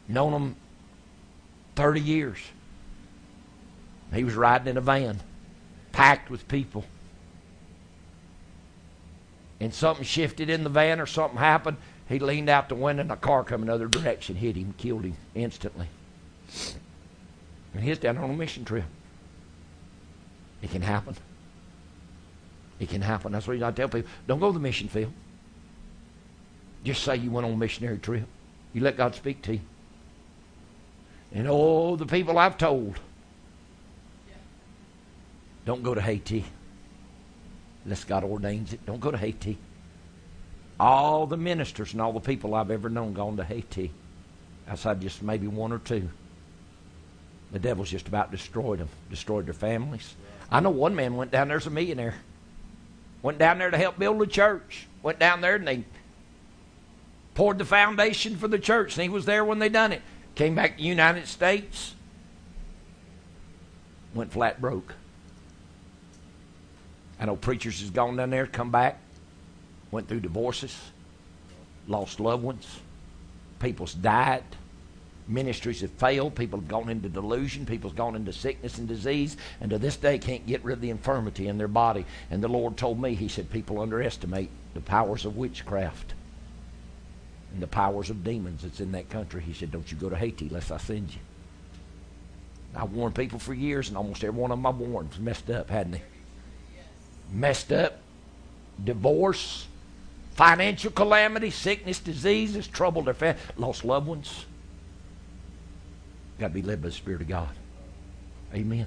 known him 30 years. He was riding in a van, packed with people. And something shifted in the van or something happened. He leaned out the window and a car come another direction, hit him, killed him instantly. And he's down on a mission trip. It can happen. It can happen. That's what I tell people. Don't go to the mission field. Just say you went on a missionary trip. You let God speak to you. And oh, the people I've told, don't go to Haiti unless God ordains it. Don't go to Haiti. All the ministers and all the people I've ever known gone to Haiti, outside just maybe one or two. The devil's just about destroyed them, destroyed their families. I know one man went down there as a millionaire. Went down there to help build a church. Went down there and they poured the foundation for the church, and he was there when they done it. Came back to the United States, went flat broke. I know preachers has gone down there, come back, went through divorces, lost loved ones, people's died, ministries have failed, people have gone into delusion, people's gone into sickness and disease, and to this day can't get rid of the infirmity in their body. And the Lord told me, He said, people underestimate the powers of witchcraft and the powers of demons that's in that country. He said, Don't you go to Haiti unless I send you. I warned people for years, and almost every one of them I warned messed up, hadn't they? Messed up, divorce, financial calamity, sickness, diseases, troubled their family, lost loved ones. Got to be led by the Spirit of God. Amen.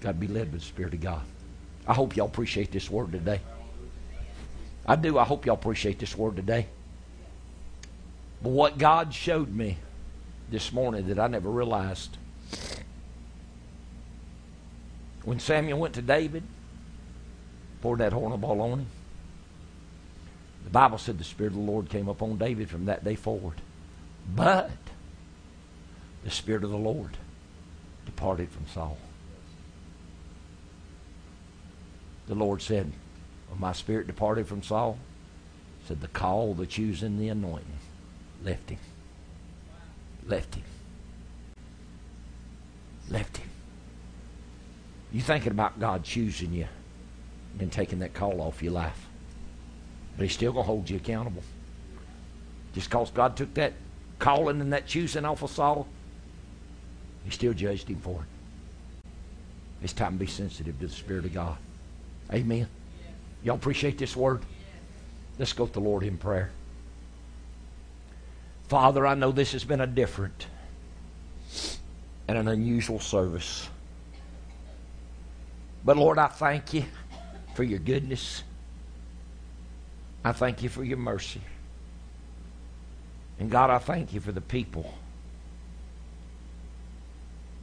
Got to be led by the Spirit of God. I hope y'all appreciate this word today. I do. I hope y'all appreciate this word today. But what God showed me this morning that I never realized when Samuel went to David, poured that horn of oil on him. The Bible said the Spirit of the Lord came upon David from that day forward. But the Spirit of the Lord departed from Saul. The Lord said, when my spirit departed from Saul, said the call, the choosing, the anointing left him. Left him. Left him. You thinking about God choosing you and taking that call off your life. But he's still to hold you accountable. Just because God took that calling and that choosing off of Saul, he still judged him for it. It's time to be sensitive to the Spirit of God. Amen. Y'all appreciate this word? Let's go to the Lord in prayer. Father, I know this has been a different and an unusual service. But Lord, I thank you for your goodness. I thank you for your mercy. And God, I thank you for the people.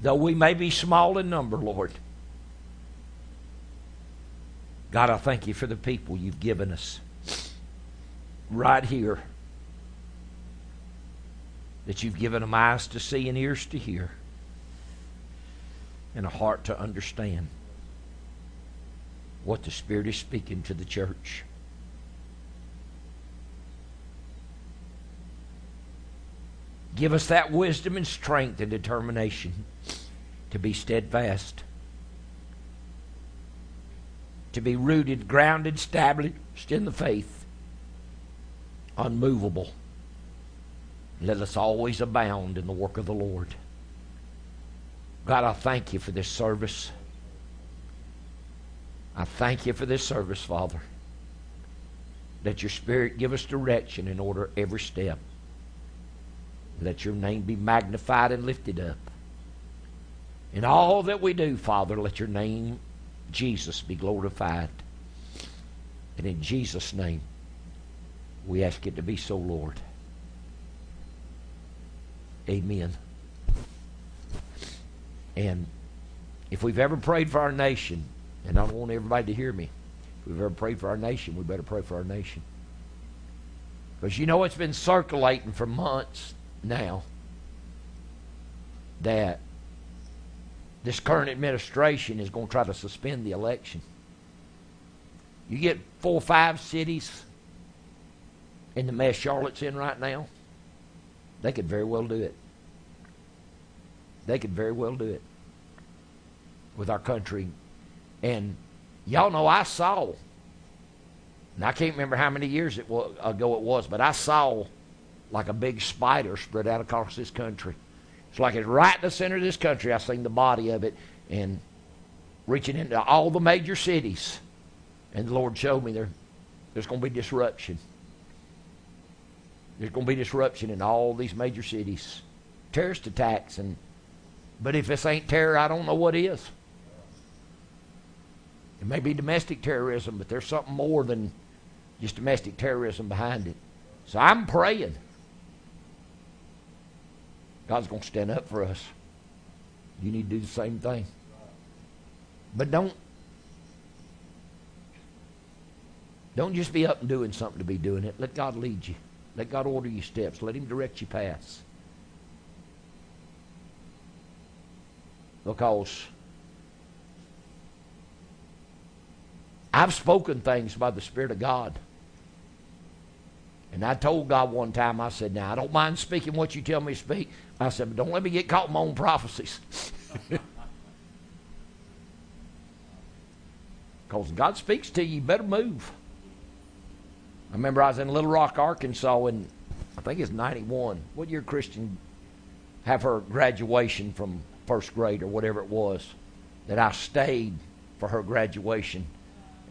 Though we may be small in number, Lord, God, I thank you for the people you've given us right here. That you've given them eyes to see and ears to hear and a heart to understand what the Spirit is speaking to the church. Give us that wisdom and strength and determination to be steadfast, to be rooted, grounded, established in the faith, unmovable. Let us always abound in the work of the Lord. God, I thank you for this service. I thank you for this service, Father. Let your Spirit give us direction and order every step. Let your name be magnified and lifted up. In all that we do, Father, let your name, Jesus, be glorified. And in Jesus' name, we ask it to be so, Lord. Amen. And if we've ever prayed for our nation, and I don't want everybody to hear me, if we've ever prayed for our nation, we better pray for our nation. Because you know it's been circulating for months now that this current administration is going to try to suspend the election. You get four or five cities in the mess Charlotte's in right now, they could very well do it. They could very well do it with our country. And y'all know I saw, and I can't remember how many years it was, ago it was, but I saw like a big spider spread out across this country. It's like it's right in the center of this country. I've seen the body of it and reaching into all the major cities. And the Lord showed me there, there's going to be disruption. There's going to be disruption in all these major cities, terrorist attacks, and but if this ain't terror, I don't know what is. It may be domestic terrorism, but there's something more than just domestic terrorism behind it. So I'm praying. God's going to stand up for us. You need to do the same thing. But don't don't just be up and doing something to be doing it. Let God lead you. Let God order your steps. Let Him direct your paths. Because I've spoken things by the Spirit of God. And I told God one time, I said, Now, I don't mind speaking what you tell me to speak. I said, But don't let me get caught in my own prophecies. Because God speaks to you, you better move. I remember I was in Little Rock, Arkansas in, I think it's 91. What year Christian have her graduation from first grade or whatever it was? That I stayed for her graduation.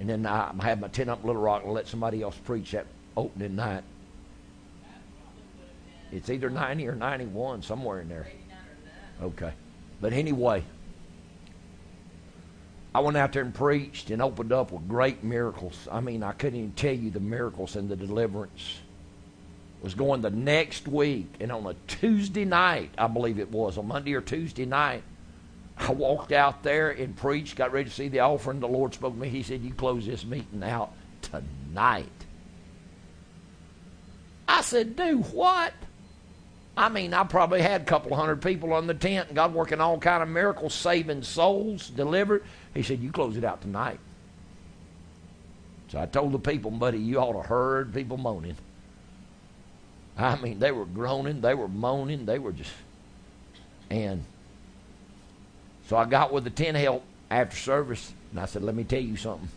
And then I had my tent up in Little Rock and let somebody else preach that opening night. It's either 90 or 91, somewhere in there. Okay. But anyway, I went out there and preached and opened up with great miracles. I mean, I couldn't even tell you the miracles and the deliverance. Was going the next week, and on a Tuesday night, I believe it was, a Monday or Tuesday night, I walked out there and preached, got ready to see the offering. The Lord spoke to me. He said, You close this meeting out tonight. I said, Do what? I mean, I probably had a couple hundred people on the tent, and God working all kind of miracles, saving souls, delivered. He said, You close it out tonight. So I told the people, buddy, you ought to heard people moaning. I mean, they were groaning, they were moaning, they were just. And so I got with the tent help after service, and I said, Let me tell you something.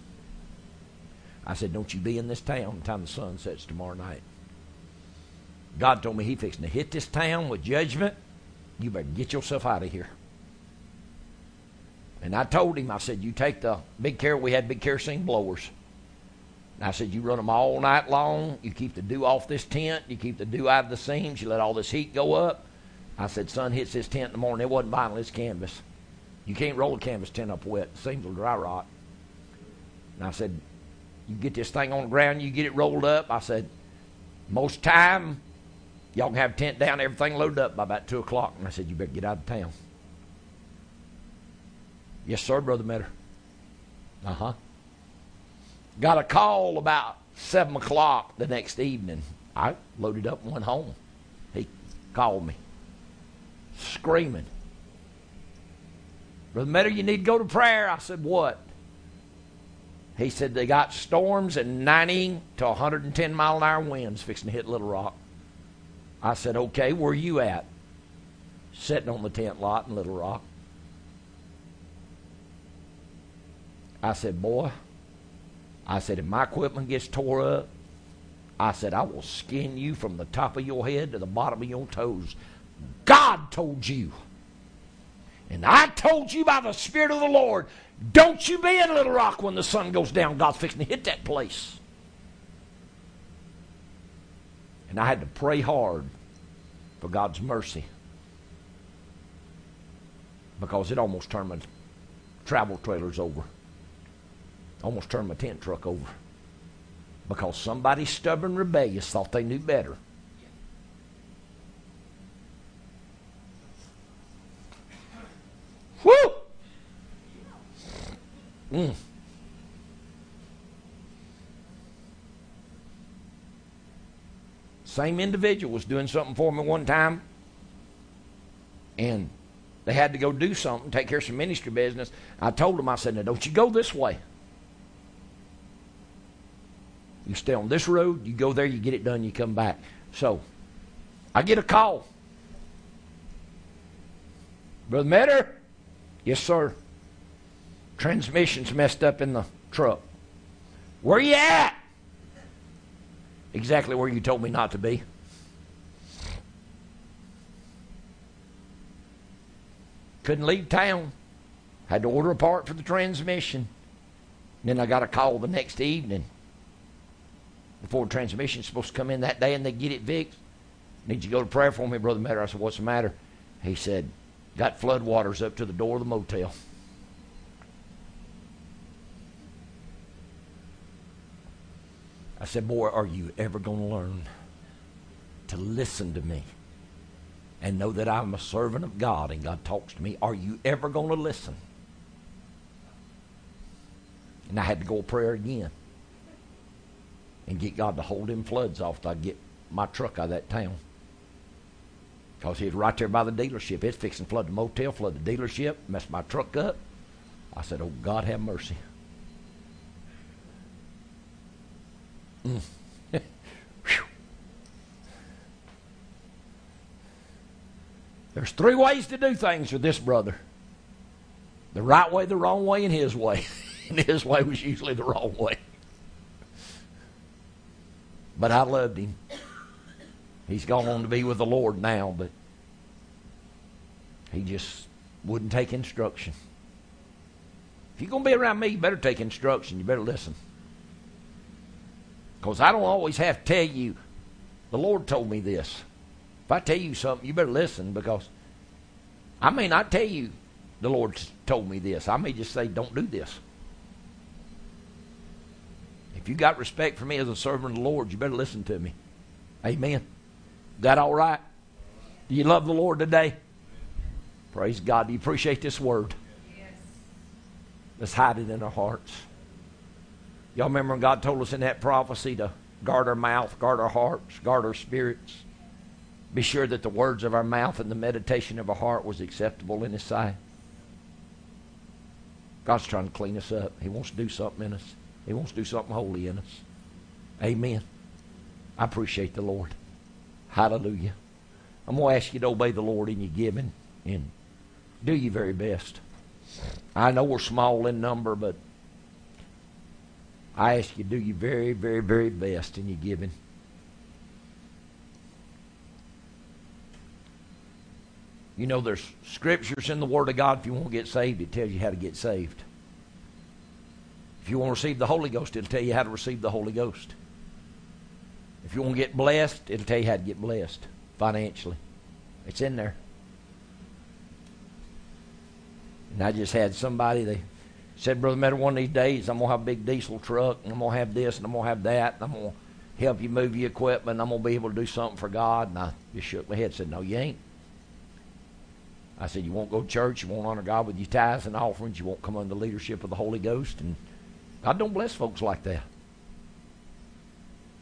I said, Don't you be in this town the time the sun sets tomorrow night. God told me He fixing to hit this town with judgment. You better get yourself out of here. And I told him, I said, you take the big care, we had big kerosene blowers. And I said, you run them all night long. You keep the dew off this tent. You keep the dew out of the seams. You let all this heat go up. I said, sun hits this tent in the morning. It wasn't vinyl, it's canvas. You can't roll a canvas tent up wet. The seams will dry rot. And I said, you get this thing on the ground, you get it rolled up. I said, most time, y'all can have tent down, everything loaded up by about 2 o'clock. And I said, you better get out of town. Yes, sir, Brother Metter. Uh huh. Got a call about 7 o'clock the next evening. I loaded up and went home. He called me, screaming. Brother Metter, you need to go to prayer. I said, What? He said they got storms and 90 to 110 mile an hour winds fixing to hit Little Rock. I said, Okay, where are you at? Sitting on the tent lot in Little Rock. I said, Boy, I said, if my equipment gets tore up, I said, I will skin you from the top of your head to the bottom of your toes. God told you. And I told you by the Spirit of the Lord, don't you be in Little Rock when the sun goes down. God's fixing to hit that place. And I had to pray hard for God's mercy because it almost turned my travel trailers over almost turned my tent truck over because somebody stubborn, rebellious thought they knew better. Woo! Mm. Same individual was doing something for me one time, and they had to go do something, take care of some ministry business. I told them, I said, Now don't you go this way. You stay on this road, you go there, you get it done, you come back. So, I get a call. Brother Metter? Yes, sir. Transmission's messed up in the truck. Where you at? Exactly where you told me not to be. Couldn't leave town. Had to order a part for the transmission. Then I got a call the next evening The Ford transmission's supposed to come in that day and they get it fixed. Need you go to prayer for me, Brother Matter? I said, What's the matter? He said, Got flood waters up to the door of the motel. I said, Boy, are you ever going to learn to listen to me and know that I'm a servant of God and God talks to me? Are you ever going to listen? And I had to go a prayer again and get God to hold them floods off till I get my truck out of that town. Because he was right there by the dealership. It's fixing to flood the motel, flood the dealership, messed my truck up. I said, Oh, God, have mercy. There's three ways to do things with this brother the right way, the wrong way, and his way. and his way was usually the wrong way. But I loved him. He's gone on to be with the Lord now, but he just wouldn't take instruction. If you're going to be around me, you better take instruction. You better listen. Because I don't always have to tell you, the Lord told me this. If I tell you something, you better listen because I may not tell you the Lord told me this. I may just say, don't do this. If you got respect for me as a servant of the Lord, you better listen to me. Amen. Is that all right? Do you love the Lord today? Praise God. Do you appreciate this word? Yes. Let's hide it in our hearts. Y'all remember when God told us in that prophecy to guard our mouth, guard our hearts, guard our spirits? Be sure that the words of our mouth and the meditation of our heart was acceptable in His sight. God's trying to clean us up. He wants to do something in us. He wants to do something holy in us. Amen. I appreciate the Lord. Hallelujah. I'm going to ask you to obey the Lord in your giving and do your very best. I know we're small in number, but I ask you to do your very, very, very best in your giving. You know, there's scriptures in the Word of God. If you want to get saved, it tells you how to get saved. If you want to receive the Holy Ghost, it'll tell you how to receive the Holy Ghost. If you want to get blessed, it'll tell you how to get blessed financially. It's in there. And I just had somebody, they said, Brother Matter, one of these days I'm going to have a big diesel truck, and I'm going to have this, and I'm going to have that, and I'm going to help you move your equipment, and I'm going to be able to do something for God. And I just shook my head and said, No, you ain't. I said, You won't go to church, you won't honor God with your tithes and offerings, you won't come under the leadership of the Holy Ghost, and God don't bless folks like that.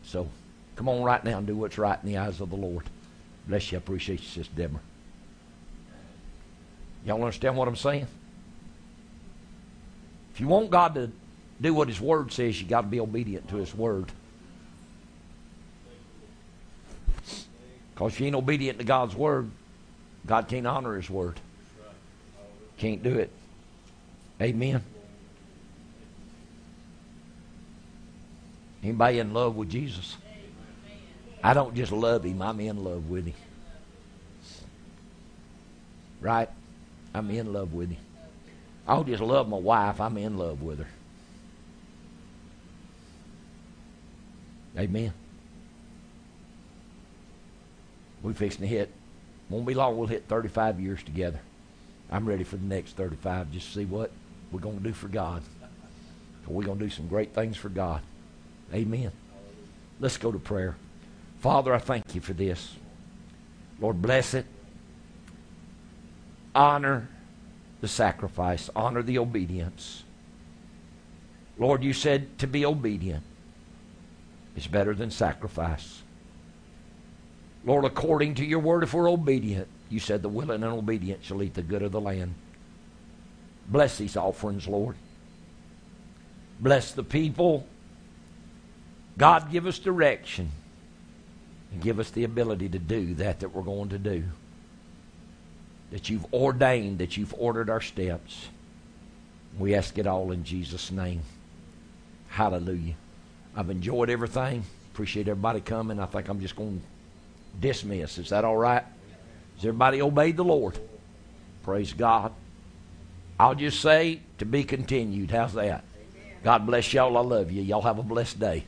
So come on right now and do what's right in the eyes of the Lord. Bless you. I appreciate you, Sister Deborah. Y'all understand what I'm saying? You want God to do what His Word says, you got to be obedient to His Word. Because you ain't obedient to God's Word, God can't honor His Word. Can't do it. Amen. Anybody in love with Jesus? I don't just love him, I'm in love with him. Right? I'm in love with him. I don't just love my wife, I'm in love with her. Amen. We're fixing to hit. Won't be long. We'll hit 35 years together. I'm ready for the next 35. Just see what we're going to do for God. We're going to do some great things for God. Amen. Let's go to prayer. Father, I thank you for this. Lord, bless it. Honor the sacrifice, honor the obedience. Lord, you said to be obedient is better than sacrifice. Lord, according to your word, if we're obedient, you said the willing and obedient shall eat the good of the land. Bless these offerings, Lord. Bless the people God, give us direction and give us the ability to do that that we're going to do. That you've ordained, that you've ordered our steps. We ask it all in Jesus' name. Hallelujah. I've enjoyed everything. Appreciate everybody coming. I think I'm just going to dismiss. Is that all right? Has everybody obeyed the Lord? Praise God. I'll just say to be continued. How's that? God bless y'all. I love you. Y'all have a blessed day.